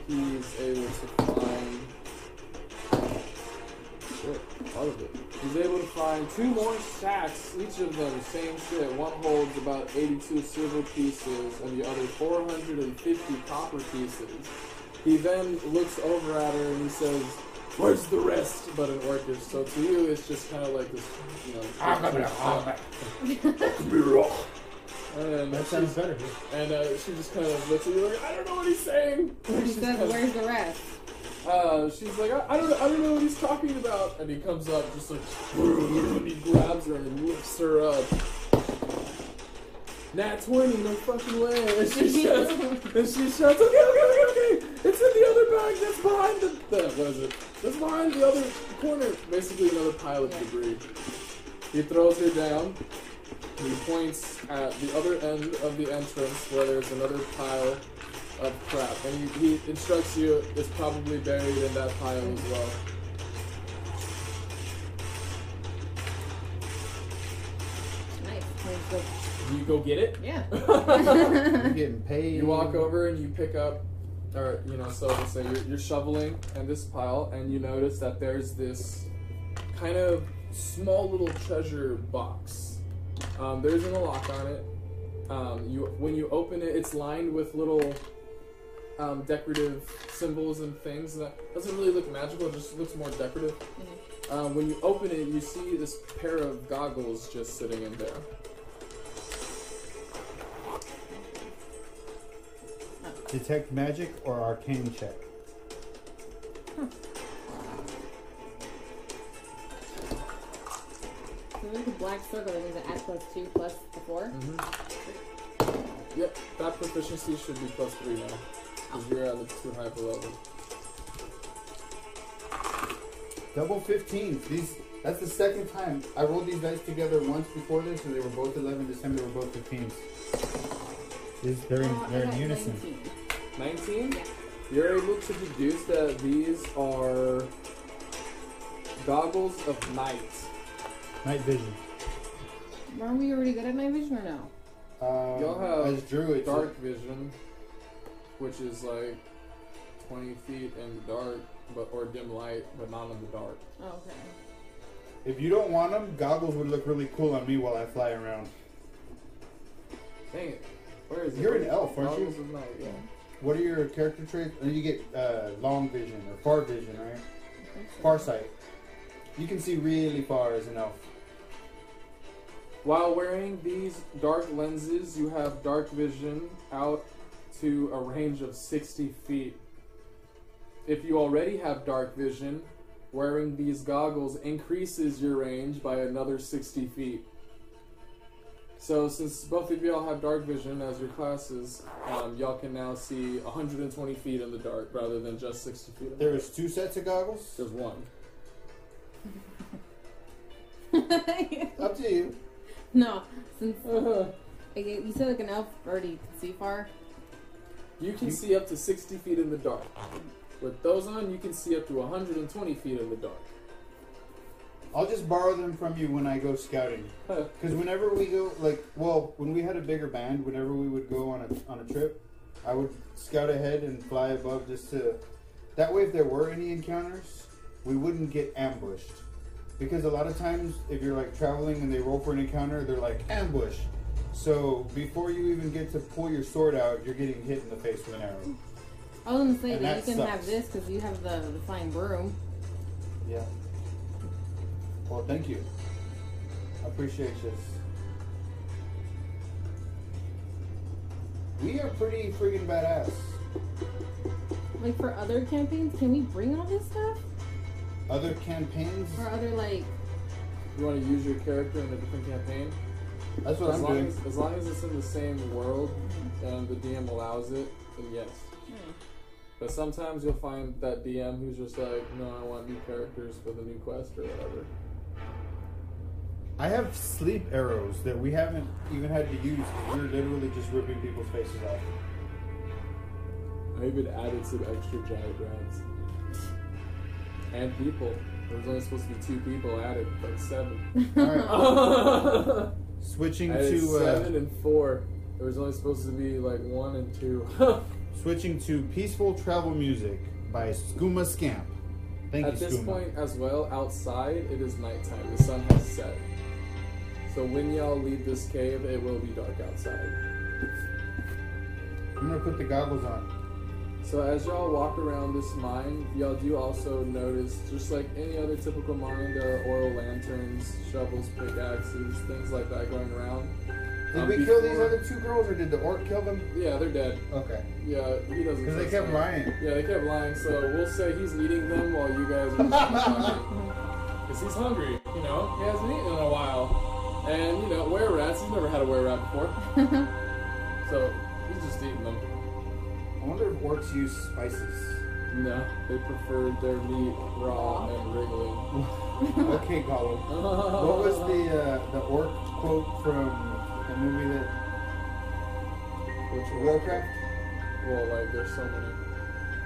he's able to find shit, all of it. He's able to find two more sacks, each of them same shit. One holds about 82 silver pieces, and the other 450 copper pieces. He then looks over at her and he says, "Where's the rest?" But in Orcish. So to you, it's just kind of like this, you know. And That she's- sounds better. and uh, she just kind of looks at you like, I don't know what he's saying. He She's says, kind of- "Where's the rest?" uh, she's like, I, I don't, I don't know what he's talking about. And he comes up, just like, and he grabs her and lifts her up. Nat 20, no fucking way. And she shouts, and she shouts, okay, okay, okay, okay. It's in the other bag that's behind the, what is it? That's behind the other corner. Basically, another pile of debris. He throws her down. He points at the other end of the entrance where there's another pile of crap. And he, he instructs you it's probably buried in that pile as well. Nice. Let's go. You go get it. Yeah. You're getting paid. You walk over and you pick up, or you know, so to say, you're, you're shoveling in this pile, and you notice that there's this kind of small little treasure box. Um, there isn't a lock on it. Um, you when you open it, it's lined with little um, decorative symbols and things that doesn't really look magical. It just looks more decorative. Um, when you open it, you see this pair of goggles just sitting in there. Detect magic or arcane check. So there's a black circle that means an add plus two plus the four. Mm-hmm. Yep, that proficiency should be plus three now. Oh. Because you're at a too high of a level. Double 15s. These. That's the second time. I rolled these dice together once before this, and they were both 11. This time they were both 15s. These, they're in, Oh, they're in unison. 19. 19? Yeah. You're able to deduce that these are goggles of night. Night vision. Aren't we already good at night vision or no? Um, Y'all have as druids, Dark vision, which is like 20 feet in the dark. but or dim light, but not in the dark. Oh, okay. If you don't want them, goggles would look really cool on me while I fly around. Dang it. Where is it? You're an elf, aren't you? Goggles is night, yeah. What are your character traits? And you get uh, long vision or far vision, right? So. Far sight. You can see really far as an elf. While wearing these dark lenses, you have dark vision out to a range of 60 feet. If you already have dark vision, wearing these goggles increases your range by another 60 feet. So, since both of y'all have dark vision as your classes, um, y'all can now see 120 feet in the dark rather than just 60 feet. In the There's two sets of goggles. There's one. Up to you. no, since okay, you said like an elf already can see far. You can see up to 60 feet in the dark. With those on, you can see up to 120 feet in the dark. I'll just borrow them from you when I go scouting. Because whenever we go, like, well, when we had a bigger band, whenever we would go on a on a trip, I would scout ahead and fly above just to. That way, if there were any encounters, we wouldn't get ambushed. Because a lot of times, if you're like traveling and they roll for an encounter, they're like ambush. So before you even get to pull your sword out, you're getting hit in the face with an arrow. I was gonna say that, that you can have this because you have the, the flying broom. Yeah. Well, thank you. I appreciate this. We are pretty freaking badass. Like for other campaigns, can we bring all this stuff? Other campaigns? Or other like You want to use your character in a different campaign? That's what as I'm long doing. As, as long as it's in the same world and the DM allows it, then yes. hmm, But sometimes you'll find that DM who's just like, no, I want new characters for the new quest or whatever. I have sleep arrows that we haven't even had to use. We're literally just ripping people's faces off. I even added some extra giant rounds. And people. There was only supposed to be two people added, but seven. Alright, switching added to uh, seven and four. There was only supposed to be like one and two. switching to peaceful travel music by Skooma Scamp. Thank you. At you, this Skooma. point as well, outside it is nighttime. The sun has set. So when y'all leave this cave, it will be dark outside. I'm gonna put the goggles on. So as y'all walk around this mine, y'all do also notice, just like any other typical mine, there are oil lanterns, shovels, pickaxes, things like that going around. Did Um, we kill these other two girls, or did the orc kill them? Yeah, they're dead. Okay. Yeah, he doesn't. Because they kept them. lying. Yeah, they kept lying. So we'll say he's eating them while you guys are. Because he's hungry. You know, he hasn't eaten in a while. And you know, were rats. He's never had a were rat before. so he's just eating them. I wonder if orcs use spices. No, they prefer their meat raw and wriggling. okay, Gollum. What was the uh, the orc quote from the movie that Which one? Warcraft? Well, like there's so many.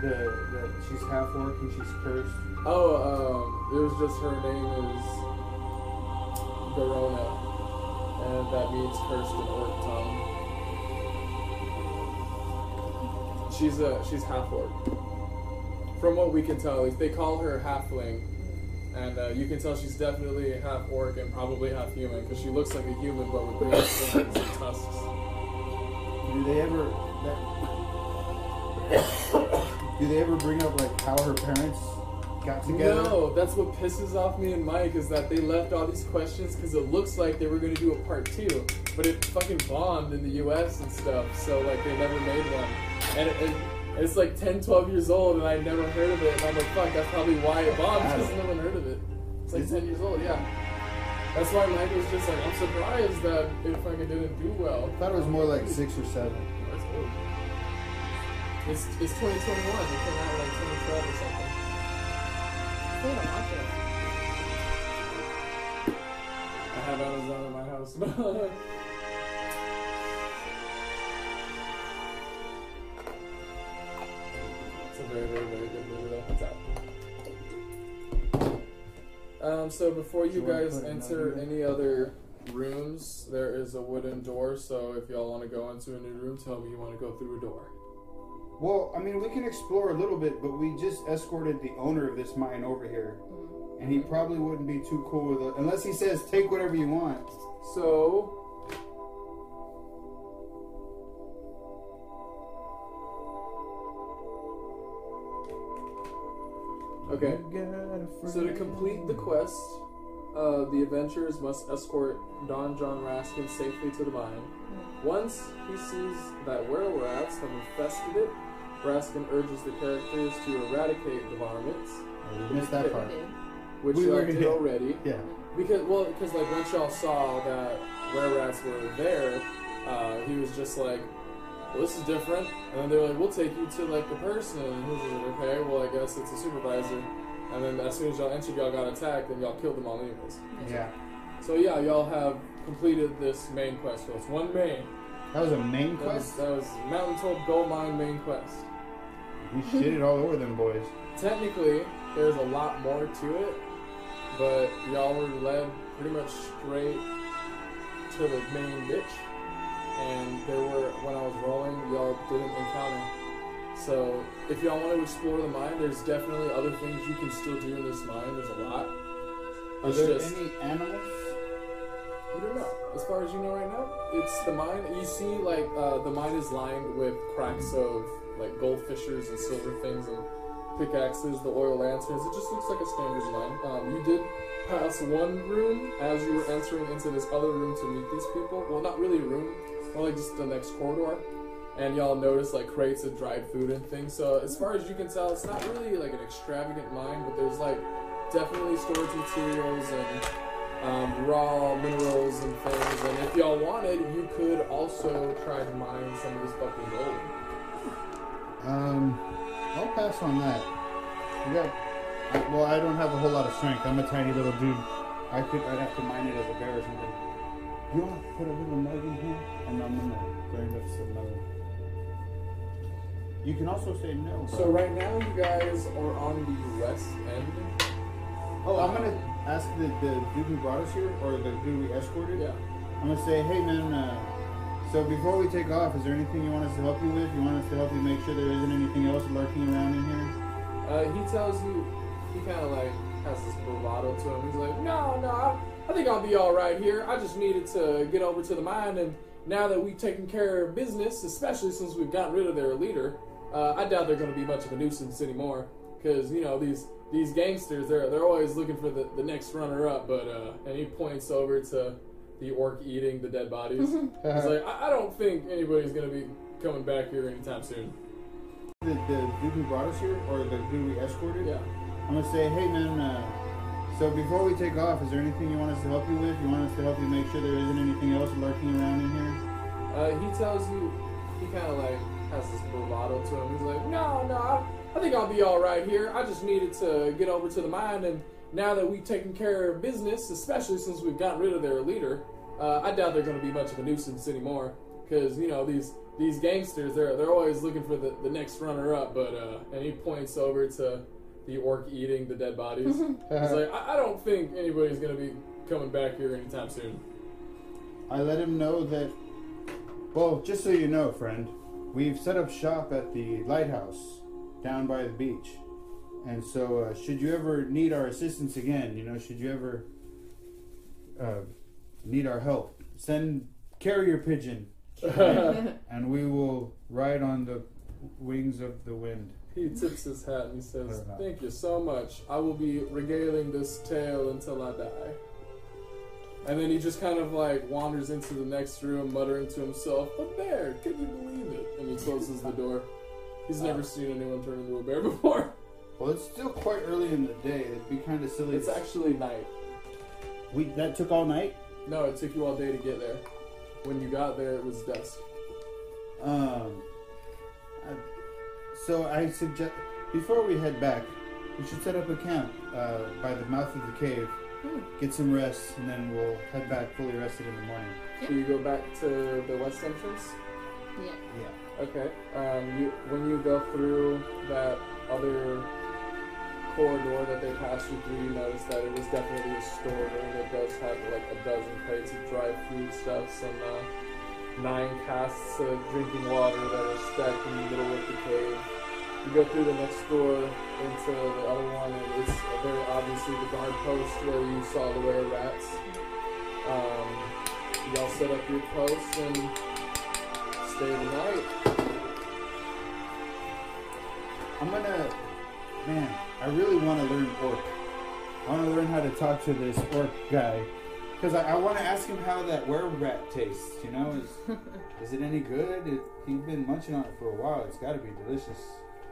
The, the she's half orc and she's cursed. Oh, um, it was just her name is Garona, and that means cursed in orc tongue. She's a she's half orc. From what we can tell, they call her halfling, and uh, you can tell she's definitely half orc and probably half human because she looks like a human but with and tusks. Do they ever that, Do they ever bring up like how her parents got together? No, that's what pisses off me and Mike is that they left all these questions because it looks like they were going to do a part two, but it fucking bombed in the U.S. and stuff, so like they never made one. And it, it, it's like 10, 12 years old, and I never heard of it. And I'm like, fuck, that's probably why it bombed because no one heard of it. It's like Is 10 years old, yeah. That's why Mike was just like, I'm surprised that it fucking didn't do well. I thought it was more like six or seven. That's old. It's, it's 2021. It came out like 2012 or something. Still don't watch it. I have Amazon in my house. it's a very, very, very good movie though. It's out. Um, so before you Do you wanna guys put it in enter that any other rooms, there is a wooden door. So if y'all want to go into a new room, tell me you want to go through a door. Well, I mean, we can explore a little bit, but we just escorted the owner of this mine over here, and he probably wouldn't be too cool with it unless he says take whatever you want. So. Okay. So to complete the quest, uh, the adventurers must escort Don-Jon Raskin safely to the mine. Once he sees that were rats have infested it, Raskin urges the characters to eradicate the varmints, Oh, we missed that part. which We y'all did yeah. already. Yeah. Because well, because like once y'all saw that were rats were there, uh, he was just like, "Well, this is different." And then they were like, "We'll take you to like the person." And he was like, "Okay, well, I guess it's a supervisor." And then as soon as y'all entered, y'all got attacked, and y'all killed them all anyways. Yeah. So yeah, y'all have completed this main quest. So it's one main. That was a main That was, quest. that was Mountain's Toe Gold Mine main quest. We shitted all over them boys. Technically, there's a lot more to it, but y'all were led pretty much straight to the main ditch. And there were, when I was rolling, y'all didn't encounter. So, if y'all want to explore the mine, there's definitely other things you can still do in this mine. There's a lot. Are It's there just- any animals? You don't know. As far as you know right now, it's the mine. You see, like, uh, the mine is lined with cracks of, like, goldfishers and silver things and pickaxes, the oil lanterns. It just looks like a standard mine. Um, you did pass one room as you were entering into this other room to meet these people. Well, not really a room, more like just the next corridor. And y'all notice, like, crates of dried food and things. So, as far as you can tell, it's not really, like, an extravagant mine, but there's, like, definitely storage materials and um, raw minerals and things. And if y'all wanted, you could also try to mine some of this fucking gold. Um, I'll pass on that. We got. I, well, I don't have a whole lot of strength. I'm a tiny little dude. I think I'd have to mine it as a bear or something. You want to put a little mug in here, and I'm gonna grind up some metal. You can also say no. So right now, you guys are on the west end. Oh, I'm gonna ask the, the dude who brought us here, or the dude we escorted. Yeah. I'm gonna say, hey man, uh, so before we take off, is there anything you want us to help you with? You want us to help you make sure there isn't anything else lurking around in here? Uh, he tells you, he kind of like has this bravado to him. He's like, no, no, I, I think I'll be all right here. I just needed to get over to the mine, and now that we've taken care of business, especially since we've gotten rid of their leader, uh, I doubt they're going to be much of a nuisance anymore. Because you know these these gangsters, they're they're always looking for the, the next runner up. But uh, and he points over to the orc eating the dead bodies. He's like, I, I don't think anybody's going to be coming back here anytime soon. The, the dude who brought us here, or the dude we escorted? Yeah. I'm gonna say, hey man, uh, so before we take off, is there anything you want us to help you with? You want us to help you make sure there isn't anything else lurking around in here? Uh, he tells you, he kind of like has this bravado to him. He's like, no, no, I, I think I'll be all right here. I just needed to get over to the mine, and now that we've taken care of business, especially since we've gotten rid of their leader, uh, I doubt they're going to be much of a nuisance anymore. Because you know these these gangsters, they're they're always looking for the, the next runner up. But uh, and he points over to the orc eating the dead bodies. He's like, I, I don't think anybody's going to be coming back here anytime soon. I let him know that. Well, just so you know, friend, we've set up shop at the lighthouse down by the beach, and so uh, should you ever need our assistance again, you know, should you ever uh, need our help, send carrier pigeon, and we will ride on the wings of the wind. He tips his hat and he says, Thank you so much. I will be regaling this tale until I die. And then he just kind of like wanders into the next room, muttering to himself, A bear, can you believe it? And he closes the door. He's never seen anyone turn into a bear before. Well, it's still quite early in the day. It'd be kind of silly. It's actually night. we that took all night. No, it took you all day to get there. When you got there, it was dusk. Um, I, so I suggest before we head back, we should set up a camp uh, by the mouth of the cave, get some rest, and then we'll head back fully rested in the morning. So you go back to the west entrance? Yeah. Yeah. Okay. Um, you when you go through that other corridor that they passed you through, you notice that it was definitely a storeroom. It does have like a dozen crates of dried food stuff, some uh, nine casks of drinking water that are stacked in the middle of the cave. You go through the next door into the other one, and it's very obviously the guard post where you saw the were rats. Um, y'all set up your posts and stay the night. I'm gonna, man, I really want to learn orc. I want to learn how to talk to this orc guy. Because I, I want to ask him how that were rat tastes. You know, is is it any good? It, he's been munching on it for a while. It's got to be delicious.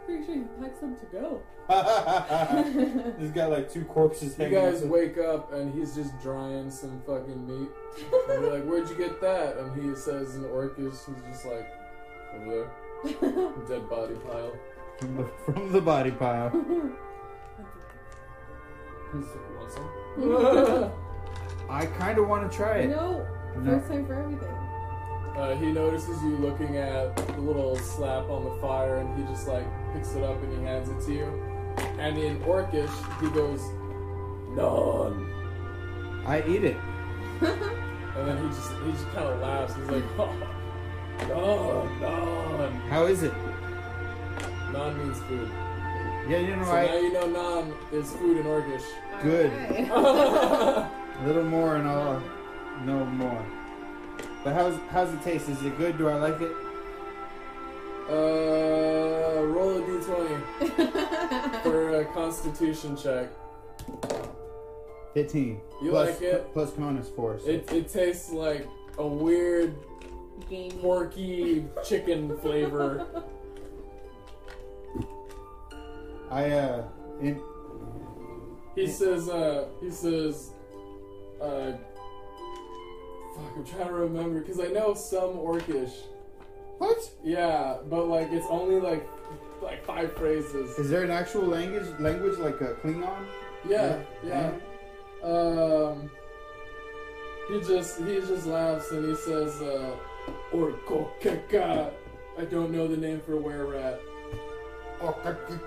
Pretty sure you packed some to go. He's got like two corpses You guys up. wake up and he's just drying some fucking meat. And you're like, "Where'd you get that?" And he says in Orcish, he's just like, "Over there, dead body pile." from the, from the body pile. He's like, "You? I kind of want to try it. no, No. first time for everything. Uh, he notices you looking at the little slap on the fire, and he just like picks it up and he hands it to you. And in Orcish, he goes, "None." I eat it. And then he just he just kind of laughs. He's like, "Oh, "None, none." How is it? Naan means food. Yeah, you know, So now you know naan is food in Orcish. Good. Alright. a little more and I'll know more. But how's how's it taste? Is it good? Do I like it? uh, roll a d20 for a Constitution check. Fifteen. You Plus- like it? Plus con is four. So. It it tastes like a weird Gamey. porky chicken flavor. I uh in He says, uh, he says, uh, fuck, I'm trying to remember because I know some Orcish. what? Yeah, but like it's only like like five phrases. Is there an actual language language like a Klingon? Yeah, yeah. Um, he just he just laughs and he says, uh, Orkokeka. I don't know the name for were rat.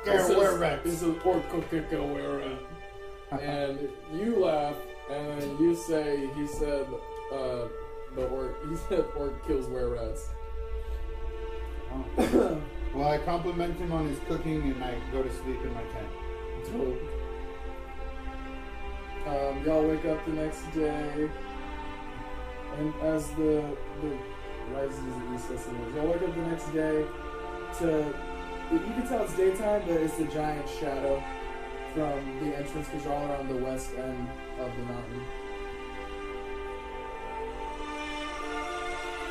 He says- He says Orkokeka were rat. and you laugh, and then you say he said uh, the orc. He said orc kills were rats. Oh. Well, I compliment him on his cooking and I go to sleep in my tent. Um, y'all wake up the next day, and as the the rises and recesses, y'all wake up the next day to you can tell it's daytime, but it's the giant shadow from the entrance because you're all around the west end of the mountain.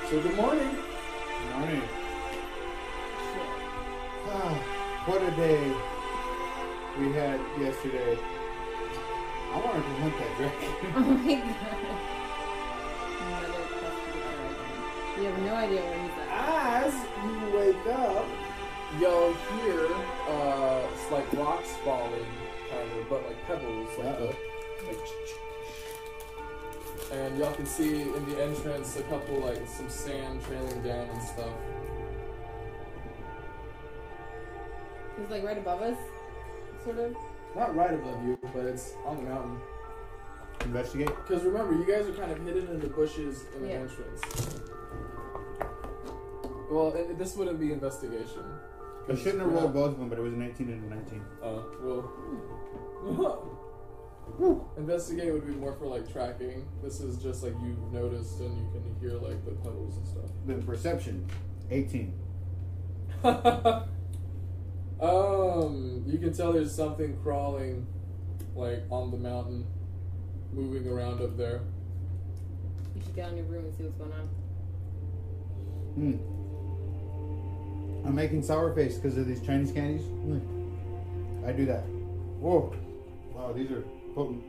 So good morning. Good Morning. Ah, what a day we had yesterday. I wanted to hunt that dragon. Oh my god. Another quest for the dragon. You have no idea where he's at. As you wake up, Y'all hear uh, it's like rocks falling, kind of, but like pebbles, like, Uh-oh. the, like and y'all can see in the entrance a couple like some sand trailing down and stuff. It's like right above us, sort of. not right above you, but it's on the mountain. Investigate. Because remember, you guys are kind of hidden in the bushes in the Yeah. entrance. Well, i this wouldn't be investigation. I shouldn't have rolled both of them, but it was an 18 and a 19. Uh, well. Investigate would be more for like tracking. This is just like you've noticed and you can hear like the puddles and stuff. Then perception, 18. um, you can tell there's something crawling, like on the mountain, moving around up there. You should get on your room and see what's going on. Hmm. I'm making sour face because of these Chinese candies. Hmm. I do that. Whoa. Wow, these are potent.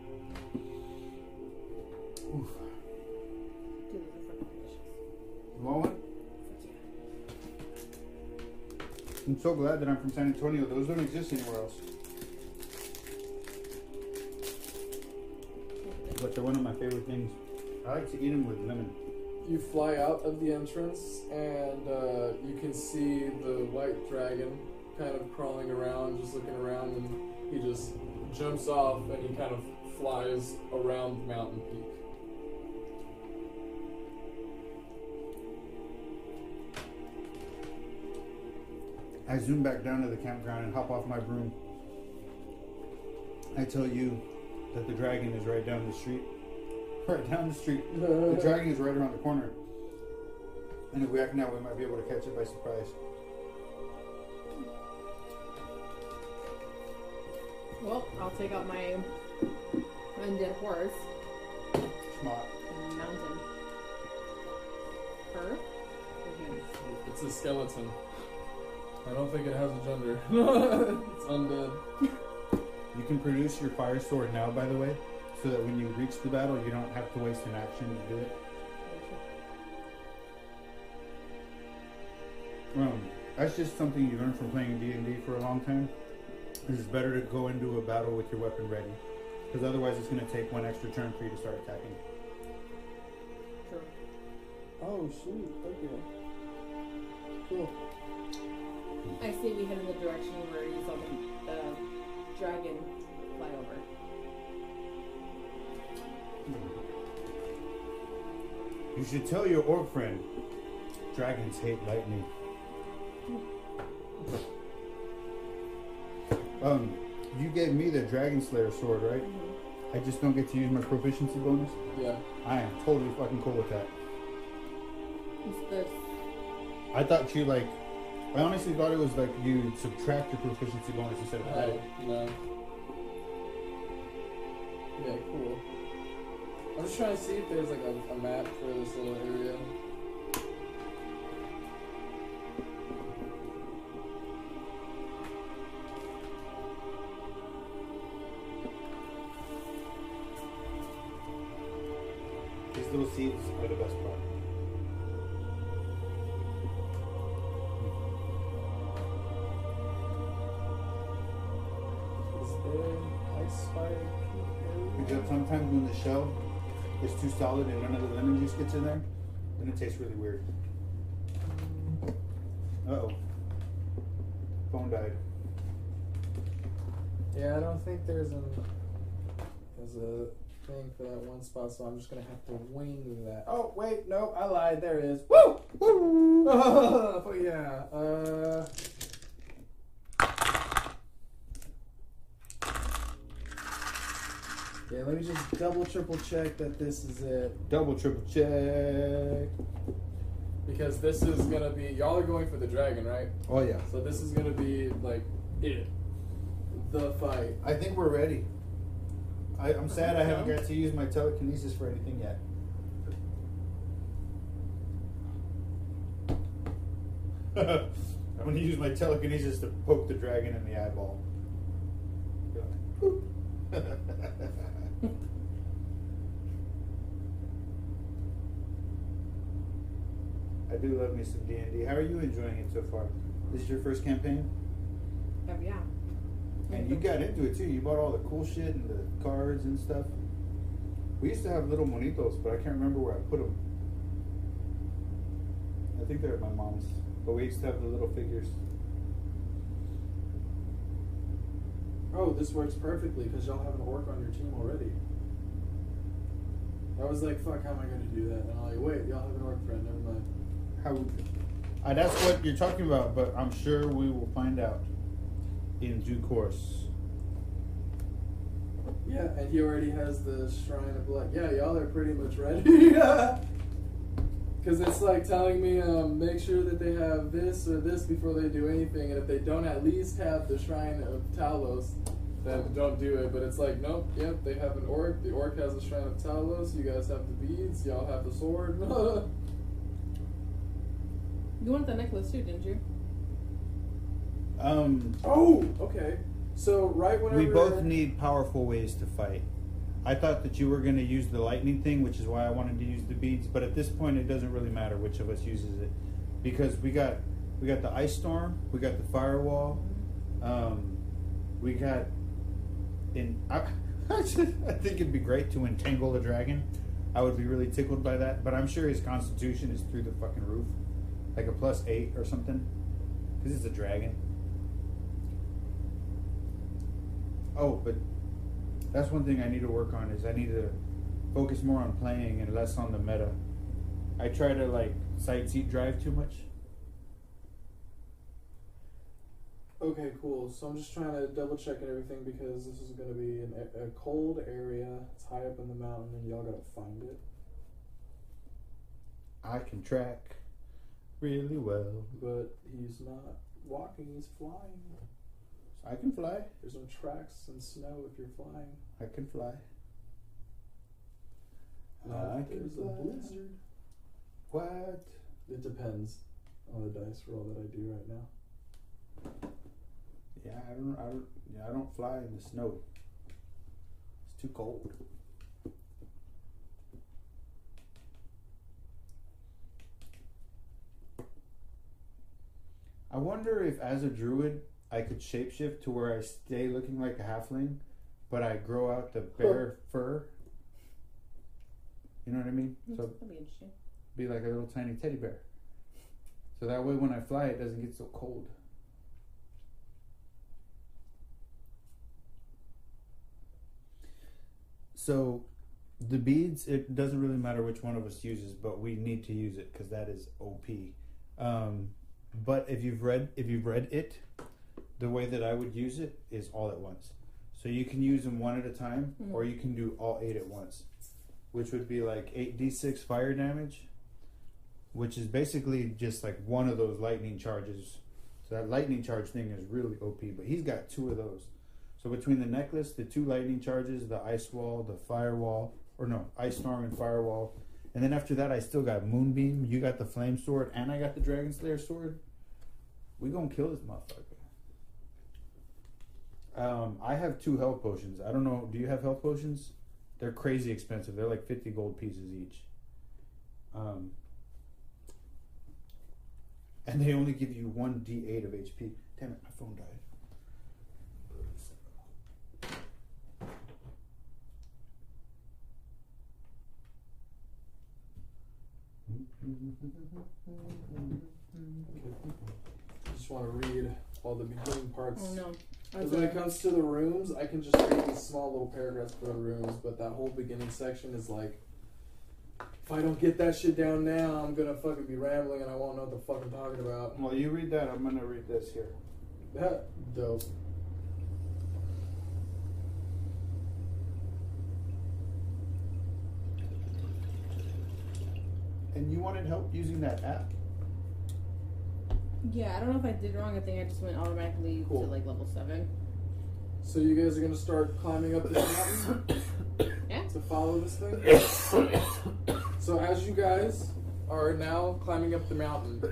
Oof. Dude, those fucking delicious. You want one? Fuck I'm so glad that I'm from San Antonio. Those don't exist anywhere else. But they're one of my favorite things. I like to eat them with lemon you fly out of the entrance and uh, you can see the white dragon kind of crawling around, just looking around, and he just jumps off and he kind of flies around the mountain peak. I zoom back down to the campground and hop off my broom. I tell you that the dragon is right down the street. Right down the street. The dragon is right around the corner. And if we act now, we might be able to catch it by surprise. Well, I'll take out my undead horse Smart. and mountain. Her? It's a skeleton. I don't think it has a gender. it's undead. You can produce your fire sword now, by the way, so that when you reach the battle, you don't have to waste an action to do it. Um, that's just something you learn from playing D and D for a long time. It's better to go into a battle with your weapon ready, because otherwise it's going to take one extra turn for you to start attacking. True. Oh, sweet. Okay. Cool. I see we head in the direction where you saw the, the dragon fly over. You should tell your orc friend. Dragons hate lightning. Um, you gave me the Dragon Slayer sword, right? Mm-hmm. I just don't get to use my proficiency bonus. Yeah. I am totally fucking cool with that. It's the I thought you like. I honestly thought it was like you subtract your proficiency bonus instead of add it. Oh, no. Yeah, cool. I'm just trying to see if there's like a, a map for this little area. These little seeds are the best part. Is too solid and none of the lemon juice gets in there, then it tastes really weird. Uh oh. Phone died. Yeah, I don't think there's an there's a thing for that one spot, so I'm just gonna have to wing that. Oh wait, no, I lied. There is. Woo! Woo! Oh yeah. Uh. Let me just double triple check that this is it. Double triple check. Because this is gonna be y'all are going for the dragon, right? Oh yeah. So this is gonna be like it. The fight. I think we're ready. I, I'm sad I haven't got to use my telekinesis for anything yet. I'm gonna use my telekinesis to poke the dragon in the eyeball. I do love me some D and D. How are you enjoying it so far? This is your first campaign, oh yeah. and you got into it too. You bought all the cool shit and the cards and stuff. We used to have little monitos, but I can't remember where I put them. I think they're at my mom's, but we used to have the little figures. Oh, this works perfectly because y'all have an orc on your team already. I was like, fuck, how am I going to do that? And I'm like, wait, y'all have an orc friend, never mind. How? Uh, that's what you're talking about, but I'm sure we will find out in due course. Yeah, and he already has the Shrine of Blood. Yeah, y'all are pretty much ready. Because it's like telling me, um, make sure that they have this or this before they do anything, and if they don't at least have the Shrine of Talos, then don't do it. But it's like, nope, yep, they have an orc. The orc has the Shrine of Talos. You guys have the beads. Y'all have the sword. You wanted the necklace too, didn't you? Um, oh, okay. So right whenever we both need powerful ways to fight. I thought that you were going to use the lightning thing, which is why I wanted to use the beads. But at this point, it doesn't really matter which of us uses it, because we got we got the ice storm, we got the firewall, um, we got in. I, I think it'd be great to entangle a dragon. I would be really tickled by that. But I'm sure his constitution is through the fucking roof, like a plus eight or something, because it's a dragon. Oh, but that's one thing I need to work on is I need to focus more on playing and less on the meta. I try to like sight seat drive too much. Okay, cool. So I'm just trying to double check and everything because this is going to be an, a, cold area. It's high up in the mountain, and y'all gotta find it. I can track really well. But he's not walking; he's flying. I can fly. There's no tracks and snow if you're flying. I can fly. Not I can there's a fly. blizzard. What? It depends on the dice roll that I do right now. Yeah, I don't. I don't. Yeah, I don't fly in the snow. It's too cold. I wonder if, as a druid, I could shapeshift to where I stay looking like a halfling, but I grow out the bear fur. You know what I mean? So That'd be interesting. be like a little tiny teddy bear. So that way, when I fly, it doesn't get so cold. So, the beads, it doesn't really matter which one of us uses, but we need to use it because that is OP. Um, but if you've read, if you've read it, the way that I would use it is all at once. So you can use them one at a time, Mhm. or you can do all eight at once, which would be like eight d6 fire damage, which is basically just like one of those lightning charges. So that lightning charge thing is really OP, but he's got two of those. So between the necklace, the two lightning charges, the ice wall, the firewall, or no, ice storm and firewall, and then after that, I still got moonbeam. You got the flame sword, and I got the dragon slayer sword. We gonna kill this motherfucker. Um, I have two health potions. I don't know. Do you have health potions? They're crazy expensive. They're like fifty gold pieces each. Um, and they only give you one d8 of HP. Damn it, my phone died. I just want to read all the beginning parts. Oh no. Because when it comes to the rooms, I can just read these small little paragraphs for the rooms, but that whole beginning section is like, if I don't get that shit down now, I'm gonna fucking be rambling and I won't know what the fuck I'm talking about. Well, you read that. I'm gonna read this here. That dope. And you wanted help using that app? Yeah, I don't know if I did wrong. I think I just went automatically Cool. to like level seven. So you guys are gonna start climbing up this mountain Yeah. to follow this thing. so as you guys are now climbing up the mountain,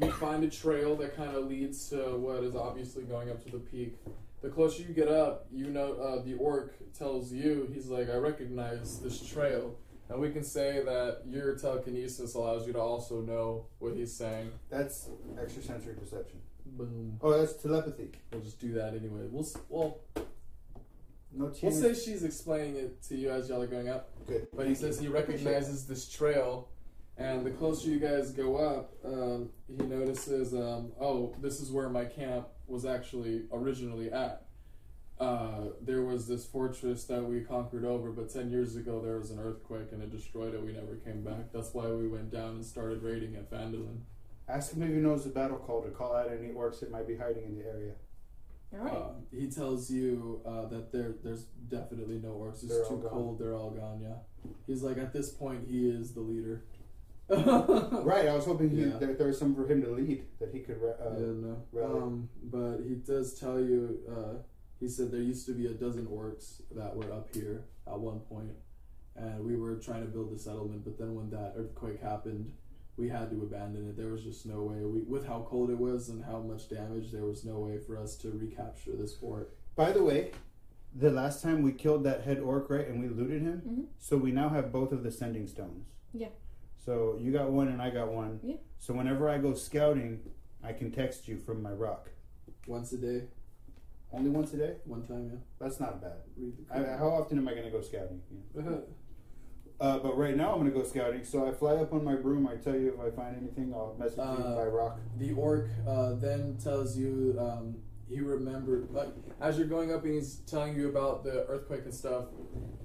you find a trail that kind of leads to what is obviously going up to the peak. The closer you get up, you know uh, the orc tells you he's like, I recognize this trail, and we can say that your telekinesis allows you to also know what he's saying. That's extrasensory perception. Boom. Oh, that's telepathy. We'll just do that anyway. We'll s- well, No we'll say she's explaining it to you as y'all are going up. Good. But he says he recognizes this trail, and the closer you guys go up, um, he notices, um, oh, this is where my camp was actually originally at. Uh, there was this fortress that we conquered over, but 10 years ago there was an earthquake and it destroyed it. We never came back. That's why we went down and started raiding at Phandalin. Ask him if he knows the battle call to call out any orcs that might be hiding in the area. All right. Uh, he tells you uh, that there there's definitely no orcs. It's They're too cold. They're all gone. Yeah. He's like at this point he is the leader. Right. I was hoping he, Yeah. that there was some for him to lead that he could. Uh, yeah, no. rally. Um, but he does tell you. He said there used to be a dozen orcs that were up here at one point, and we were trying to build the settlement. But then when that earthquake happened, we had to abandon it. There was just no way. We, with how cold it was and how much damage, there was no way for us to recapture this fort. By the way, the last time we killed that head orc, right, and we looted him, Mhm. so we now have both of the sending stones. Yeah. So you got one and I got one. Yeah. So whenever I go scouting, I can text you from my rock. Once a day, Only once a day? one time, yeah. That's not bad. I, how often am I going to go scouting? Yeah. Uh, but right now I'm going to go scouting. So I fly up on my broom. I tell you if I find anything. I'll message you Uh, by rock. The orc uh, then tells you um, he remembered, like, as you're going up and he's telling you about the earthquake and stuff,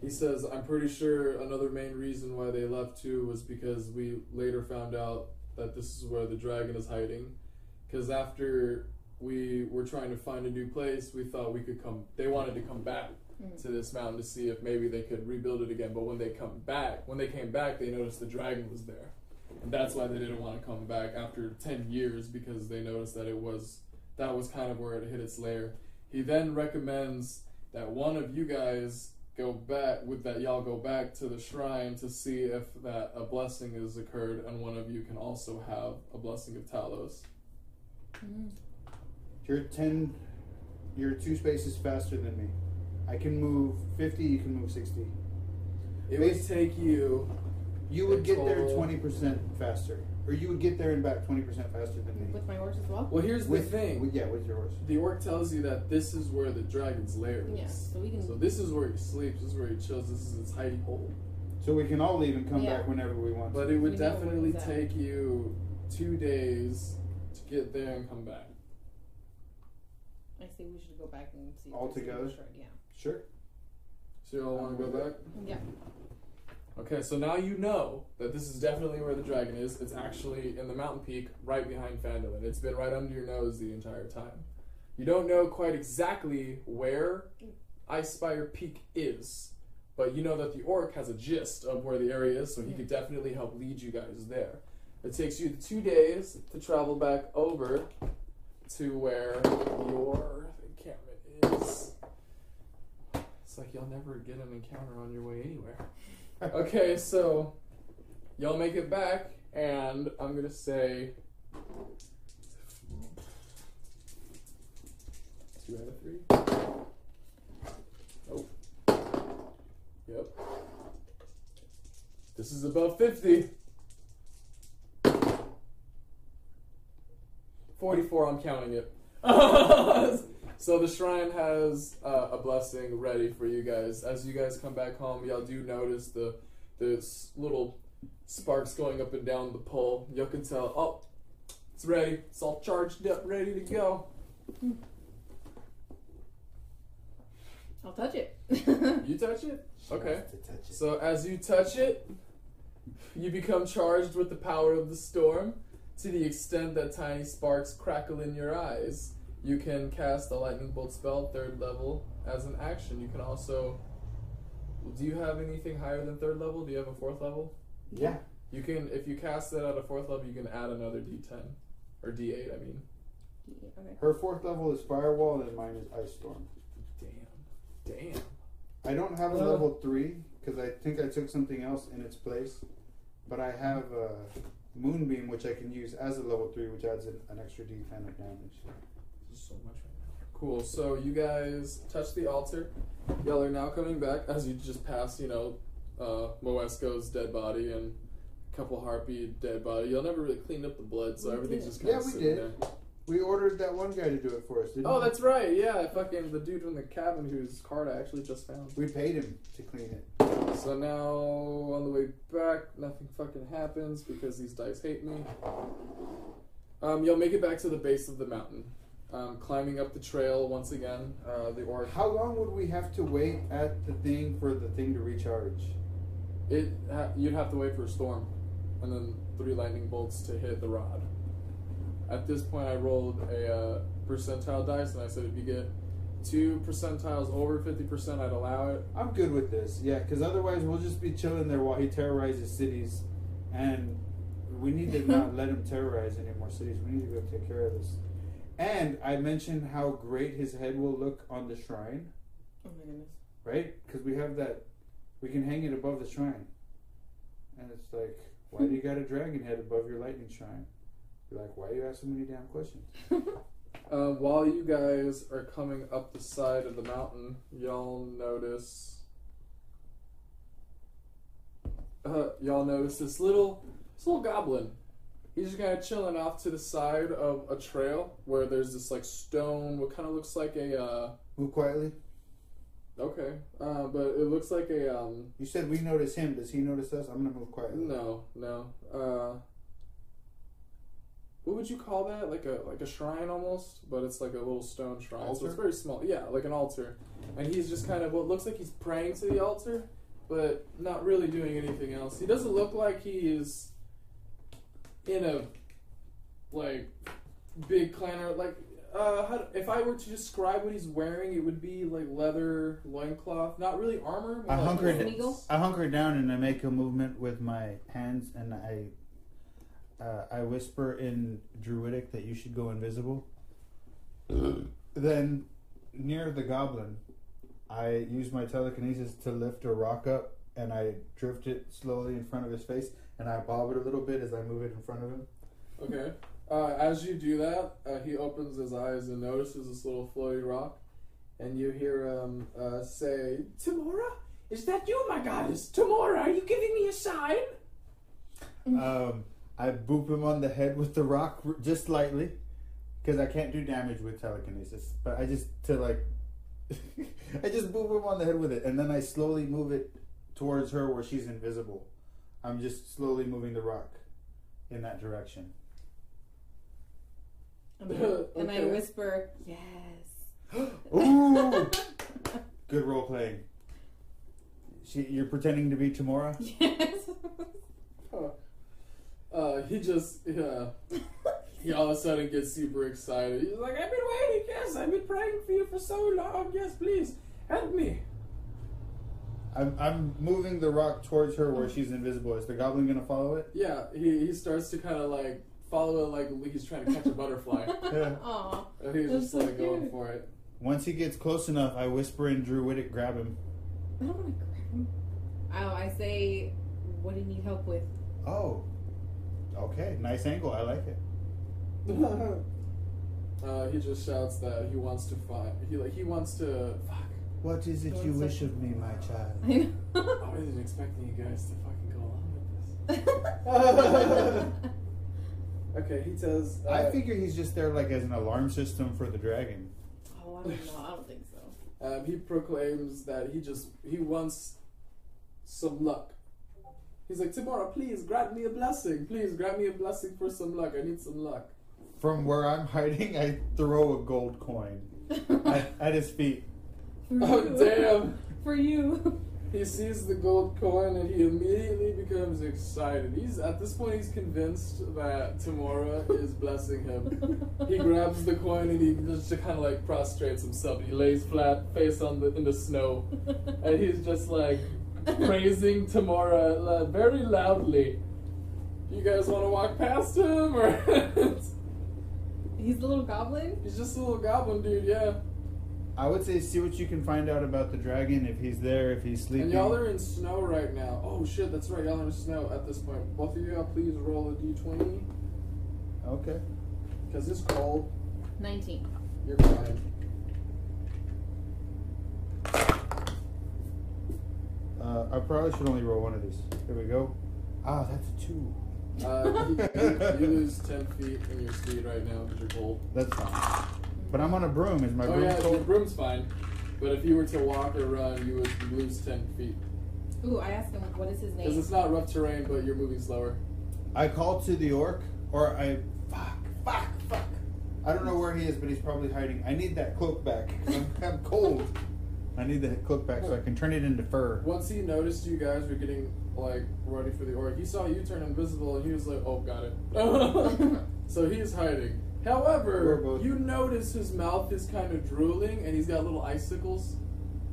he says, I'm pretty sure another main reason why they left too was because we later found out that this is where the dragon is hiding. Because after we were trying to find a new place. We thought we could come. They wanted to come back Mm. to this mountain to see if maybe they could rebuild it again. But when they come back, when they came back, they noticed the dragon was there, and that's why they didn't want to come back after ten years because they noticed that it was that was kind of where it hit its lair. He then recommends that one of you guys go back with that y'all go back to the shrine to see if that a blessing has occurred, and one of you can also have a blessing of Talos. Mm. You're ten. You're two spaces faster than me. I can move fifty. You can move sixty. It Bas- would take you You would get there twenty percent faster, or you would get there and back twenty percent faster than me. With my horse as well? Well, here's With the thing. with- yeah, with your horse. the orc tells you that this is where the dragon's lair is. Yeah, so we can. So this is where he sleeps. This is where he chills. This is his hiding hole. So we can all leave and come Yeah. back whenever we want. But to. it would We definitely take you two days to get there and come back. I say we should go back and see. if All there's together? a shred, Yeah. Sure. So you all want to go back? Yeah. Okay, so now you know that this is definitely where the dragon is. It's actually in the mountain peak right behind Phandalin. It's been right under your nose the entire time. You don't know quite exactly where Icespire Peak is, but you know that the orc has a gist of where the area is, so he could definitely help lead you guys there. It takes you two days to travel back over to where your It's like y'all never get an encounter on your way anywhere. Okay, so y'all make it back, and I'm gonna say two out of three. Oh, yep. This is above fifty. Forty-four. I'm counting it. so the shrine has uh, a blessing ready for you guys. As you guys come back home, y'all do notice the the s- little sparks going up and down the pole. Y'all can tell. Oh, it's ready. It's all charged up, ready to go. I'll touch it. You touch it. Okay. To touch it. So as you touch it, you become charged with the power of the storm to the extent that tiny sparks crackle in your eyes. You can cast a lightning bolt spell third level as an action. You can also Do you have anything higher than third level? Do you have a fourth level? Yeah. You can if you cast it at a fourth level, you can add another D10 or D8. I mean, Okay. Her fourth level is Firewall and mine is Ice Storm. damn, damn. I don't have a Uh. level three because I think I took something else in its place, but I have a Moonbeam which I can use as a level three, which adds an, an extra D10 of damage. There's so much right now. Cool. So you guys touch the altar. Y'all are now coming back as you just passed, you know, uh, Moesco's dead body and a couple harpy dead body. Y'all never really cleaned up the blood, so We everything's did. just kind Yeah, of we sitting did. there. We ordered that one guy to do it for us, didn't Oh, we? that's right. Yeah, fucking the dude in the cabin whose card I actually just found. We paid him to clean it. So now on the way back, nothing fucking happens because these dice hate me. Um, you'll make it back to the base of the mountain. Um, climbing up the trail once again. Uh, the orc. How long would we have to wait at the thing for the thing to recharge? It ha- you'd have to wait for a storm, and then three lightning bolts to hit the rod. At this point, I rolled a uh, percentile dice, and I said if you get two percentiles over fifty percent, I'd allow it. I'm good with this, yeah, because otherwise we'll just be chilling there while he terrorizes cities, and we need to not let him terrorize any more cities. We need to go take care of this. And I mentioned how great his head will look on the shrine, Oh my goodness. right? Because we have that, we can hang it above the shrine, and it's like, why do you got a dragon head above your lightning shrine? You're like, why do you ask so many damn questions? Um, while you guys are coming up the side of the mountain, y'all notice. Uh, y'all notice this little, this little goblin. He's just kind of chilling off to the side of a trail where there's this like stone, what kind of looks like a. Uh, Move quietly. okay, uh, but it looks like a. Um, You said we notice him. Does he notice us? I'm gonna move quietly. no, no. Uh, what would you call that? Like a like a shrine almost, but it's like a little stone shrine. So it's very small. Yeah, like an altar. And he's just kind of what looks like he's praying to the altar, but not really doing anything else. He doesn't look like he is in a like big clan or like Uh, how, if I were to describe what he's wearing, it would be like leather loincloth, not really armor. I like hunkered. An eagle? I hunker down and I make a movement with my hands and I. Uh, I whisper in Druidic that you should go invisible. then, near the goblin, I use my telekinesis to lift a rock up and I drift it slowly in front of his face and I bob it a little bit as I move it in front of him. Okay. Uh, as you do that, uh, he opens his eyes and notices this little floaty rock, and you hear him uh, say, "Tymora, is that you, my goddess? Tymora, are you giving me a sign?" Um, I boop him on the head with the rock r- just lightly, because I can't do damage with telekinesis. But I just to like, I just boop him on the head with it, and then I slowly move it towards her where she's invisible. I'm just slowly moving the rock in that direction. And I, and I whisper, yes. Ooh, good role playing. She, you're pretending to be Tymora. Yes. Uh, he just, yeah. he all of a sudden gets super excited. He's like, "I've been waiting. Yes, I've been praying for you for so long. Yes, please help me." I'm, I'm moving the rock towards her where she's invisible. Is the goblin gonna follow it? Yeah, he, he starts to kind of like follow it like he's trying to catch a butterfly. Yeah. Aw. And he's That's just so like going for it. Once he gets close enough, I whisper in Druidic, grab him. I don't want to grab him. Oh, I say, what do you need help with? Oh. Okay, nice angle. I like it. uh, he just shouts that he wants to find. He like he wants to. Fuck. What is it you wish of me, my child? I know. I wasn't expecting you guys to fucking go along with this. Okay, he says. Uh, I figure he's just there like as an alarm system for the dragon. oh, I don't know. I don't think so. Um, he proclaims that he just he wants some luck. He's like, Tymora, please grant me a blessing. Please grant me a blessing for some luck. I need some luck. From where I'm hiding, I throw a gold coin at, at his feet. Oh damn! For you. He sees the gold coin and he immediately becomes excited. He's at this point he's convinced that Tymora is blessing him. He grabs the coin and he just kind of like prostrates himself. He lays flat, face on the in the snow, and he's just like praising Tymora uh, very loudly. You guys want to walk past him, or He's the little goblin. he's just a little goblin dude? Yeah. I would say see what you can find out about the dragon if he's there, if he's sleeping. And y'all are in snow right now. Oh shit, that's right. Y'all are in snow at this point. Both of y'all, please roll a d20 Okay. because it's cold. 19. You're fine. Uh, I probably should only roll one of these. Here we go. Ah, that's a two. Uh, you, you lose 10 feet in your speed right now because you're cold. That's fine. But I'm on a broom. Is my oh, broom yeah, your cold? broom's fine. But if you were to walk or run, you would lose 10 feet. Ooh, I asked him, what is his name? Because it's not rough terrain, but you're moving slower. I call to the orc, or I. Fuck, fuck, fuck. I don't know where he is, but he's probably hiding. I need that cloak back. 'cause I'm, I'm cold. I need the cloak back so I can turn it into fur. Once he noticed you guys were getting like ready for the orc, he saw you turn invisible and he was like, "Oh, got it." so he's hiding. We're However, both- you notice his mouth is kind of drooling and he's got little icicles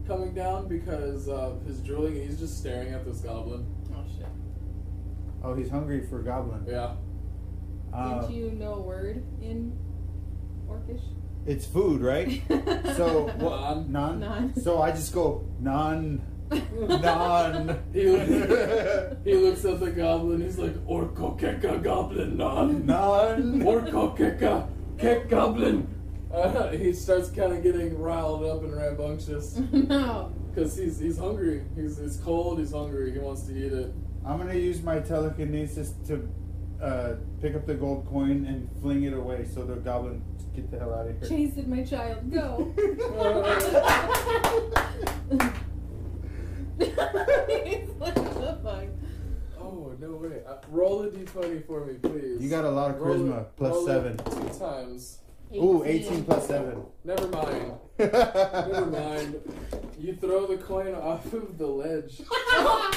coming down because of his drooling, and he's just staring at this goblin. oh, shit. Oh, he's hungry for goblin. Yeah. Uh, Didn't you know a word in Orcish? it's food, right? So what? Non. Non. Non. So I just go non, non. He, he looks at the goblin. He's like, "Orko keka goblin non." non. Orko keka kek goblin. Uh, he starts kind of getting riled up and rambunctious no. because he's he's hungry. He's it's cold. He's hungry. He wants to eat it. I'm gonna use my telekinesis to uh, pick up the gold coin and fling it away so the goblin get the hell out of here. Chase it, my child. Go. He's like, what the fuck? Oh no way! Uh, roll a d20 for me, please. You got a lot of Roll charisma. it- Plus roll it seven. two times. Ooh, 18 plus seven. Never mind. Never mind. You throw the coin off of the ledge oh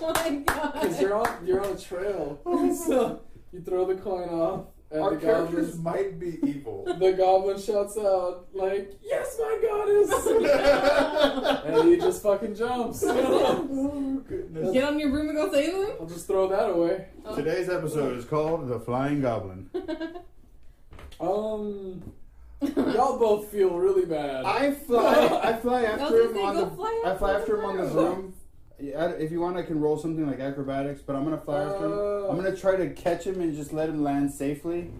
my god. because you're on you're on a trail. so you throw the coin off, And Our the characters goblin, might be evil. the goblin shouts out like, "Yes, my goddess!" and he just fucking jumps. oh goodness. Get on your broom and go save him. I'll just throw that away. Oh. Today's episode is called The Flying Goblin. Um, y'all both feel really bad. I fly. I fly after him on the. fly I fly after him on the broom. Broom. Yeah, if you want, I can roll something like acrobatics, but I'm gonna fly after him. Oh. I'm gonna try to catch him and just let him land safely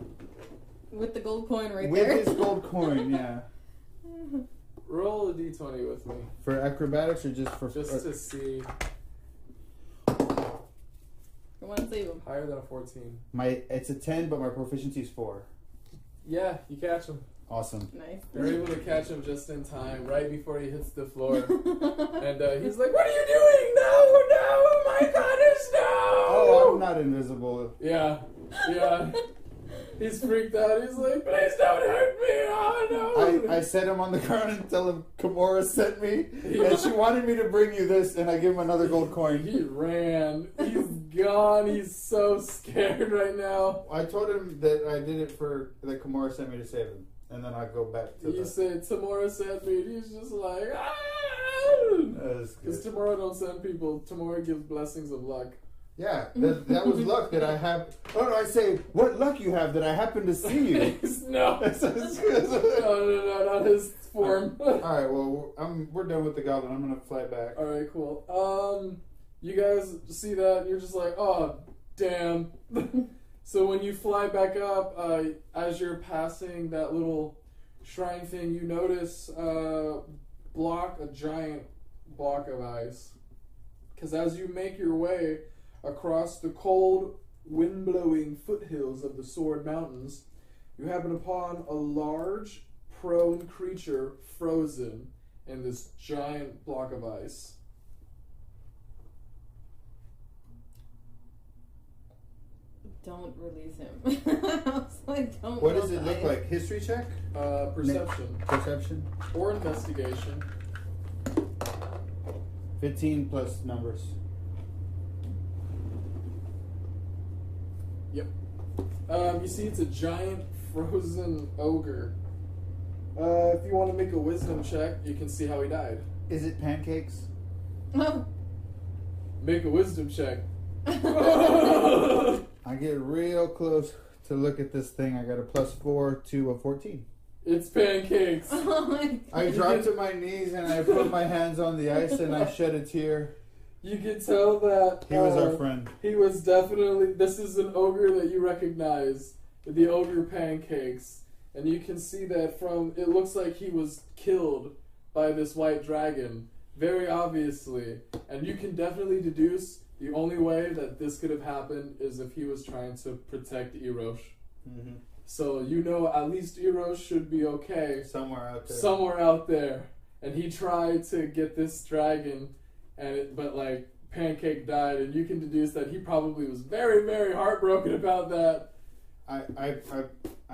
With the gold coin right with there. With his gold coin. Yeah, roll a d20 with me, for acrobatics or just for just or- to see I want to save him. higher than a 14. my. It's a ten, but my proficiency is four. Yeah, you catch him. Awesome. Nice. You're able to catch him just in time, right before he hits the floor. and uh, he's like, "What are you doing? No, no! Oh my goddess, no!" Oh, I'm not invisible. Yeah, yeah. He's freaked out. He's like, "Please don't hurt me! Oh no!" I, I set him on the ground and tell him Kimura sent me, and she wanted me to bring you this, and I give him another gold coin. He ran. He's gone. He's so scared right now. I told him that I did it for that Kimura sent me to save him, and then I go back to You the. said Tymora sent me. and He's just like, ah! Because tomorrow don't send people. Tomorrow gives blessings of luck. Yeah, that, that was luck that I have. Oh no, I say, what luck you have that I happen to see you. no. no, no, no, not his form. All right, well, I'm, we're done with the goblin. I'm gonna fly back. All right, cool. Um, you guys see that? You're just like, oh, damn. So when you fly back up, uh, as you're passing that little shrine thing, you notice uh, block a giant block of ice. Because as you make your way across the cold, wind blowing foothills of the Sword Mountains, you happen upon a large, prone creature frozen in this giant block of ice. Don't release him. I was like, don't. What does it look flying. like? History check? Uh, perception Perception? or investigation. 15 plus numbers. Yep. Um, you see, it's a giant frozen ogre. Uh, if you want to make a wisdom check, you can see how he died. Is it pancakes? Oh. Make a wisdom check. I get real close to look at this thing. I got a plus 4 to a 14. It's pancakes. Oh. I drop to my knees and I put my hands on the ice and I shed a tear. You can tell that He was our uh, friend. He was definitely. This is an ogre that you recognize, the ogre pancakes, and you can see that from. It looks like he was killed by this white dragon, very obviously, and you can definitely deduce the only way that this could have happened is if he was trying to protect Erosh. hmm So you know at least Erosh should be okay Somewhere out there. somewhere out there, and he tried to get this dragon, and it, but like Pancake died, and you can deduce that he probably was very, very heartbroken about that. I, I, I,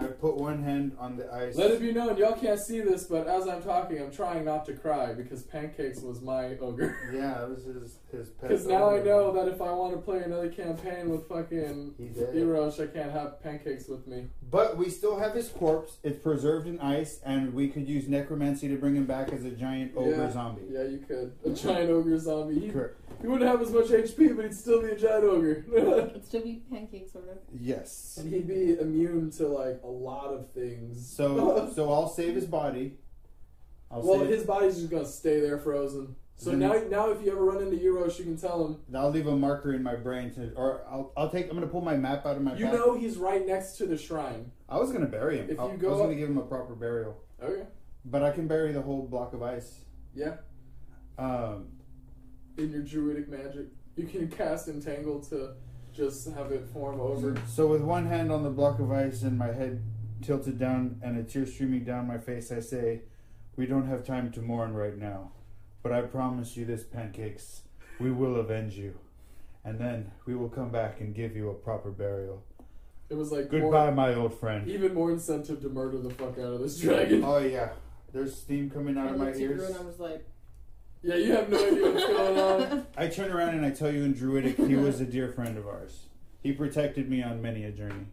I put one hand on the ice. Let it be known, y'all can't see this, but as I'm talking, I'm trying not to cry because Pancakes was my ogre. Yeah, it was his, his pet. Because now I know that if I want to play another campaign with fucking. Erosh, I can't have Pancakes with me. But we still have his corpse. It's preserved in ice, and we could use necromancy to bring him back as a giant ogre Yeah. zombie. Yeah, you could. A giant ogre zombie. Correct. He wouldn't have as much HP, but he'd still be a giant ogre. It'd still be pancakes, sort of. Yes. And he'd be immune to like a lot of things. So, so I'll save his body. I'll well, save, his body's just gonna stay there frozen. So now, now if you ever run into Erosh, you can tell him. I'll leave a marker in my brain to, or I'll, I'll take. I'm gonna pull my map out of my. You back. know he's right next to the shrine. I was gonna bury him. If I, you I go was gonna give him a proper burial, Okay. but I can bury the whole block of ice. Yeah. Um, In your druidic magic, you can cast entangle to just have it form over. So with one hand on the block of ice and my head tilted down and a tear streaming down my face, I say, "We don't have time to mourn right now, but I promise you this, pancakes. We will avenge you, and then we will come back and give you a proper burial. It was like Goodbye, more, my old friend." even more incentive to murder the fuck out of this dragon. Oh yeah, there's steam coming out I of my looked at Drew ears. and I was like, Yeah, you have no idea what's going on. I turn around and I tell you in Druidic, he was a dear friend of ours. He protected me on many a journey.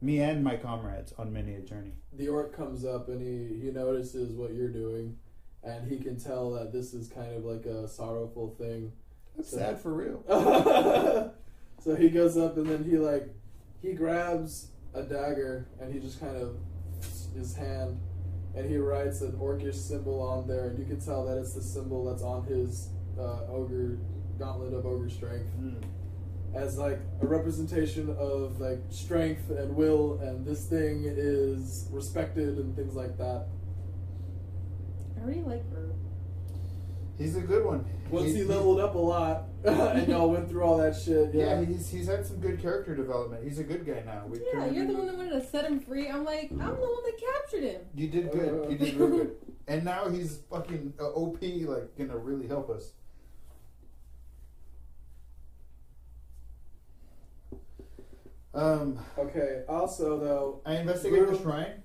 Me and my comrades on many a journey. the orc comes up and he, he notices what you're doing and he can tell that this is kind of like a sorrowful thing That's So- sad for real. so he goes up and then he like he grabs a dagger and he just kind of his hand and he writes an orcish symbol on there and you can tell that it's the symbol that's on his uh, ogre gauntlet of ogre strength Mm. as like a representation of like strength and will and this thing is respected and things like that I really like her. He's a good one. once He- he leveled up a lot and y'all went through all that shit Yeah, yeah, he's he's had some good character development. He's a good guy now. We Yeah, you're the one that wanted to set him free. I'm like, I'm the one that captured him. You did good. Uh. You did real good. And now he's fucking uh, OP, like gonna really help us. Um, okay also though I investigated the shrine.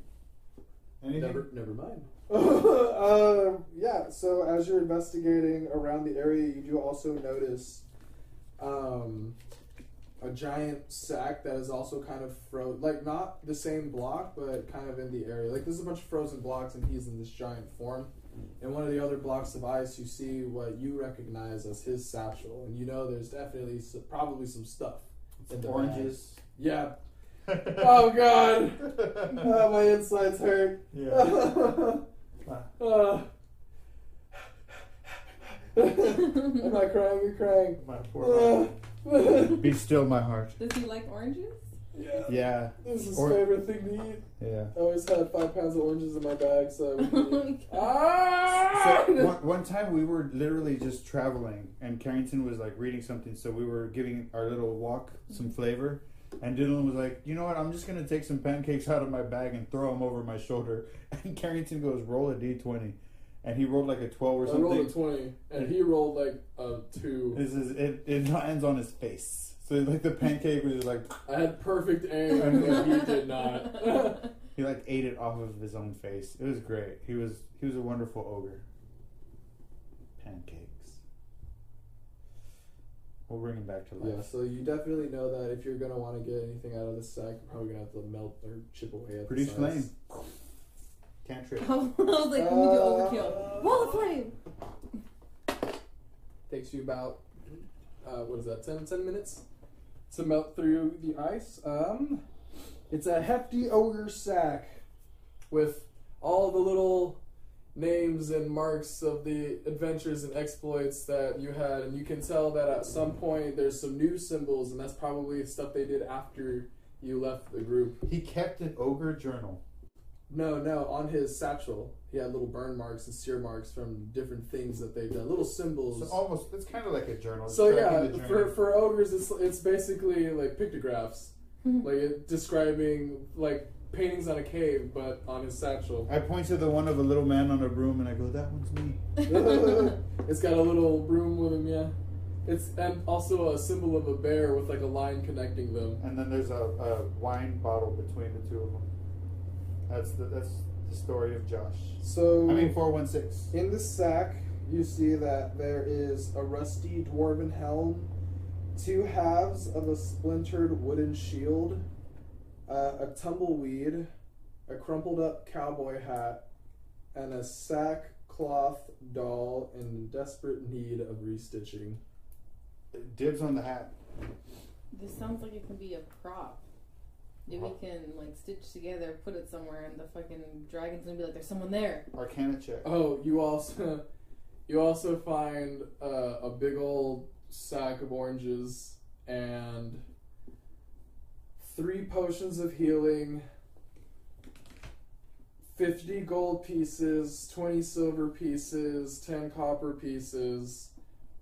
Anything? Never, never mind. Uh, yeah. So as you're investigating around the area, you do also notice um, a giant sack that is also kind of fro like not the same block, but kind of in the area. Like there's a bunch of frozen blocks, and he's in this giant form. In one of the other blocks of ice, you see what you recognize as his satchel, and you know there's definitely probably some stuff. in the bag. Oranges. Yeah. Oh God. Ah, my insides hurt. yeah. Uh. Am I crying? You're crying. My poor heart. Uh. Be still, my heart. Does he like oranges? yeah. Yeah. This is his Or- favorite thing to eat. Yeah. I always had five pounds of oranges in my bag, so. I would Oh eat. my God. ah! So one, one time we were literally just traveling, and Carrington was like reading something, so we were giving our little walk some flavor. And Dylan was like, "You know what? I'm just gonna take some pancakes out of my bag and throw them over my shoulder." And Carrington goes, "Roll a d20," and he rolled like a 12 or I something. I rolled a 20, and he rolled like a 2. This is it. It lands on his face, so like the pancake was just like I had perfect aim, and he did not. he like ate it off of his own face. It was great. He was he was a wonderful ogre. Pancakes. We'll bring him back to life. yeah, so you definitely know that if you're gonna want to get anything out of this sack, you're probably gonna have to melt or chip away at Produce the flame. sides. Cantrip. I was like, let me do overkill. Wall of flame. Takes you about uh, what is that? 10, 10 minutes to melt through the ice. Um, it's a hefty ogre sack with all the little names and marks of the adventures and exploits that you had, and you can tell that at some point there's some new symbols, and that's probably stuff they did after you left the group. He kept an ogre journal. No, no, on his satchel, he had little burn marks and sear marks from different things that they've done, little symbols. So almost, it's kind of like a journal. So yeah, the for for ogres, it's it's basically like pictographs, mm-hmm. like it, describing like paintings on a cave, but on his satchel. I point to the one of a little man on a broom, and I go, "That one's me." it's got a little broom with him, yeah. It's and also a symbol of a bear with like a line connecting them. And then there's a, a wine bottle between the two of them. That's the that's the story of Josh. So I mean, four one six. in the sack, you see that there is a rusty dwarven helm, two halves of a splintered wooden shield, uh, a tumbleweed, a crumpled up cowboy hat, and a sackcloth doll in desperate need of restitching. Dibs on the hat. This sounds like it can be a prop. Maybe we can like stitch together, put it somewhere, and the fucking dragon's gonna be like, "There's someone there." Arcana check. Oh, you also you also find uh, a big old sack of oranges and three potions of healing, fifty gold pieces, twenty silver pieces, ten copper pieces,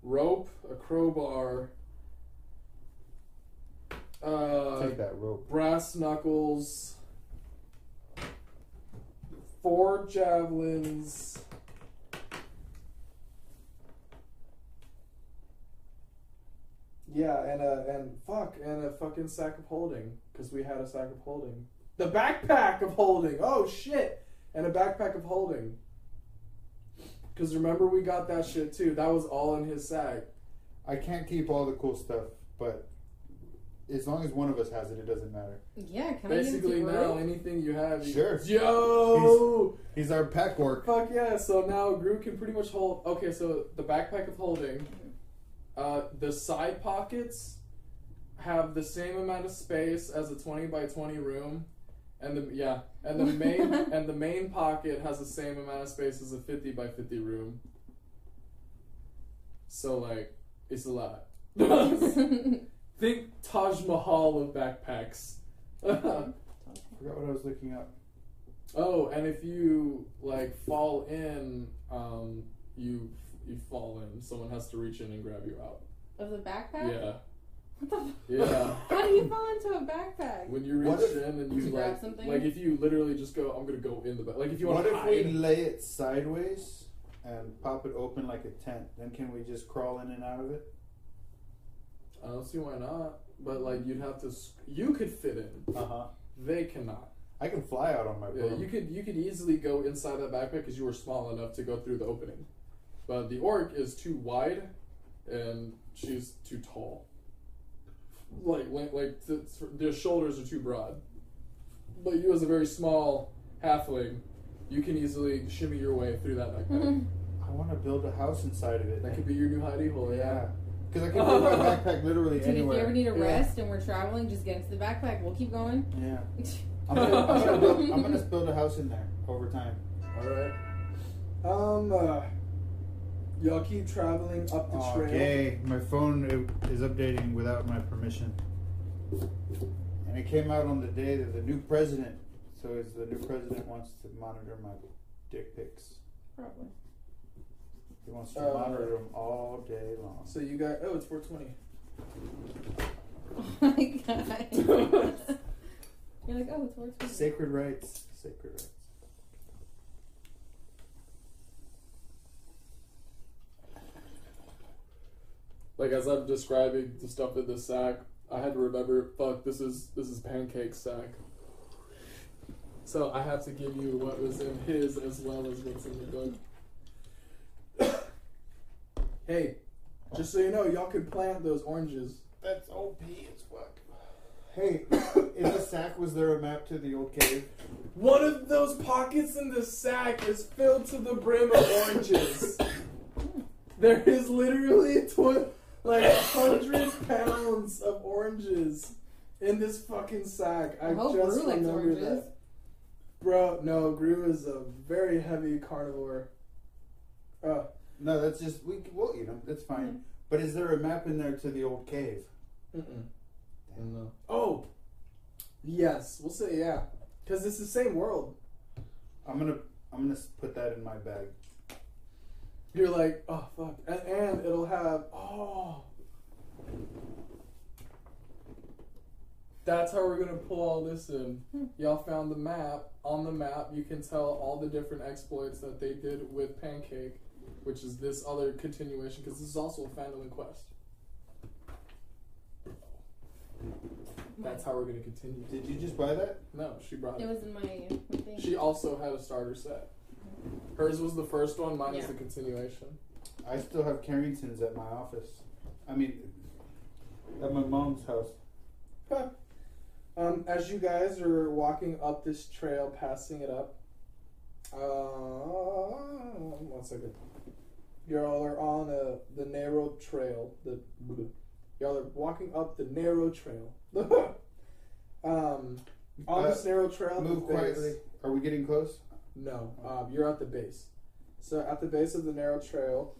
rope, a crowbar, uh, Take that rope. brass knuckles, four javelins. Yeah, and a and fuck, and a fucking sack of holding because we had a sack of holding. The backpack of holding. Oh shit! And a backpack of holding. Because remember we got that shit too. That was all in his sack. I can't keep all the cool stuff, but as long as one of us has it, it doesn't matter. Yeah, can Basically, I give now anything you have, you, Sure. Yo, He's our pack work. fuck yeah! So now Gru can pretty much hold. Okay, so the backpack of holding, uh, the side pockets have the same amount of space as a twenty by twenty room, and the yeah, and the main and the main pocket has the same amount of space as a fifty by fifty room. So like, it's a lot. Think Taj Mahal of backpacks. forgot what I was looking up. oh, and if you like fall in, um, you you fall in. Someone has to reach in and grab you out. of the backpack? Yeah, What the f- yeah. How do you fall into a backpack? When you reach What if- in and you Grab like, something? like if you literally just go, I'm gonna go in the back. Like if you want what to if hide. we lay it sideways and pop it open like a tent? Then can we just crawl in and out of it? I don't see why not. But like you'd have to. s- You could fit in. Uh huh. They cannot. I can fly out on my Yeah, broom. you could you could easily go inside that backpack because you were small enough to go through the opening, but the orc is too wide, and she's too tall. Like like like the, their shoulders are too broad. But you, as a very small halfling, you can easily shimmy your way through that backpack. I want to build a house inside of it. that could be your new hidey hole. yeah. Because I can put my backpack literally Dude, if you ever need a Yeah. rest and we're traveling, just get into the backpack. We'll keep going. Yeah. I'm gonna, I'm, gonna build, I'm gonna build a house in there over time. All right. Um, uh, y'all keep traveling up the Oh, trail. gay. My phone is updating without my permission. And it came out on the day that the new president, so it's the new president wants to monitor my dick pics. Probably. He wants to Uh, monitor them all day long. So you got oh, it's 420. Oh my god. You're like, oh, it's 420. Sacred rights. Sacred rights. Like as I'm describing the stuff in the sack, I had to remember, fuck, this is this is pancake sack. So I have to give you what was in his as well as what's in the book. hey, just so you know, y'all could plant those oranges. That's OP as fuck. Hey, in the sack, was there a map to the old cave? One of those pockets in the sack is filled to the brim of oranges. there is literally a tw- like a hundred pounds of oranges in this fucking sack. I I hope just Gru likes remember oranges. that. Bro, no, Gru is a very heavy carnivore. Uh, No, that's just we. We'll eat them. That's fine. Mm. But is there a map in there to the old cave? mm-mm. No. Oh, yes, we'll say yeah, because it's the same world. I'm gonna. I'm gonna s- put that in my bag. You're like, oh fuck, and, and it'll have oh. That's how we're gonna pull all this in. Hmm. Y'all found the map. On the map, you can tell all the different exploits that they did with Pancake, which is this other continuation, because this is also a Phandalin quest. That's how we're gonna continue. Did you just buy that? No, she brought It it. was in my, my thing. She also had a starter set. Hers was the first one. Mine is Yeah. the continuation. I still have Carringtons at my office. I mean, at my mom's house. Um, as you guys are walking up this trail, passing it up, uh, one second. Y'all are on a, the narrow trail. The y'all are walking up the narrow trail. um, on Uh, this narrow trail, Move the quietly. Are we getting close? No, um, you're at the base. So at the base of the narrow trail,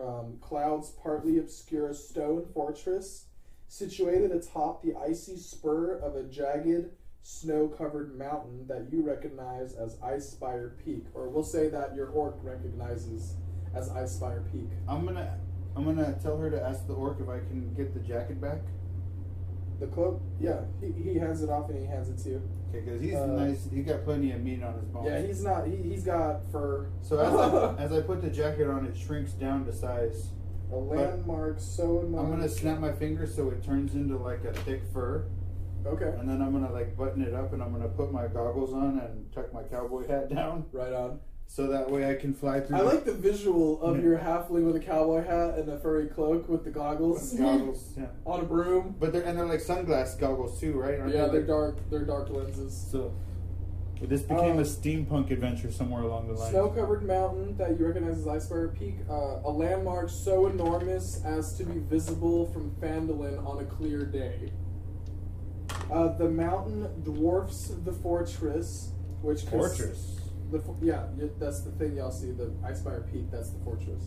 um, clouds partly obscure a stone fortress situated atop the icy spur of a jagged, snow-covered mountain that you recognize as Icespire Peak, or we'll say that your orc recognizes as Icespire Peak. I'm gonna. I'm gonna tell her to ask the orc if I can get the jacket back. The cloak, yeah, he, he hands it off and he hands it to you. Okay, because he's Uh, nice. He's got plenty of meat on his bones. Yeah, he's not. He, he's got fur. So as I, as I put the jacket on, it shrinks down to size. a landmark sewn. I'm gonna snap my fingers so it turns into like a thick fur, Okay. and then I'm gonna like button it up, and I'm gonna put my goggles on and tuck my cowboy hat down, Right on. So that way I can fly through. I the- like the visual of Yeah. your halfling with a cowboy hat and a furry cloak with the goggles goggles. Yeah. on a broom. But they're and they're like sunglass goggles too, right? Aren't Yeah, they they're like- dark. They're dark lenses. So this became Um, a steampunk adventure somewhere along the line. Snow-covered mountain that you recognize as Icespire Peak, uh, a landmark so enormous as to be visible from Phandalin on a clear day. Uh, the mountain dwarfs the fortress, which cons- Fortress. The fo- yeah, that's the thing y'all see. The Icespire Peak. That's the fortress.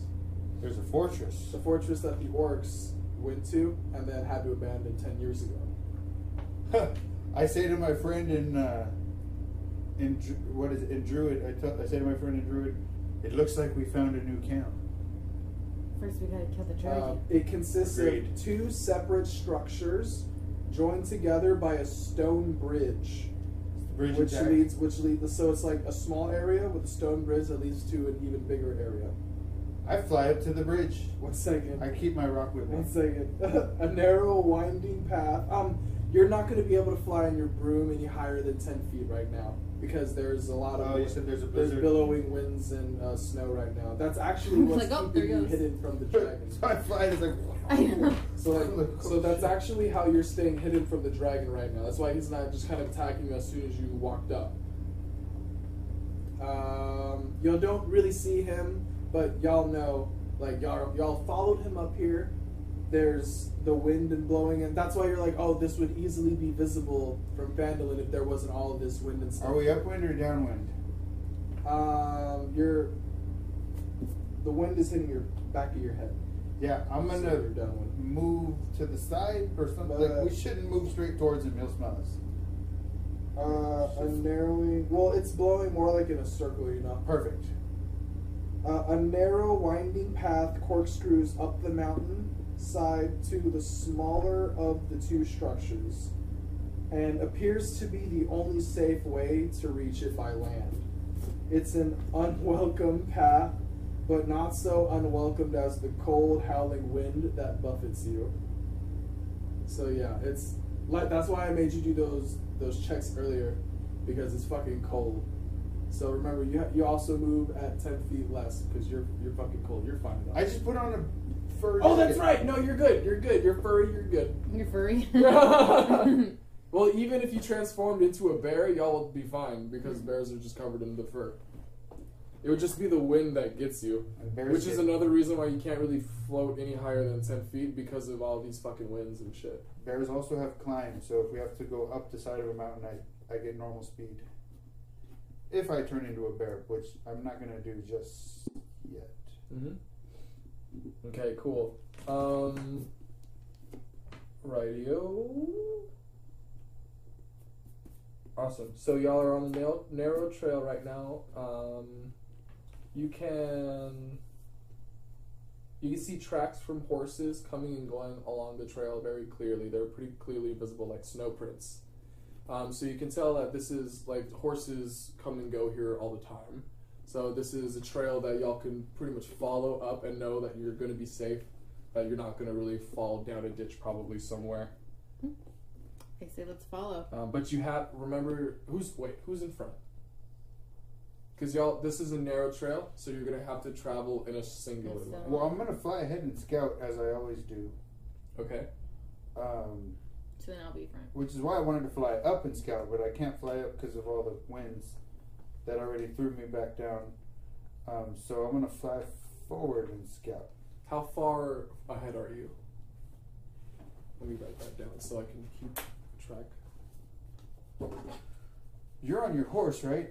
There's a fortress. The fortress that the orcs went to and then had to abandon ten years ago. I say to my friend in uh, in what is it in Druid? I I say to my friend in Druid, it looks like we found a new camp. First, we gotta kill the Uh, dragon. it consists Agreed. of two separate structures joined together by a stone bridge. Bridge which attack. leads which leads so it's like a small area with a stone bridge that leads to an even bigger area. I fly up to the bridge. One second. I keep my rock with me. One second. a narrow winding path. Um you're not gonna be able to fly in your broom any higher than ten feet right now. Because there's a lot of Oh, you said there's a there's billowing winds and uh, snow right now. That's actually what's Like, oh, keeping you hidden from the dragon. so I fly. It's like. I. So like, so that's actually how you're staying hidden from the dragon right now. That's why he's not just kind of attacking you as soon as you walked up. Um, y'all don't really see him, but y'all know, like y'all y'all followed him up here. There's the wind and blowing, and that's why you're like, oh, this would easily be visible from Phandalin if there wasn't all of this wind and stuff. Are we upwind or downwind? Um, you're. The wind is hitting your back of your head. Yeah, I'm So gonna move to the side or something. Like we shouldn't move straight towards him. He'll smell us. Uh, a narrowing. Well, it's blowing more like in a circle, you know. Perfect. Uh, a narrow, winding path corkscrews up the mountain side to the smaller of the two structures, and appears to be the only safe way to reach it by land. It's an unwelcome path, but not so unwelcomed as the cold, howling wind that buffets you. So yeah, it's like that's why I made you do those those checks earlier, because it's fucking cold. So remember, you you also move at ten feet less because you're you're fucking cold. You're fine. I just put on a fur. oh, that's right. No, you're good. You're good. You're furry. You're good. You're furry. well, even if you transformed into a bear, y'all would be fine because bears are just covered in the fur. It would just be the wind that gets you, And bears which is another reason why you can't really float any higher than ten feet because of all these fucking winds and shit. Bears also have climb, so if we have to go up the side of a mountain, I, I get normal speed. If I turn into a bear, which I'm not gonna do just yet. Mm-hmm. Okay, cool. Um, radio. Awesome. So y'all are on the narrow, narrow trail right now. Um, you can you can see tracks from horses coming and going along the trail very clearly. They're pretty clearly visible, like snow prints. Um, so you can tell that this is like horses come and go here all the time. So this is a trail that y'all can pretty much follow up and know that you're going to be safe. That you're not going to really fall down a ditch probably somewhere. I say let's follow. Um, but you have remember who's wait who's in front? Because y'all this is a narrow trail, so you're going to have to travel in a singular Yes, line. Well, I'm gonna fly ahead and scout as I always do, Okay. um, So then I'll be front. which is why I wanted to fly up and scout, but I can't fly up because of all the winds that already threw me back down. Um, so I'm gonna fly forward and scout. How far ahead are you? Let me write that down so I can keep track. You're on your horse, right?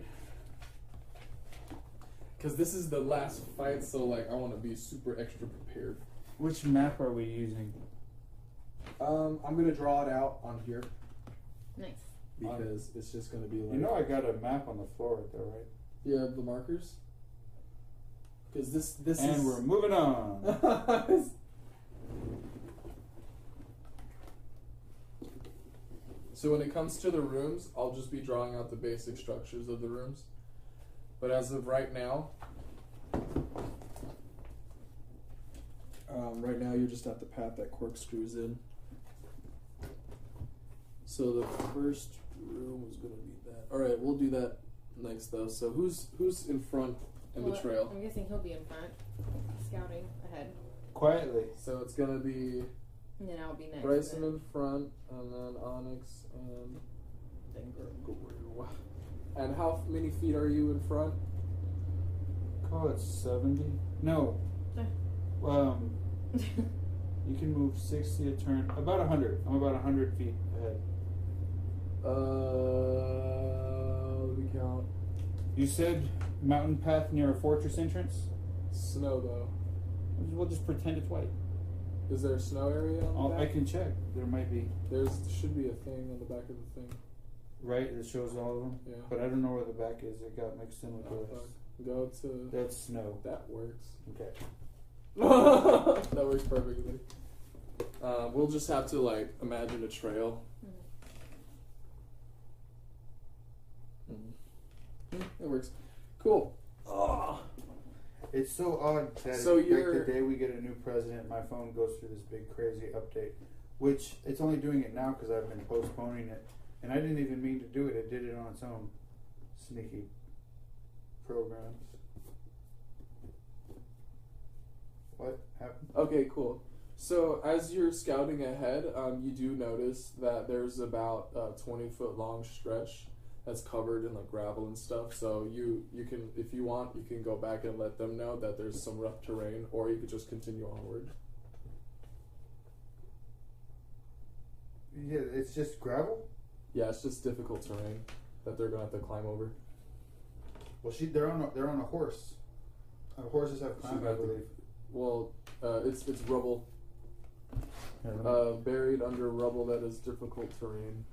Because this is the last fight, so like I want to be super extra prepared. Which map are we using? Um, I'm gonna draw it out on here Nice. Because it's just gonna be like You know I got a map on the floor right there, right? Yeah, the markers. Because this this and is we're moving on. so when it comes to the rooms, I'll just be drawing out the basic structures of the rooms. But as of right now, um, right now you're just at the path that corkscrews in. So the first room is gonna be that. All right, we'll do that next though. So who's who's in front and Well, the trail. I'm guessing he'll be in front, scouting ahead, Quietly. So it's gonna be and then I'll be next. Bryson then. in front, and then Onyx and Then Gru. And how many feet are you in front? Call it 70. No. Um, you can move 60 a turn. About 100. I'm about 100 feet ahead. Uh, let me count. You said mountain path near a fortress entrance? Snow though. We'll just pretend it's white. Is there a snow area on the I'll, I can check. There might be. There's should be a thing on the back of the thing. Right? That shows all of them. Yeah. But I don't know where the back is. It got mixed in with the Oh, rest. fuck. Go to That's snow. that works. Okay. that works perfectly. Uh, we'll just have to like imagine a trail. It works. Cool. Oh. It's so odd that So like you're- the day we get a new president, my phone goes through this big crazy update, which it's only doing it now because I've been postponing it, and I didn't even mean to do it. It did it on its own. Sneaky programs. What happened? Okay, cool. So as you're scouting ahead, um, you do notice that there's about a 20 foot long stretch that's covered in like gravel and stuff. So you you can, if you want, you can go back and let them know that there's some rough terrain, or you could just continue onward. Yeah, it's just gravel. Yeah, it's just difficult terrain that they're gonna have to climb over. Well, she they're on a, they're on a horse. Uh, horses have climb, I have to- believe. Well, uh, it's it's rubble, Here, let me- uh, buried under rubble that is difficult terrain.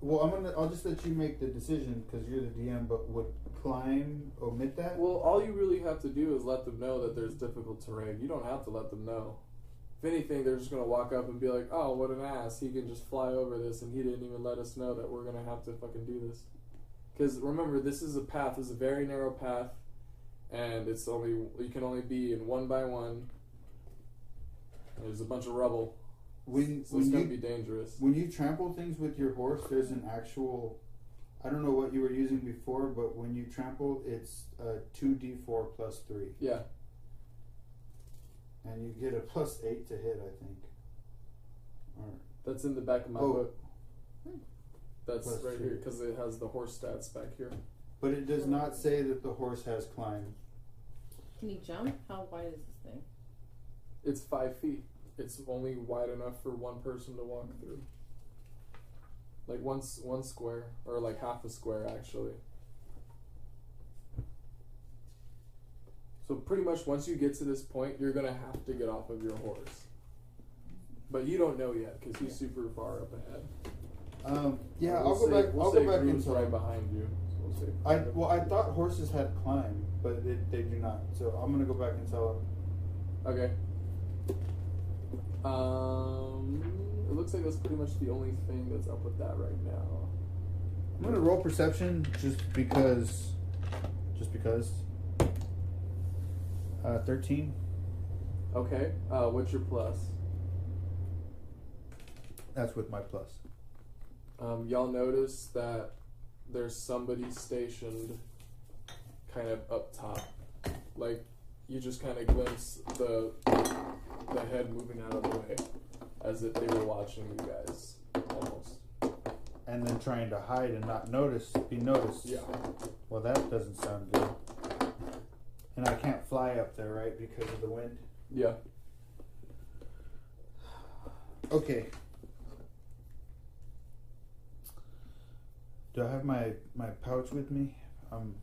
Well, I'm gonna. I'll just let you make the decision because you're the DM. But would climb omit that? Well, all you really have to do is let them know that there's difficult terrain. You don't have to let them know. If anything, they're just gonna walk up and be like, "Oh, what an ass! He can just fly over this, and he didn't even let us know that we're gonna have to fucking do this." Because remember, this is a path. This is a very narrow path, and it's only you can only be in one by one. There's a bunch of rubble, when so when it's you gonna be dangerous. when you trample things with your horse, there's an actual. I don't know what you were using before, but when you trample, it's uh, two d four plus three, Yeah, and you get a plus eight to hit. I think. Or that's in the back of my Oh. book. That's Plus right two. here because it has the horse stats back here. but it does not say that the horse has climb. Can you jump? How wide is this thing? It's five feet. It's only wide enough for one person to walk through. Like one one square, or like half a square actually. So pretty much once you get to this point, you're gonna have to get off of your horse. But you don't know yet because he's super far up ahead. Um, yeah, We'll I'll go back. we'll I'll say go back into right behind you. So we'll say I well, I thought horses had climb, but they, they do not. So I'm gonna go back and tell him. Okay. Um, it looks like that's pretty much the only thing that's up with that right now. I'm gonna roll perception just because. Just because. Uh, thirteen. Okay. Uh, what's your plus? That's with my plus. Um, y'all notice that there's somebody stationed kind of up top. Like you just kind of glimpse the the head moving out of the way as if they were watching you guys almost. And then trying to hide and not notice, be noticed. Yeah. Well, that doesn't sound good. And I can't fly up there, right, because of the wind. Yeah. Okay. Do I have my my pouch with me? Um.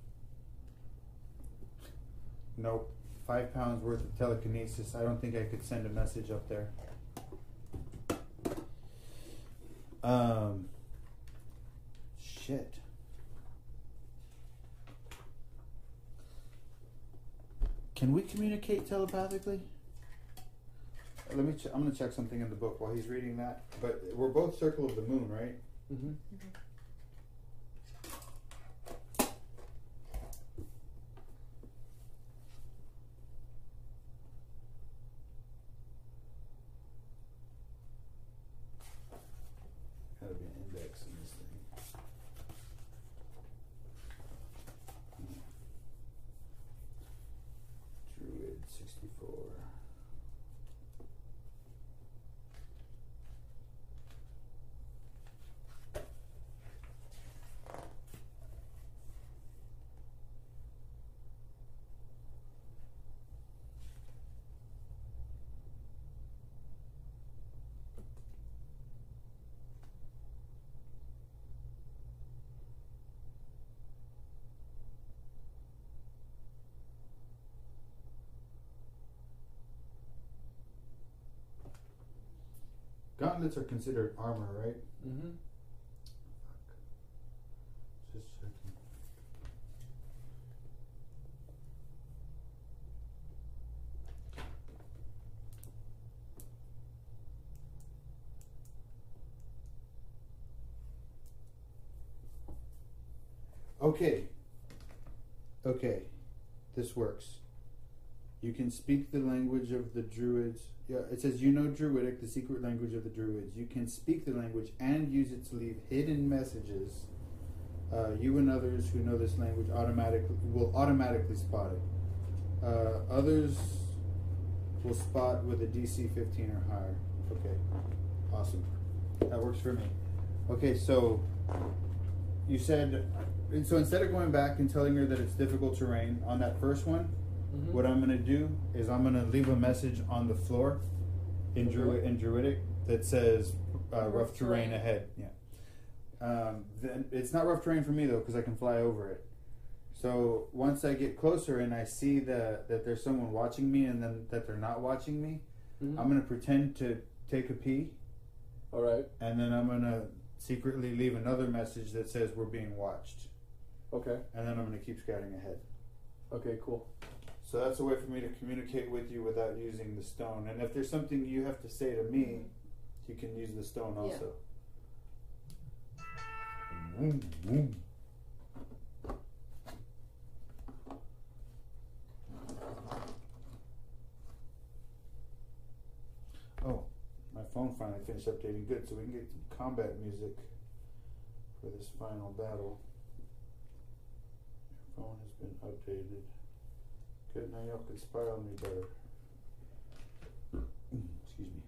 Nope. Five pounds worth of telekinesis. I don't think I could send a message up there. Um. Shit. Can we communicate telepathically? Let me. Ch- I'm gonna check something in the book while he's reading that. But we're both circle of the moon, right? Mm-hmm. Gotta be an index in this thing. Gauntlets are considered armor, right? Mm-hmm. Just checking. Okay. Okay. This works. You can speak the language of the druids. Yeah, it says you know Druidic, the secret language of the druids. You can speak the language and use it to leave hidden messages. Uh, you and others who know this language automatically will automatically spot it. Uh, others will spot with a DC 15 or higher. Okay, awesome. That works for me. Okay, so you said so instead of going back and telling her that it's difficult terrain on that first one, Mhm. what I'm gonna do is I'm gonna leave a message on the floor in. Druid in Druidic that says uh, rough, terrain ahead. Yeah. Um, then it's not rough terrain for me though because I can fly over it. So once I get closer and I see that that there's someone watching me and then that they're not watching me, Mhm. I'm gonna pretend to take a pee All right. and then I'm gonna secretly leave another message that says we're being watched, Okay. and then I'm gonna keep scouting ahead. Okay. Cool. So that's a way for me to communicate with you without using the stone. And if there's something you have to say to me, you can use the stone Yeah. also. Vroom, vroom. Oh, my phone finally finished updating. Good, so we can get some combat music for this final battle. Your phone has been updated. Good, now y'all can spy on me better. Excuse me.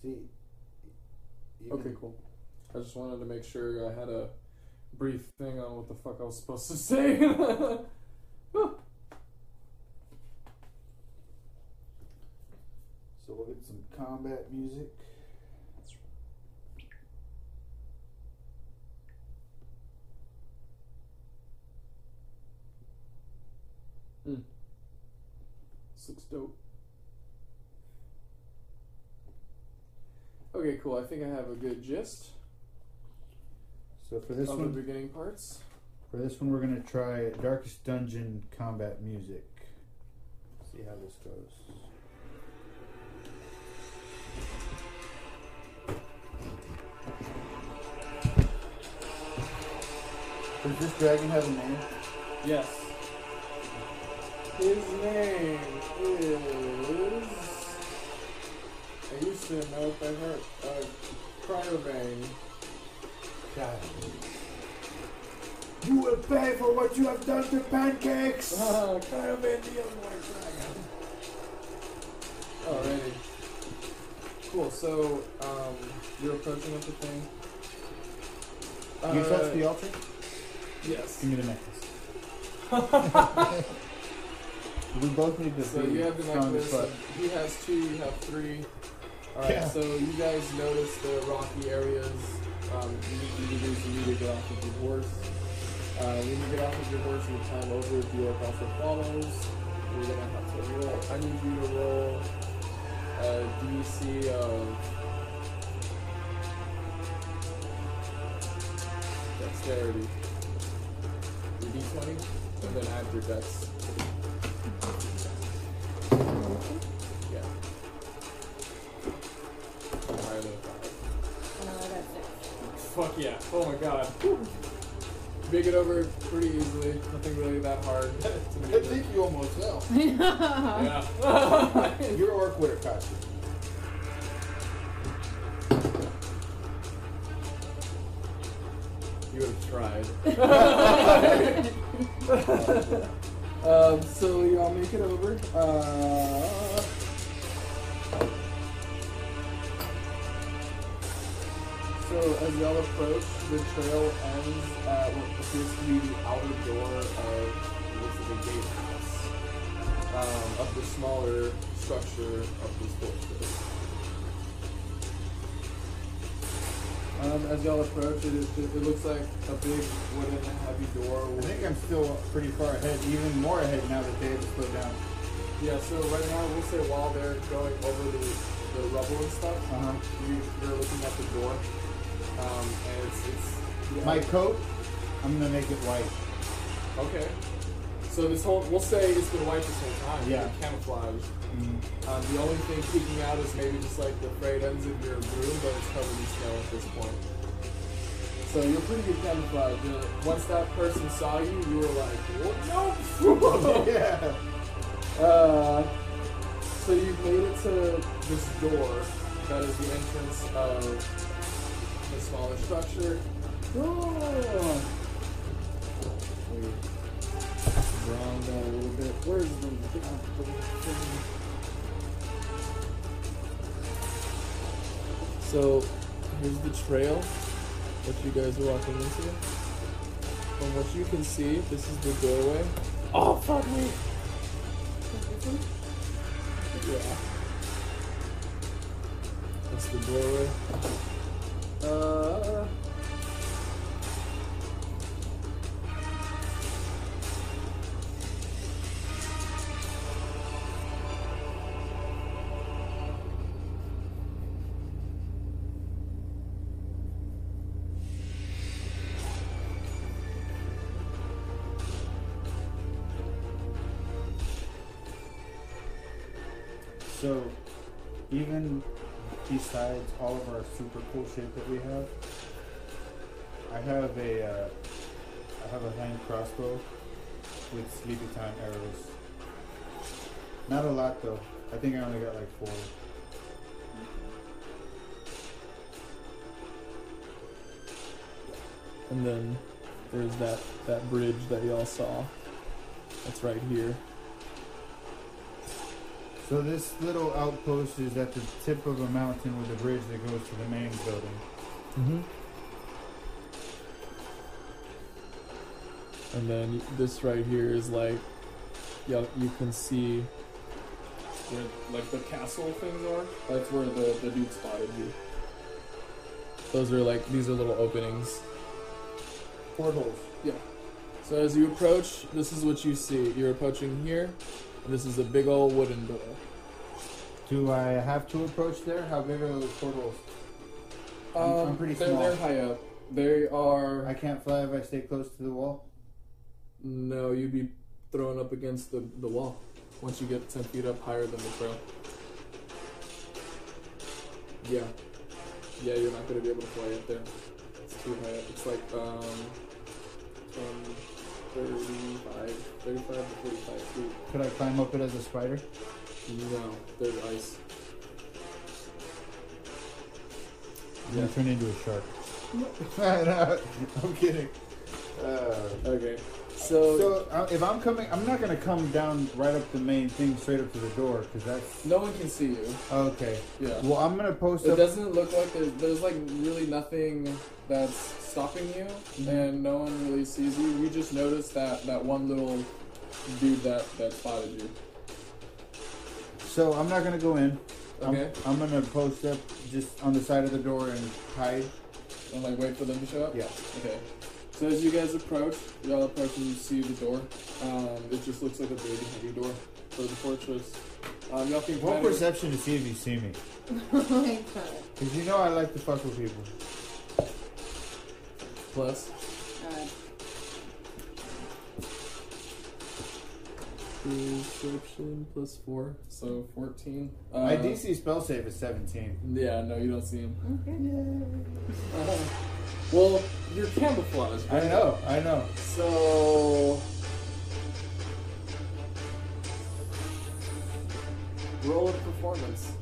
See. Okay. Cool. I just wanted to make sure I had a brief thing on what the fuck I was supposed to say. So we'll get some combat music. mm. This looks dope. Okay, cool. I think I have a good gist So for this of one, the beginning parts. for this one, we're gonna try Darkest Dungeon combat music. See how this goes. Does this dragon have a name? Yes. His name is. I used to know if I heard uh, Cryovain. God. You will pay for what you have done to pancakes. Ah, Cryovain the Underwater Dragon. Alrighty. Cool. So, um, you're approaching with the thing. you Uh, touch the altar? Yes. Give me the necklace. we both need to So be you have the strong as fuck. and He has two. You have three. All right. Yeah. So you guys notice the rocky areas. Um, you need you to do- you need to get off of your horse. Uh, when you get off of your horse and you climb over, the orc also follows. You're gonna have to roll. I need you to roll a DC of dexterity. Your D20, and then add your dex. Yeah. Oh my god. Make it over pretty easily. Nothing really that hard. I think you almost fell. Yeah. Your orc would have caught you. you would have tried. um, so y'all make it over. Uh, so as y'all approach, the trail ends at what appears to be the outer door of is a gatehouse um, of the smaller structure of this fortress. Um, as y'all approach, it, is, it, looks like a big wooden heavy door. I think I'm still pretty far ahead, even more ahead now that they had to slow down. Yeah, so right now we'll say while they're going over the, the rubble and stuff, uh-huh. you, are looking at the door, um, and it's it's yeah. My coat, I'm gonna make it white. okay. So this whole we'll say it's been white this whole time. Yeah. You've been camouflaged. Mm. Um, the only thing peeking out is maybe just like the frayed ends of your broom, but it's covered in snow at this point. So you're pretty good camouflage. Uh, once that person saw you, you were like, what? No. yeah. Uh, so you've made it to this door that is the entrance of smaller structure. Oh. Down a little bit. Where's the So here's the trail that you guys are walking into. From what you can see, this is the doorway. Oh fuck me! Yeah. That's the doorway. Uh. So, even besides all of our super cool shit that we have, I have a uh, I have a hand crossbow with sleepy time arrows. Not a lot though. I think I only got like four. And then there's that, that bridge that y'all saw. That's right here. So this little outpost is at the tip of a mountain with a bridge that goes to the main building. Mm-hmm. And then this right here is like, yeah, you can see where like the castle things are. That's where the, the dude spotted you. Those are like these are little openings. Portals. Yeah. So as you approach, this is what you see. You're approaching here, and this is a big old wooden door. Do I have to approach there? How big are those portals? I'm- I'm pretty they're, small. They're high up. They are. I can't fly if I stay close to the wall. No, you'd be thrown up against the, the wall once you get 10 feet up higher than the trail. Yeah. Yeah, you're not going to be able to fly up there. It's too high up. It's like, um, um 35, 35 to 45 feet. Could I climb up it as a spider? No, there's ice. I'm gonna turn into a shark. I'm kidding. Uh, Okay. So, so uh, if I'm coming, I'm not gonna come down right up the main thing straight up to the door because that's no one can see you. okay. Yeah. Well, I'm gonna post It up. doesn't look like there's, there's like really nothing that's stopping you, Mhm. and no one really sees you. You just noticed that that one little dude that that spotted you. So I'm not gonna go in. I'm- Okay, I'm, gonna post up just on the side of the door and hide. and like wait for them to show up. Yeah. Okay. So as you guys approach, y'all approach and you see the door. Um, it just looks like a big heavy door for the fortress. Um, y'all can Roll kind of perception to see if you see me, my god. because you know I like to fuck with people. plus perception plus four, so fourteen. Uh, My DC spell save is 17. Yeah, no, you don't see him. okay. Uh, well, you're camouflaged. I know, I know. So roll a performance.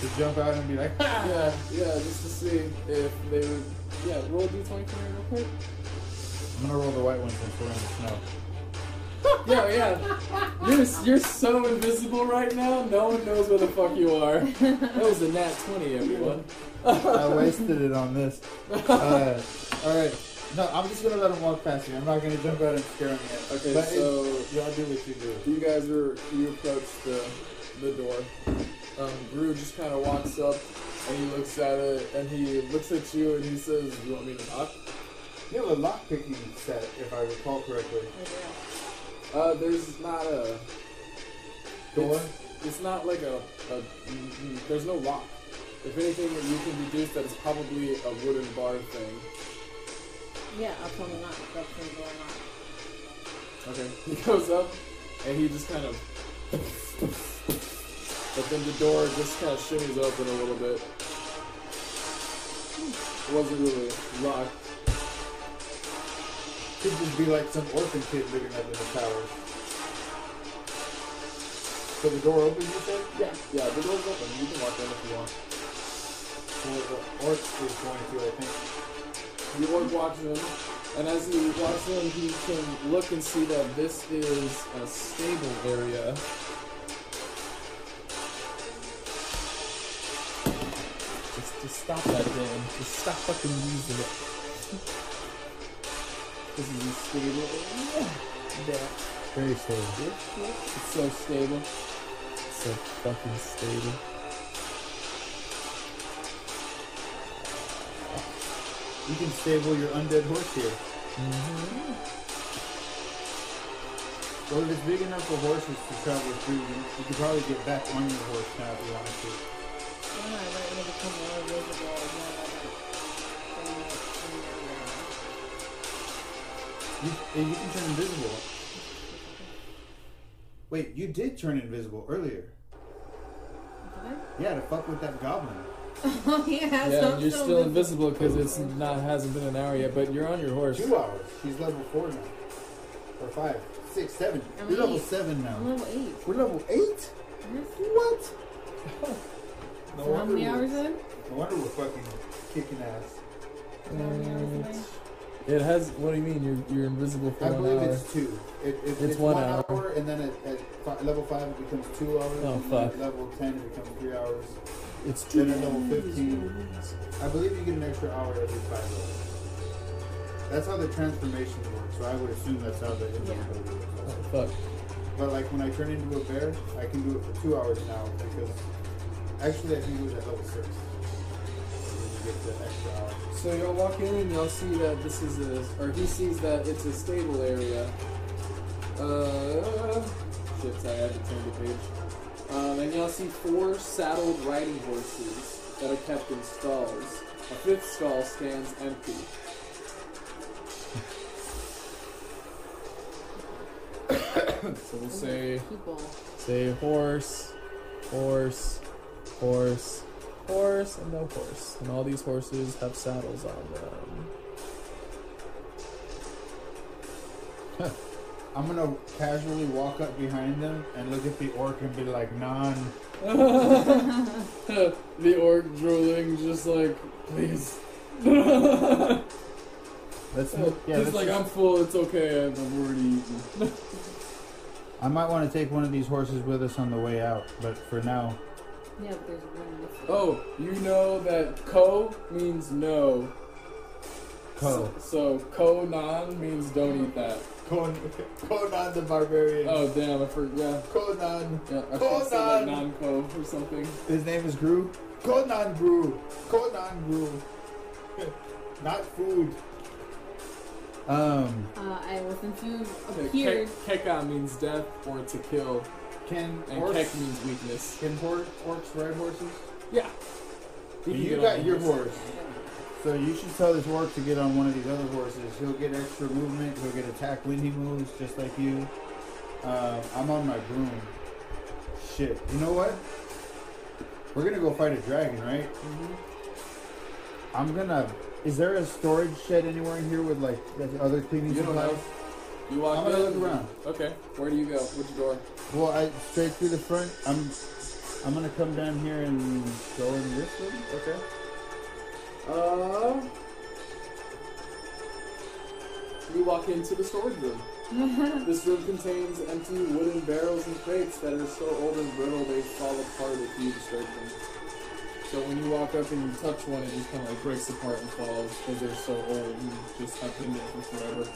To jump out and be like, yeah, yeah, just to see if they would. Yeah, roll D20 for me real quick. I'm gonna roll the white one since we're in the snow. Yeah, yeah. You're you're so invisible right now. No one knows where the fuck you are. That was a nat 20, everyone. I wasted it on this. Uh, all right. No, I'm just gonna let him walk past you. I'm not gonna jump out and scare him yet. Okay, But so y'all do what you do. you guys are you approach the the door. Um, Gru just kind of walks up and he looks at it and he looks at you and he says, "You want me to knock?" You have a lock picking set, if I recall correctly. Uh, there's not a door. It's, it's not like a, a. mm, mm, There's no lock. If anything, that you can deduce that it's probably a wooden bar thing. Yeah, up on the knock. Up on the door knock. Okay. He goes up, and he just kind of. But then the door just kind of shimmies open a little bit. It wasn't really locked. Could just be like some orphan kid living up in the tower. So the door opens, you said? Yeah, yeah, the door's open. You can walk in if you want. Well, the orc is going to, I think. The orc walks in, and as he walks in, he can look and see that this is a stable area. Just, just stop that, Dan. Just stop fucking using it. this is a stable area. Yeah. Very stable. It's so stable. So fucking stable. You can stable your undead horse here. Mm-hmm. Well, if it's big enough for horses to travel through, you, you could probably get back on your horse now if you wanted to. Yeah, right when it becomes more visible, You, you can turn invisible. Wait, you did turn invisible earlier. Did Yeah, to fuck with that goblin. Oh yeah, Yeah, I'm you're still invisible because it's not hasn't been an hour yet, but you're on your horse. Two hours. She's level four now. Or five, six, seven. I'm You're level eight. seven I'm now. level eight. We're level eight? Yes. What? No So how many hours in? No wonder we're fucking kicking ass. So how many hours in? It has. What do you mean? You're you're invisible for I one believe hour. it's two. It, it, It's it's, one one, hour. hour. and then at, at fi- level five it becomes two hours. Oh, and then fuck. At level ten it becomes three hours. It's two. Then at level fifteen, I believe you get an extra hour every five levels. That's how the transformation works. So I would assume that's how the invisibility Oh, works. fuck. But like when I turn into a bear, I can do it for two hours now because actually I can do it at level six. And then you get the extra hour. So y'all walk in and y'all see that this is a, or he sees that it's a stable area. Uh, shit, I had to turn the page. Um, and y'all see four saddled riding horses that are kept in stalls. A fifth stall stands empty. so we'll say people. Say horse, horse, horse, horse, and no horse. And all these horses have saddles on them. I'm gonna casually walk up behind them and look at the orc and be like, "Non." the orc drooling, just like, please. Let's He's yeah. let's like, just- I'm full, it's okay, I've I've already eaten. I might want to take one of these horses with us on the way out, but for now, Yeah, but there's one missing. Oh, you know that ko means no. Ko. So, ko non means don't eat that. Conan, Conan the Barbarian. Oh, damn, I forgot. Conan. Yeah, I should say like Conan. non-ko or something. His name is Gru. Conan Gru. Conan Gru. Not food. Um, Uh, I listen to Okay, appeared. Ke- Keka means death or to kill, can and orcs, Kek means weakness. can hor- orcs ride horses? Yeah. He can You got your horse. So you should tell this orc to get on one of these other horses. He'll get extra movement. He'll get attack when he moves, just like you. Uh, I'm on my broom. Shit. You know what? We're gonna go fight a dragon, right? Mhm. I'm gonna. Is there a storage shed anywhere in here with like other cleaning You don't supplies? know. You walk I'm gonna in. look around. Okay. Where do you go? Which door? Well, I straight through the front. I'm. I'm gonna come down here and go in this room. Okay. Uh. You walk into the storage room. This room contains empty wooden barrels and crates that are so old and brittle they fall apart if you disturb them. So when you walk up and you touch one, it just kind of like breaks apart and falls because they're so old and just have been there for forever.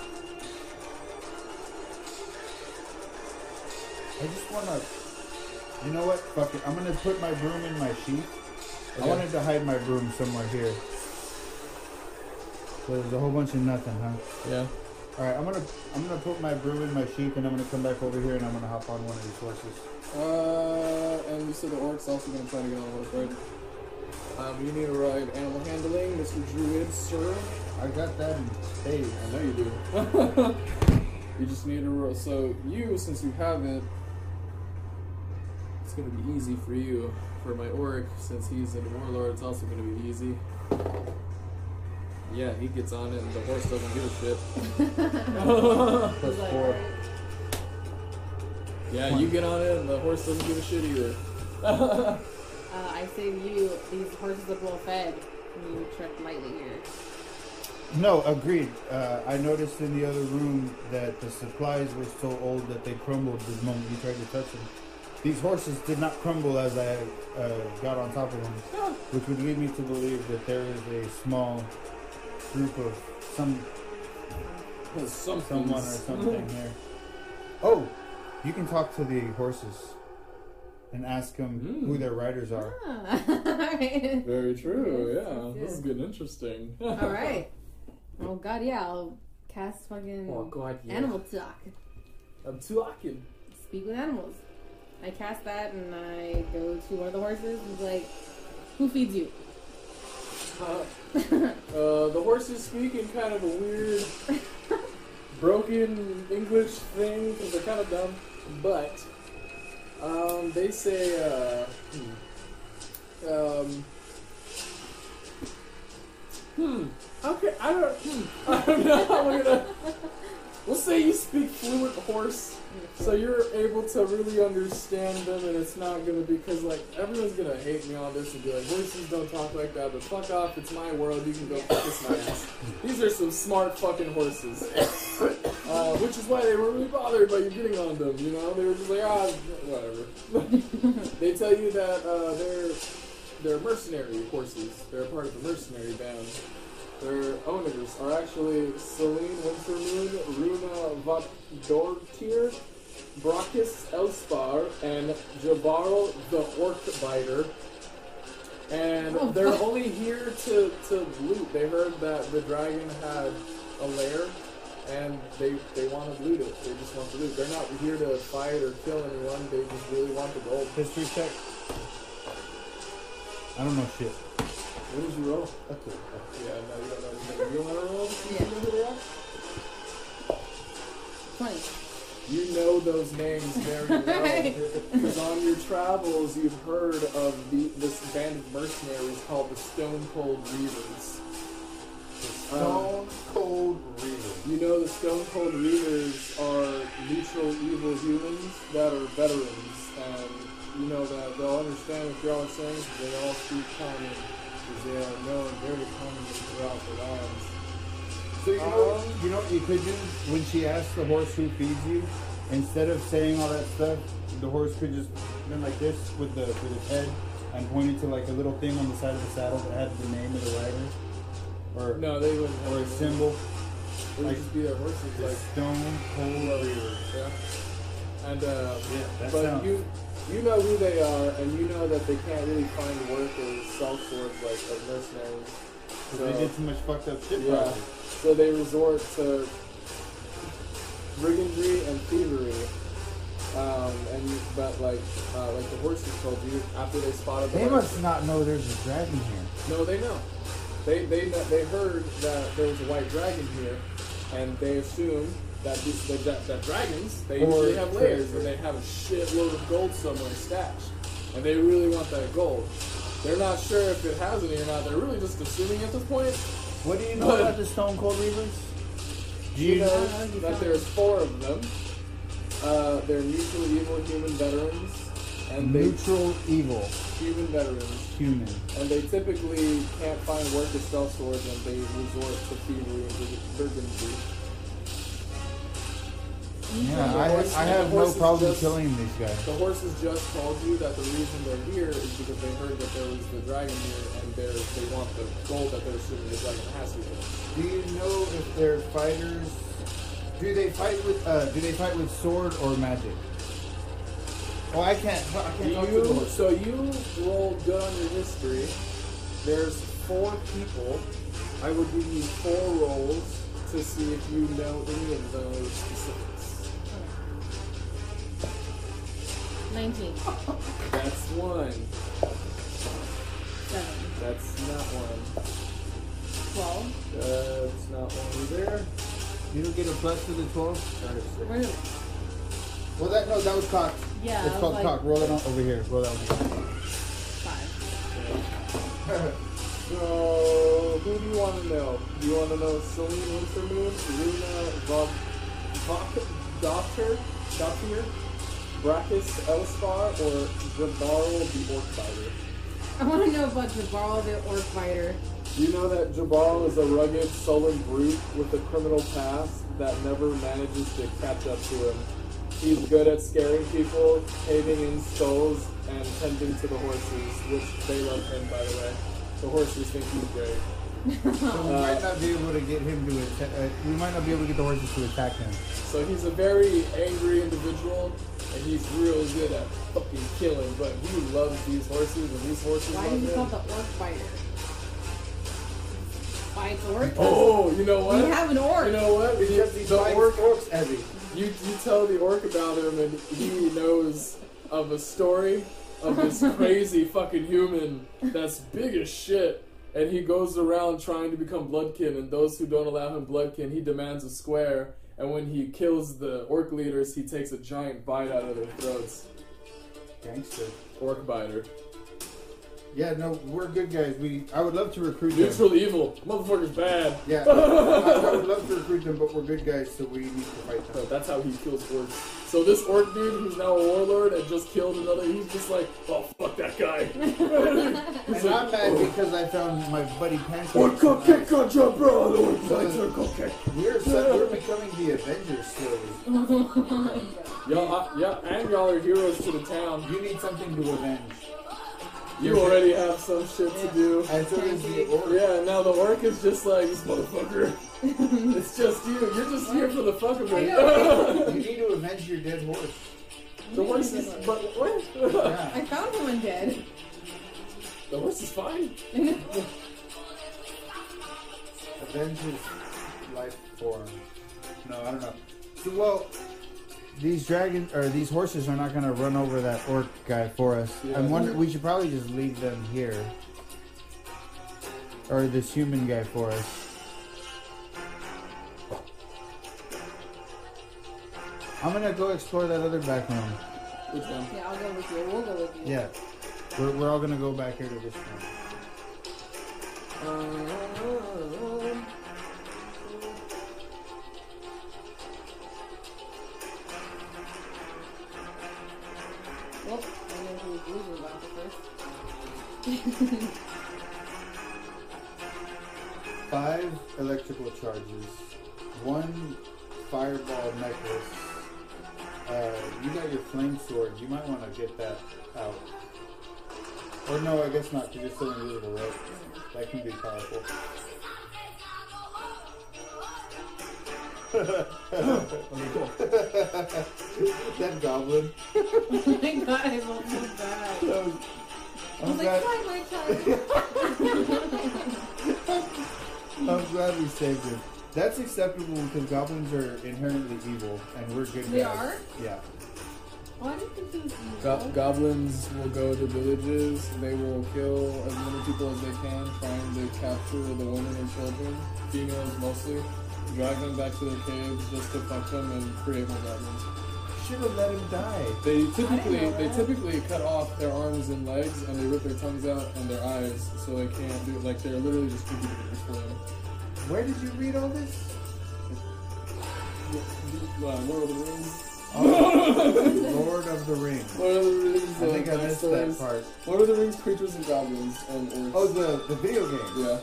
I just wanna. You know what? Fuck it. I'm gonna put my broom in my sheath. I wanted to hide my broom somewhere here. So there's a whole bunch of nothing, huh? Yeah. All right, I'm gonna I'm gonna put my broom in my sheep, and I'm gonna come back over here, and I'm gonna hop on one of these horses. Uh, and you said the orc's also gonna try to get on horse, right? Um, you need to ride animal handling, Mr. Druid, sir. I got that in spades. I know you do. you just need to roll. So you, since you have it, it's gonna be easy for you. For my orc, since he's a warlord, it's also gonna be easy. Yeah, he gets on it, and the horse doesn't give a shit. Plus like, four. "Alright." Yeah, you get on it, and the horse doesn't give a shit either. Uh, I say to you, these horses are well fed. You tread lightly here. No, agreed. Uh, I noticed in the other room that the supplies were so old that they crumbled the moment you tried to touch them. These horses did not crumble as I uh, got on top of them, which would lead me to believe that there is a small group of some Some someone or something here. Oh, you can talk to the horses and ask them Mm. who their riders are. Ah. Alright. Very true. Yes, Yeah, yes, this is getting interesting. Alright. Oh god, yeah, I'll cast fucking Oh god, yeah. animal talk. I'm talking. Speak with animals. I cast that and I go to one of the horses and be like, Who feeds you? Uh, the horses speak in kind of a weird, broken English thing because they're kind of dumb. But um, they say, uh, hmm, um, hmm, okay, I don't, hmm, I don't know. how we're gonna. We'll say you speak fluent horse, so you're able to really understand them, and it's not gonna be because like everyone's gonna hate me on this and be like, horses don't talk like that. But fuck off, it's my world. You can go kiss my ass. These are some smart fucking horses, uh, which is why they weren't really bothered by you getting on them. You know, they were just like, ah, whatever. they tell you that uh, they're they're mercenary horses. They're part of the mercenary band. Their owners are actually Celine Wintermoon, Runa Vapdortir, Brachus Elspar, and Jabaro the Orc Biter. And Oh, they're fuck. only here to, to loot. They heard that the dragon had a lair, and they they want to loot it. They just want to loot. They're not here to fight or kill anyone. They just really want the gold. History check. I don't know shit. What did you roll? Okay. You want to roll? Yeah. You know who they are? 20. You know those names very well. Because on your travels, you've heard of the, this band of mercenaries called the Stone Cold Reavers. Um, Stone Cold Reavers. you know the Stone Cold Reavers are neutral evil humans that are veterans, and you know that they'll understand what you're all saying 'cause they all speak common, because they are known very commonly throughout the. So you know, you know what you could do when she asks the horse who feeds you, instead of saying all that stuff, the horse could just been like this with the with his head and pointed to like a little thing on the side of the saddle that had the name of the rider, or No, they wouldn't. or a symbol, It would like- just be their horses, the like Stone Cold Reaver. yeah. And uh, Yeah, but sounds. you you know who they are, and you know that they can't really find work or sell swords like as mercenaries. They did too much fucked up shit. Yeah. probably. So they resort to brigandry and thievery. Um, and but like uh, like the horses told you after they spotted the They horse- must not know there's a dragon here. No, they know. They they they heard that there was a white dragon here, and they assume that these, that, that, that dragons they Or usually have layers and they have a shitload of gold somewhere stashed, and they really want that gold. They're not sure if it has any or not. They're really just assuming at this point. What do you know But- about the Stone Cold Reavers? Do You you know know that there's four of them. Uh, they're mutual evil human veterans, and they neutral evil human veterans, human? and they typically can't find work to sell swords, and they resort to thievery and brigandry. Yeah, I, horse- I have no problem just- killing these guys. The horses just told you that the reason they're here is because they heard that there was the dragon here, and they're, they want the gold that they're assuming the dragon has here. Do you know if they're fighters? Do they fight with uh, Do they fight with sword or magic? Oh, I can't. I can't talk to the You, so you rolled good on your history. There's four people. I would give you four rolls to see if you know any of those specifics. 19. That's one. 7. That's not one. 12. That's not one either. You don't get a plus to the 12? Where is Well, that no, that was cocked. Yeah, it's called like- cock. Roll it on over here. Roll that one. 5. So, who do you want to know? Do you want to know Celine Wintermoon, Luna Vob, Vob, Doctor, Doctor, Brachus Elspar, or Jabaro the Orc Fighter? I want to know about Jabal the Orc Fighter. You know that Jabal is a rugged, sullen brute with a criminal past that never manages to catch up to him? He's good at scaring people, caving in skulls, and tending to the horses, which they love him, by the way. The horses think he's great. So we Uh, might not be able to get him to attack. Uh, we might not be able to get the horses to attack him. So he's a very angry individual, and he's real good at fucking killing. But he loves these horses, and these horses Why love is he him. called the Orc Fighter? Fights orcs? Oh, you know what? We have an orc. You know what? Because he the fights orc, orcs heavy. you you tell the orc about him, and he knows of a story of this crazy fucking human that's big as shit. And he goes around trying to become bloodkin, and those who don't allow him bloodkin, he demands a square. And when he kills the orc leaders, he takes a giant bite out of their throats. Gangster. Orc biter. Yeah, no, we're good guys. We I would love to recruit them. Neutral evil. Motherfucker's bad. Yeah, I, I would love to recruit them, but we're good guys, so we need to fight So them. that's how he kills orcs. So this orc dude, who's now a warlord and just killed another, he's just like, oh fuck that guy. He's And I'm like, mad because I found my buddy Pancake. Orc cupcake contra bro, the orc fights are cupcake. We're, so, we're becoming the Avengers slowly. Y'all, uh, yeah, and y'all are heroes to the town. You need something to avenge. You already have some shit to do. And so does the orc. Yeah, now the orc is just like, this motherfucker. it's just you. You're just here for the fuck of it. You need to avenge your dead horse. the horse is, but what? Yeah. I found one dead. the horse is fine. Avenge his life form. No, I don't know. So, well, these dragons or these horses are not going to run over that orc guy for us. Yeah. I'm wondering. We should probably just leave them here, or this human guy for us. I'm gonna go explore that other back room. Which one? Yeah, I'll go with you. We'll go with you. Yeah, we're, we're all gonna go back here to this room. Um, Five electrical charges, one fireball necklace. Uh, you got your flame sword. You might want to get that out. Or no, I guess not. 'cause you're still invisible, right? That can be powerful. okay, cool. that goblin. oh my god, I so bad. I I'm was like, glad, fine, my child. I'm glad we saved him. That's acceptable because goblins are inherently evil, and we're good They guys. are? Yeah. Why do you think he was Go- goblins will go to villages. They will kill as many people as they can, trying to capture the women and children, females mostly, drag them back to their caves just to fuck them and create more goblins. Should have let him die. They typically they typically cut off their arms and legs and they rip their tongues out and their eyes so they can't do it. like they're literally just incubators for them. Where did you read all this? Uh, Lord of the Rings. Oh, Lord of the Rings. Lord of the Rings. I think uh, I missed stories. that part. Lord of the Rings, creatures and goblins and orcs. Oh, the the video game. yeah.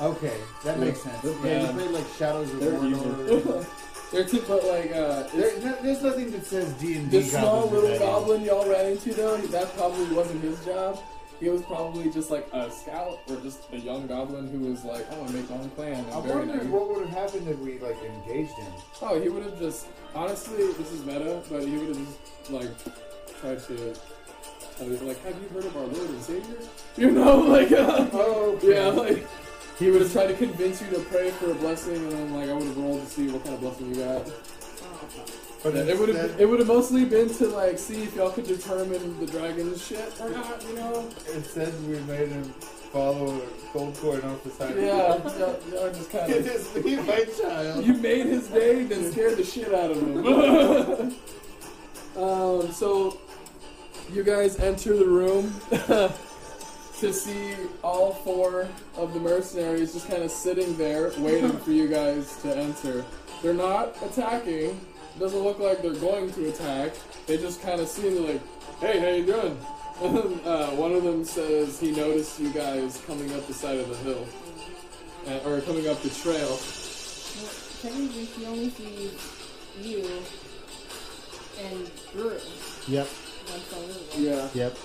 Okay, that Yeah, makes sense. Yeah, you played like Shadows of They're Mordor. They're too, but like uh, There, there's nothing that says D and D. the small little goblin y'all ran into though, that probably wasn't his job. He was probably just like a scout or just a young goblin who was like, "I'm gonna make my own clan." I'm wondering what would have happened if we like engaged him. Oh, he would have just honestly, this is meta, but he would have just like tried to tell you like, "Have you heard of our Lord and Savior?" You know, like, uh, Oh, okay. yeah, like He would have tried to convince you to pray for a blessing, and then like I would have rolled to see what kind of blessing you got. But it would have it would have mostly been to like see if y'all could determine the dragon's shit or not, you know? Instead, we made him follow a gold coin off the side. Yeah, y'all, y'all just kind of. is me, my child. You made his day, then scared the shit out of him. um, so you guys enter the room to see all four of the mercenaries just kind of sitting there waiting for you guys to enter. They're not attacking. Doesn't look like they're going to attack. They just kind of see you like, "Hey, how you doing?" uh, one of them says he noticed you guys coming up the side of the hill, uh, or coming up the trail. Well, technically, she only sees you and Drew. Yep, That's all it is. Yeah. yep.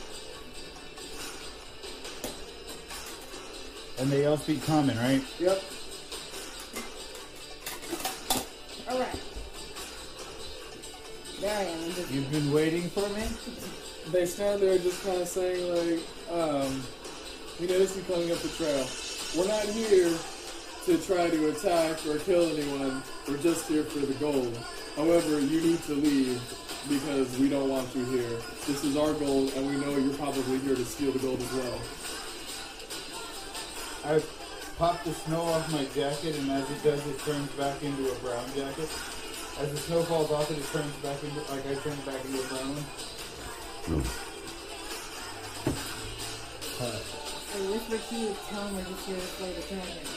And they all speak common, right? Yep. All right. There I am. Just You've been waiting for me? They stand there just kind of saying like, um, we noticed you coming up the trail. We're not here to try to attack or kill anyone. We're just here for the gold. However, you need to leave because we don't want you here. This is our gold, and we know you're probably here to steal the gold as well. I pop the snow off my jacket, and as it does, it turns back into a brown jacket. As the snow falls off it, it turns back into, like I turn back into a brown one. I whisper to you, tell him we're just here to slay the dragon.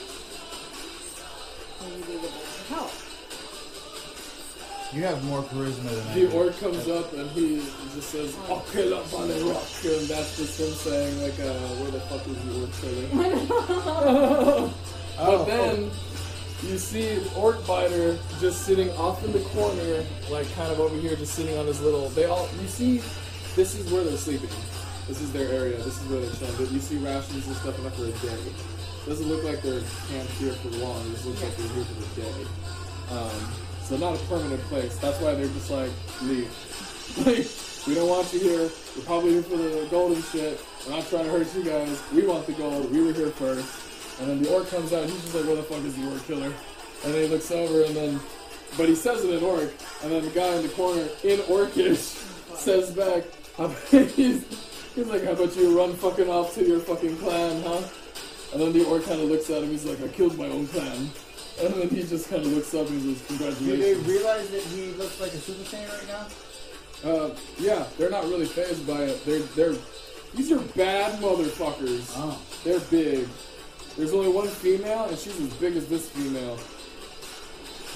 Maybe they would like to help. You have more charisma than I The do. orc comes up and he just says, "I'll kill up on a rock," and that's just him saying like, uh, "Where the fuck is the orc killer?" Oh, But then you see Orc Biter just sitting off in the corner, like kind of over here, just sitting on his little. They all you see. This is where they're sleeping. This is their area. This is where they're chilling. But you see rations and stuff enough for a day. Doesn't look like they're camped here for long. It just looks like they're here for the day. Um, so not a permanent place. That's why they're just like leave. Like we don't want you here. We're probably here for the gold and shit. We're not trying to hurt you guys. We want the gold. We were here first. And then the orc comes out, and he's just like, "Where the fuck is the orc killer?" And then he looks over, and then, but he says it in orc, and then the guy in the corner in orcish says back, he's, he's like, "How about you run fucking off to your fucking clan, huh?" And then the orc kind of looks at him, he's like, "I killed my own clan." And then he just kind of looks up and he says, Do they realize that he looks like a Super Saiyan right now? Uh, yeah, they're not really phased by it. They're they're these are bad motherfuckers. Oh. They're big. There's only one female, and she's as big as this female.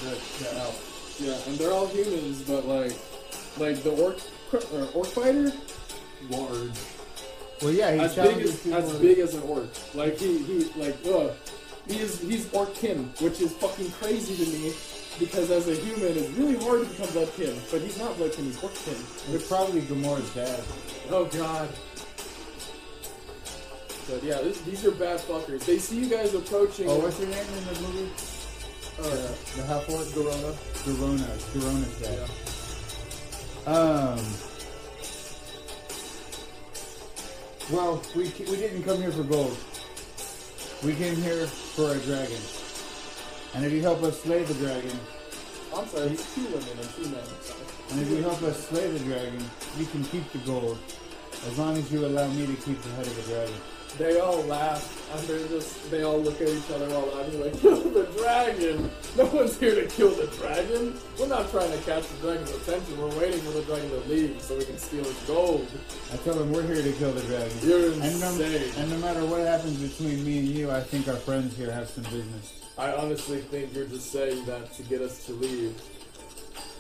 The, the elf. Yeah, and they're all humans, but like, like the orc or orc fighter, large, Well, yeah, he as big as as big as an orc. Like he he like ugh, he's orc kin, which is fucking crazy to me. Because as a human, it's really hard to become blood kin, but he's not blood kin, he's orc kin. It's probably Gamora's dad. Oh god. But yeah, this, these are bad fuckers. They see you guys approaching. Oh, what's your name in the movie? uh, The half orc? Garona. Garona. Garona's dad. Yeah. Um. Well, we we didn't come here for gold. We came here for a dragon. And if you help us slay the dragon, I'm sorry, it's two women and two men. And if you help us slay the dragon, you can keep the gold. As long as you allow me to keep the head of the dragon. They all laugh and they're just they all look at each other while laughing like kill the dragon. No one's here to kill the dragon. We're not trying to catch the dragon's attention. We're waiting for the dragon to leave so we can steal his gold. I tell them we're here to kill the dragon. You're And no, insane. and no matter what happens between me and you, I think our friends here have some business. I honestly think you're just saying that to get us to leave.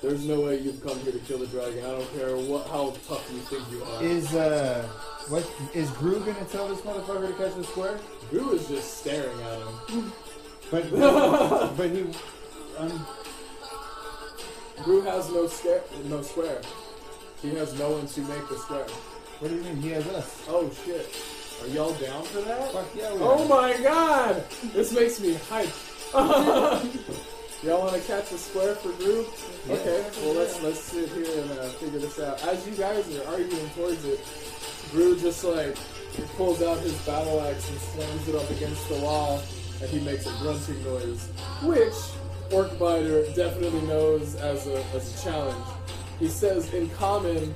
There's no way you've come here to kill the dragon. I don't care what how tough you think you are. Is uh, what is Gru gonna tell this motherfucker to catch the square? Gru is just staring at him. But but he, um, Gru has no scare, no square. He has no one to make the square. what do you mean? He has us. Oh shit! Are y'all down for that? Fuck yeah, we Oh are. my god! This makes me hype. y'all want to catch a square for Gru? Okay. Well, let's let's sit here and uh, figure this out. As you guys are arguing towards it, Gru just like pulls out his battle axe and slams it up against the wall, and he makes a grunting noise, which Orc Biter definitely knows as a, as a challenge. He says in common,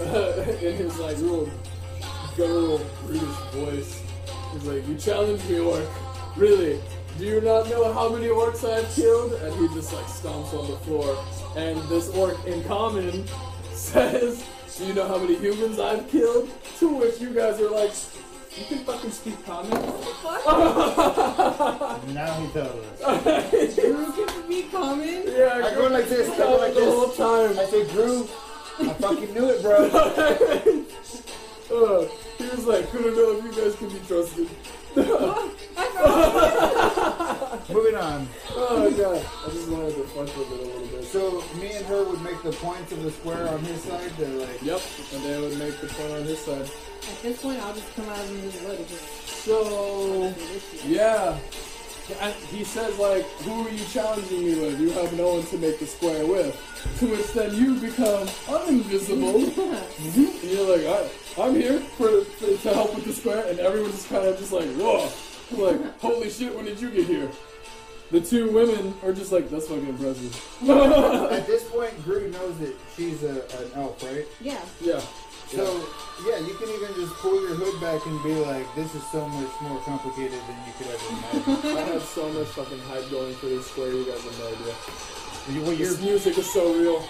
in his like real guttural British voice, he's like, "You challenge me, Orc? Really? Do you not know how many orcs I've killed?" And he just like stomps on the floor, and this orc in common says, "Do you know how many humans I've killed?" To which you guys are like, "You can fucking speak common." Now he tells us. Drew can be common. Yeah, I go like this. I go like the this. whole time. I say, Drew, I fucking knew it, bro. Uh, he was like, couldn't know if you guys can be trusted. Moving on. Oh god, I just wanted to fuck with it a little bit. So me and her would make the points of the square on his side. They're like, Yep, and they would make the point on his side. At this point, I'll just come out of his way. Just So, do this shit. yeah. And he says like, who are you challenging me with? You have no one to make the square with. To which then you become uninvisible. and you're like, I, I'm here for, for to help with the square, and everyone's just kind of just like, whoa, like, holy shit, when did you get here? The two women are just like, that's fucking impressive. at this point, Drew knows that she's a, an elf, right? Yeah. yeah. So yeah, you can even just pull your hood back and be like, this is so much more complicated than you could ever imagine. I have so much fucking hype going for this square, you guys have no idea. You- well, This music is so real.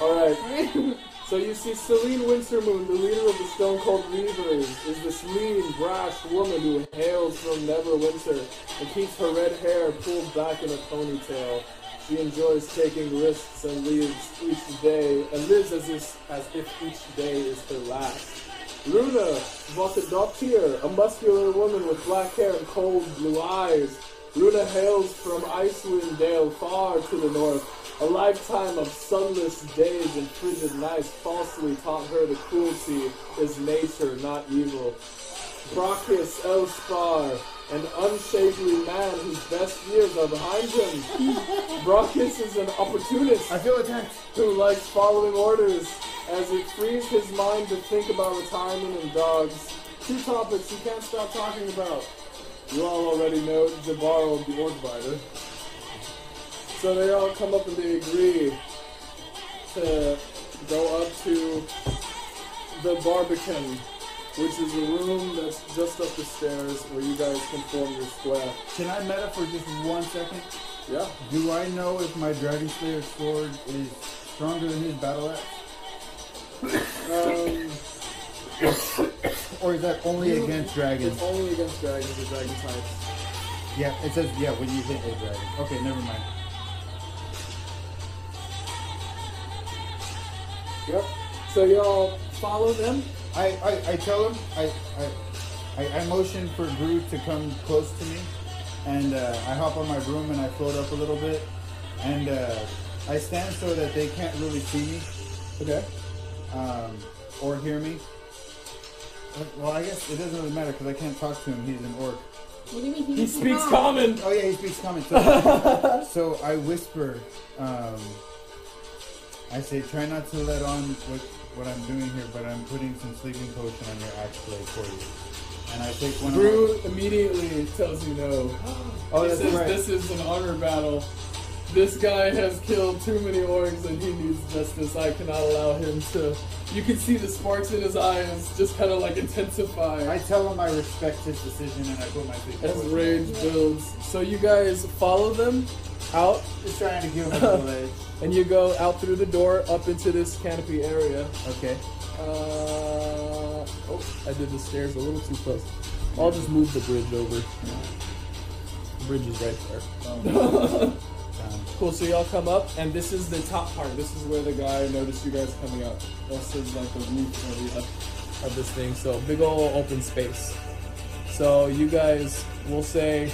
Alright, so you see Celine Wintermoon, the leader of the Stone Cold Reavers, is this lean, brash woman who hails from Neverwinter and keeps her red hair pulled back in a ponytail. She enjoys taking risks and lives each day, and lives as if, as if each day is her last. Luna Votadoptir, a muscular woman with black hair and cold blue eyes. Luna hails from Icewind Dale far to the north. A lifetime of sunless days and frigid nights falsely taught her that cruelty is nature, not evil. Brachus Elspar, an unshapely man whose best years are behind him. Brachus is an opportunist I feel attacked. who likes following orders as it frees his mind to think about retirement and dogs. Two topics he can't stop talking about. You all already know Jabaro the Orc Biter. So they all come up and they agree to go up to the Barbican, which is a room that's just up the stairs where you guys can form your square. Can I meta for just one second? Yeah. Do I know if my Dragon Slayer sword is stronger than his battle axe? Um, Or is that only You- against dragons? it's only against dragons or dragon types. Yeah, it says yeah when you hit a dragon. Okay, never mind. Yep. So y'all follow them. I, I, I tell them, I, I I I motion for Gru to come close to me, and uh, I hop on my broom and I float up a little bit, and uh, I stand so that they can't really see me Okay. um, or hear me. Uh, Well, I guess it doesn't really matter because I can't talk to him. He's an orc. What do you mean? He speaks common. Oh yeah, he speaks common. So, so I whisper. Um, I say, try not to let on what what I'm doing here, but I'm putting some sleeping potion on your axe blade for you. And I take one. Of Brew immediately tells you no. Oh, he that's says right. this is an honor battle. This guy has killed too many orcs and he needs justice. I cannot allow him to. You can see the sparks in his eyes just kind of like intensify. I tell him I respect his decision, and I put my sleeping as potion. rage builds. So you guys follow them out, Just trying to give him a little edge. And you go out through the door up into this canopy area. Okay. Uh, oh, I did the stairs a little too close. I'll just move the bridge over. The bridge is right there. Um, Cool, so y'all come up, and this is the top part. This is where the guy noticed you guys coming up. This is like the roof of, of this thing. So big ol' open space. So you guys will say,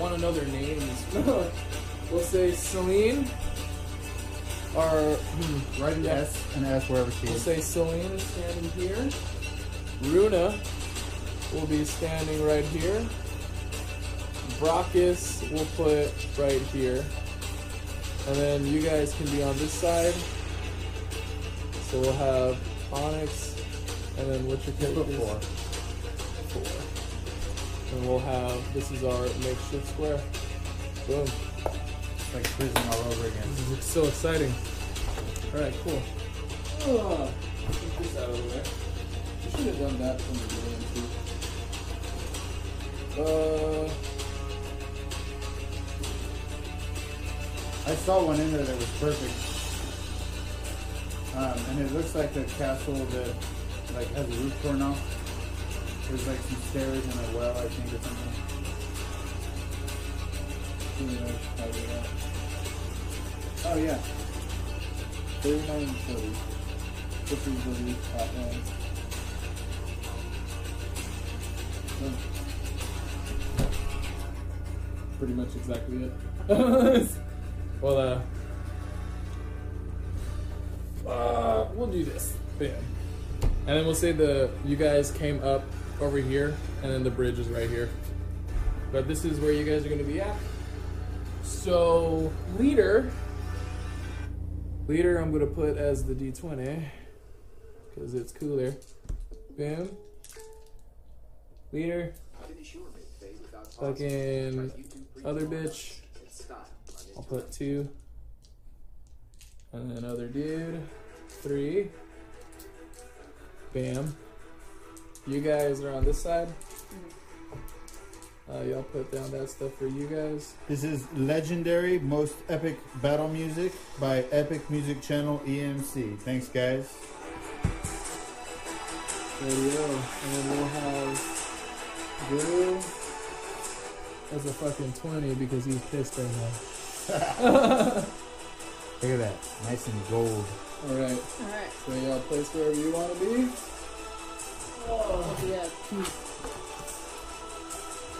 want to know their names. we'll say Celine, or hmm, Write an S and S wherever she We'll is. say Celine is standing here. Runa will be standing right here. Brachus will put right here. And then you guys can be on this side. So we'll have Onyx And then what's your Put character? four. Four. And we'll have this is our makeshift square. Boom. It's like prison all over again. This is so exciting. Alright, cool. Oh, get this out of the way. You should have done that from the beginning too. Uh I saw one in there that was perfect. Um, and it looks like the castle that like has a roof torn off. There's like some stairs and a well, I think, or something. Probably that. Oh yeah. Thirty-nine and forty. This is the new top one. pretty much exactly it. well uh uh, we'll do this. Bam. And then we'll say the you guys came up over here, and then the bridge is right here. But this is where you guys are gonna be at. So leader, leader, I'm gonna put as the D20 because it's cooler. Bam. Leader, fucking other bitch. I'll put two. And then other dude, three. Bam. You guys are on this side. Uh, y'all put down that stuff for you guys. This is legendary, most epic battle music by Epic Music Channel EMC. Thanks, guys. Radio. And then we'll have Drew as a fucking 20 because he's pissed right now. Look at that, nice and gold. Alright, Alright. so y'all place wherever you want to be. Oh, yeah.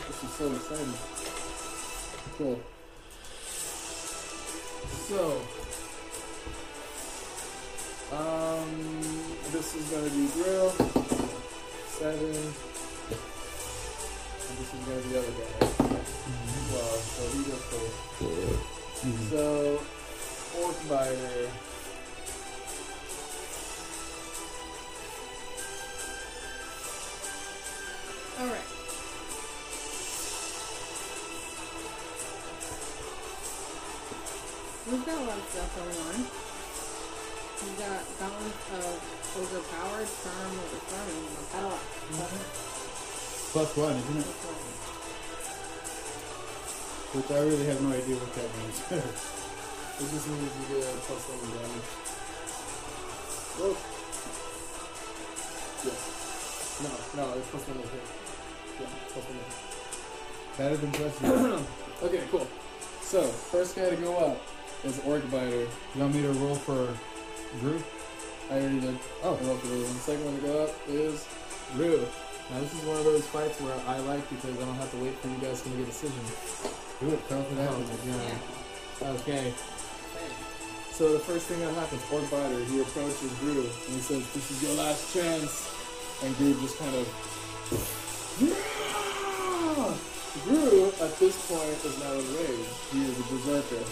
This is so exciting. Cool. So, um, this is gonna be grill Seven. And this is gonna be the other guy. Well, so he goes first. So, Orc Biter. We've got a lot of stuff going on. We've got balance of overpowered, firm, overthrown, and battle axe. Mm-hmm. Plus one, isn't it? One. Which I really have no idea what that means. It just means you get a plus one damage. Oh. Yeah. No, no, it's plus one over here. Yeah, plus one over that is impressive. okay, cool. So, first guy to go up is Orc Biter. You want me to roll for Drew? I already did. Oh. I rolled for. And the second one to go up is Rue. Now, this is one of those fights where I like because I don't have to wait for you guys to make a decision. Do it, tell for that. Oh, yeah. Okay. So the first thing that happens, Orc Biter, he approaches Drew and he says, "This is your last chance." And Drew just kind of. Yeah! Drew, at this point, is now enraged. He is a berserker.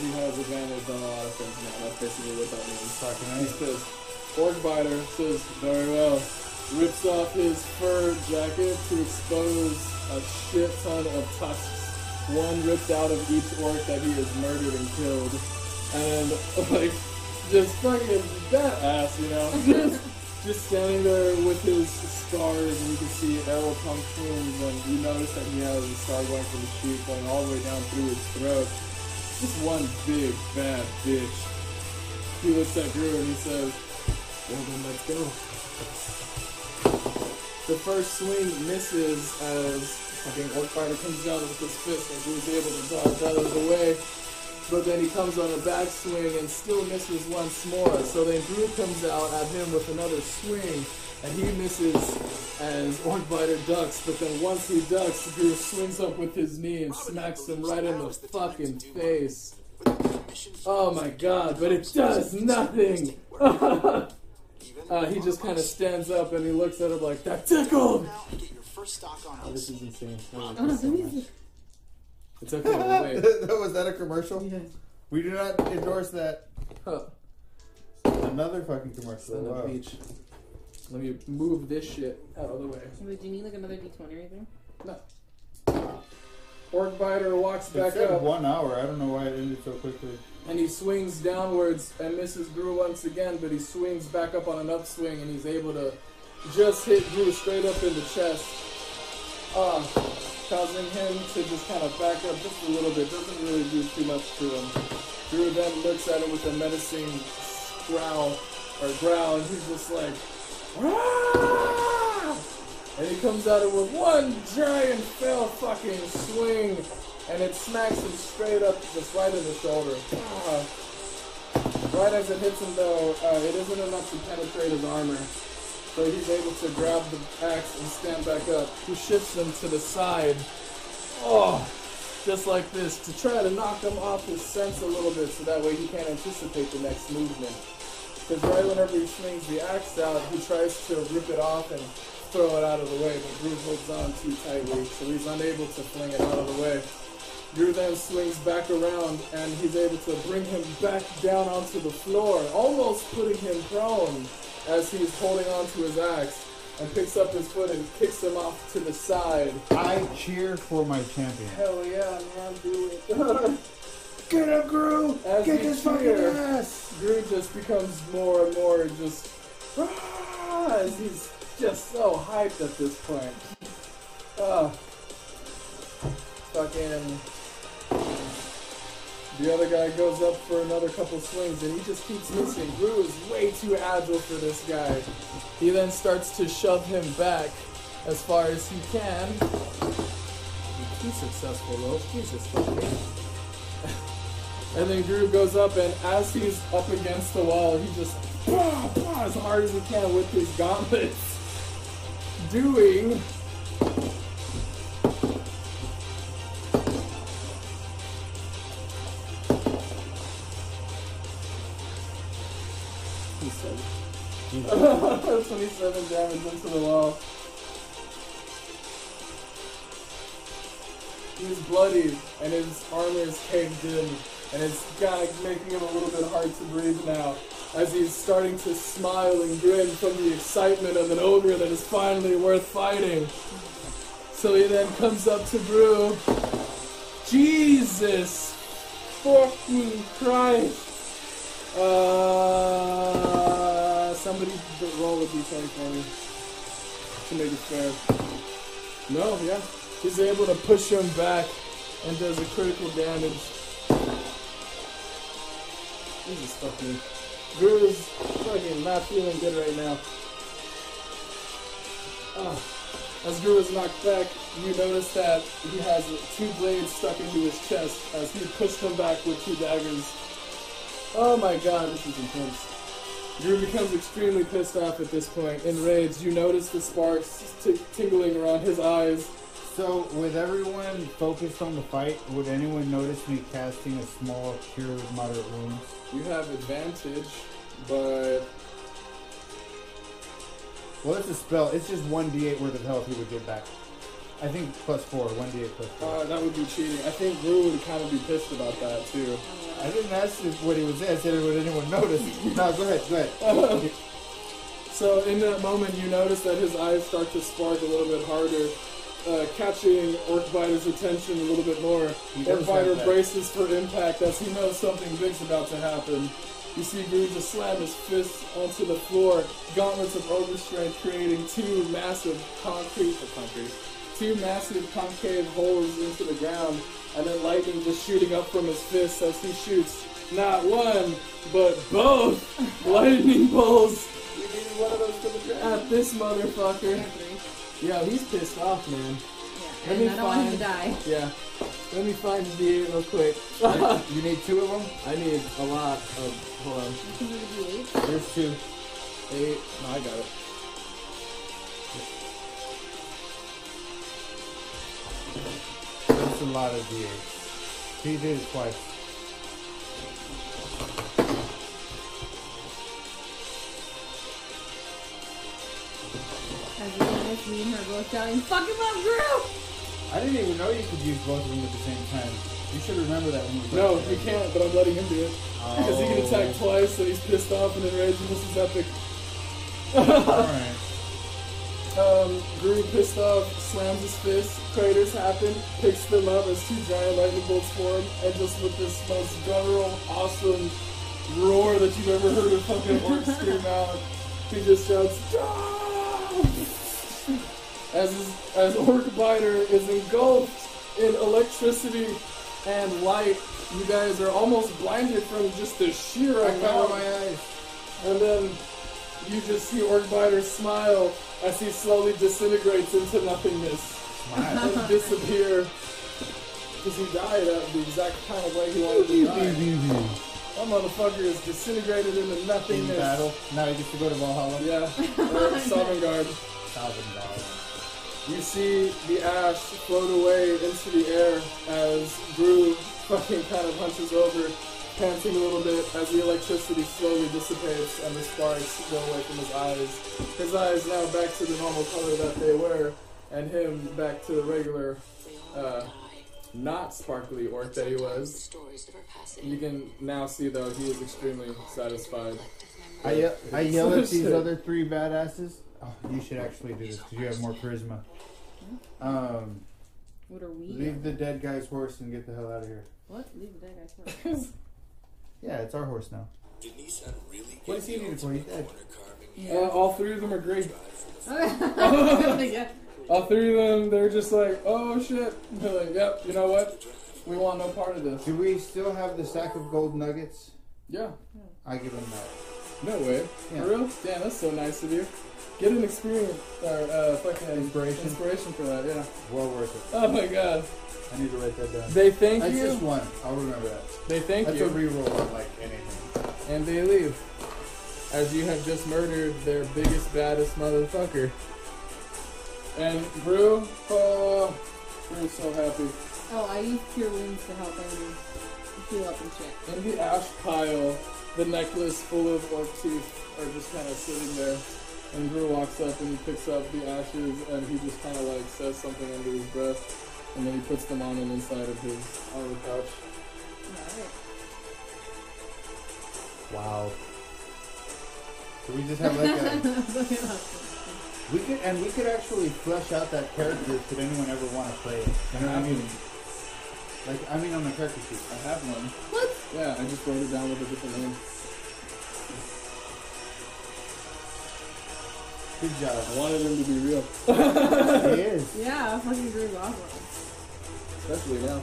He has advantage on a lot of things now. That's basically what that means. Fucking He's nice. pissed. Orc Biter says, very well. Rips off his fur jacket to expose a shit ton of tusks. One ripped out of each orc that he has murdered and killed. And, like, just fucking badass, you know? Just, just standing there with his scars, and you can see arrow punctures, and you notice that he has a scar going from the sheet going all the way down through his throat. Just one big, bad bitch. He looks at Drew and he says, Well then let's go. The first swing misses as fucking Orc Fighter comes down with his fist and Drew's able to dodge out of the way. But then he comes on a backswing and still misses once more. So then Drew comes out at him with another swing and he misses as Orc Biter ducks. But then once he ducks, Drew swings up with his knee and smacks him right in the fucking face. Oh my god, but it does nothing! uh, he just kind of stands up and he looks at him like, that tickled! Get your first stock on Oh, this is insane. Oh, so he's- It's okay, we'll wait. Was that a commercial? Yeah. We do not endorse that. Huh. Another fucking commercial. Son of Wow. Peach. Let me move this shit out of the way. Wait, do you need like another d20 or anything? No. Orc biter walks It back said up. one hour. I don't know why it ended so quickly. and he swings downwards and misses Gru once again, but he swings back up on an upswing and he's able to just hit Gru straight up in the chest, uh, causing him to just kind of back up just a little bit. Doesn't really do too much to him. Gru then looks at it with a menacing growl or growl, and he's just like! And he comes at it with one giant fell fucking swing and it smacks him straight up, just right in the shoulder. Ah. Right as it hits him, though, uh, it isn't enough to penetrate his armor. So he's able to grab the axe and stand back up. He shifts him to the side. Oh, just like this, to try to knock him off his sense a little bit so that way he can't anticipate the next movement. Because right whenever he swings the axe out, he tries to rip it off and throw it out of the way, but Drew holds on too tightly, so he's unable to fling it out of the way. Drew then swings back around and he's able to bring him back down onto the floor, almost putting him prone as he's holding onto his axe and picks up his foot and kicks him off to the side. I cheer for my champion. Hell yeah, man, do it. Get up, Gru! As Get this fucking ass! Drew just becomes more and more just "Ah," as he's just so hyped at this point. Uh, fucking. The other guy goes up for another couple swings and he just keeps missing. Drew is way too agile for this guy. He then starts to shove him back as far as he can. He's successful though. Jesus fucking. And then Gru goes up, and as he's up against the wall, he just bah, bah, as hard as he can with his gauntlets, doing. 27 damage into the wall. He's bloody, and his armor is caved in, and it's kind of making him a little bit hard to breathe now, as he's starting to smile and grin from the excitement of an ogre that is finally worth fighting. So he then comes up to Brew. Jesus fucking Christ! Uh, somebody roll a d20 for me to make it fair. No, yeah. He's able to push him back and does a critical damage. Jesus fuck me. Gru is fucking not feeling good right now. Ah. As Gru is knocked back, you notice that he has two blades stuck into his chest as he pushed him back with two daggers. Oh my god, this is intense. Drew becomes extremely pissed off at this point. Enraged, you notice the sparks t- tingling around his eyes. So, with everyone focused on the fight, would anyone notice me casting a small cure moderate wounds? You have advantage, but Well, it's a spell. It's just 1d8 worth of health he would get back. I think plus 4. 1d8 plus 4. uh, that would be cheating. I think Drew would kind of be pissed about that too. I didn't ask if what he was saying. I said, would anyone notice? no, go ahead, go ahead. So in that moment, you notice that his eyes start to spark a little bit harder, uh, catching Orc Biter's attention a little bit more. He Orc does Biter have that. braces for impact as he knows something big's about to happen. You see Gru just slam his fists onto the floor, gauntlets of ogre strength creating two massive concrete, or concrete, two massive concave holes into the ground, and then lightning just shooting up from his fists as he shoots not one, but both lightning bolts You need one of those for the at this motherfucker. Three. Yeah, he's pissed off, man. Yeah. Let And me I don't want him to find- die. Yeah. Let me find the D8 real quick. you need two of them? I need a lot of. Hold on. You can the D8. There's two. Eight. No, I got it. That's a lot of d8s. He did it twice. As me and her both shouting, fuck him up, Gru! I didn't even know you could use both of them at the same time. You should remember that when we No, first you started. can't, but I'm letting him do it. Because he can Oh. attack twice and he's pissed off and enraged and this is epic. Alright. Um, Gru pissed off, slams his fist, craters happen, picks them up as two giant lightning bolts form, and just with this most guttural, awesome roar that you've ever heard a fucking orc scream out, he just shouts! As his, as Orc Biter is engulfed in electricity and light. You guys are almost blinded from just the sheer I cover amount my eyes. and then you just see Orc Biter smile as he slowly disintegrates into nothingness and disappear. Because he died at the exact kind of way he wanted to die. That motherfucker is disintegrated into In nothingness. battle. Now he gets to go to Valhalla. Yeah, or Sovngarde. Thousand dollars. You see the ash float away into the air as Gru fucking kind of hunches over, panting a little bit as the electricity slowly dissipates and the sparks go away from his eyes. His eyes now back to the normal color that they were, and him back to the regular, uh, not sparkly orc that he was. You can now see though he is extremely satisfied. I yell, I yell at these other three badasses. Oh, you should actually do this because you have more charisma. Um, What are we? leave the dead guy's horse and get the hell out of here. What? Leave the dead guy first. Yeah, it's our horse now. Denise had really What does he need it for? He's dead. Uh, all three of them agree. yeah. All three of them, they're just like, oh shit. They're like, yep, you know what? We want no part of this. Do we still have the sack of gold nuggets? Yeah. I give them that. No way. Yeah. For real? Damn, that's so nice of you. Get an experience or uh, fucking Inspiration. inspiration for that. Yeah. Well worth it. Oh my god. I need to write that down. They thank That's you. just one. I'll remember that. They thank That's you, That's a reroll on like anything. and they leave. As you have just murdered their biggest, baddest motherfucker. And Brew, oh, Brew's so happy. Oh, I use cure wounds to help him heal up and shit. In the ash pile, the necklace full of orc teeth are just kind of sitting there. And Gru walks up and he picks up the ashes and he just kind of like says something under his breath. And then he puts them on the inside of his armor pouch. Alright. Wow. So we just have like a. We could and we could actually flesh out that character. Should anyone ever want to play it? You know what I mean? Like I mean on the character sheet. I have one. What? Yeah, I just wrote it down with a different name. Good job. I wanted him to be real. he is. Yeah, fucking Drew's awesome. Especially now.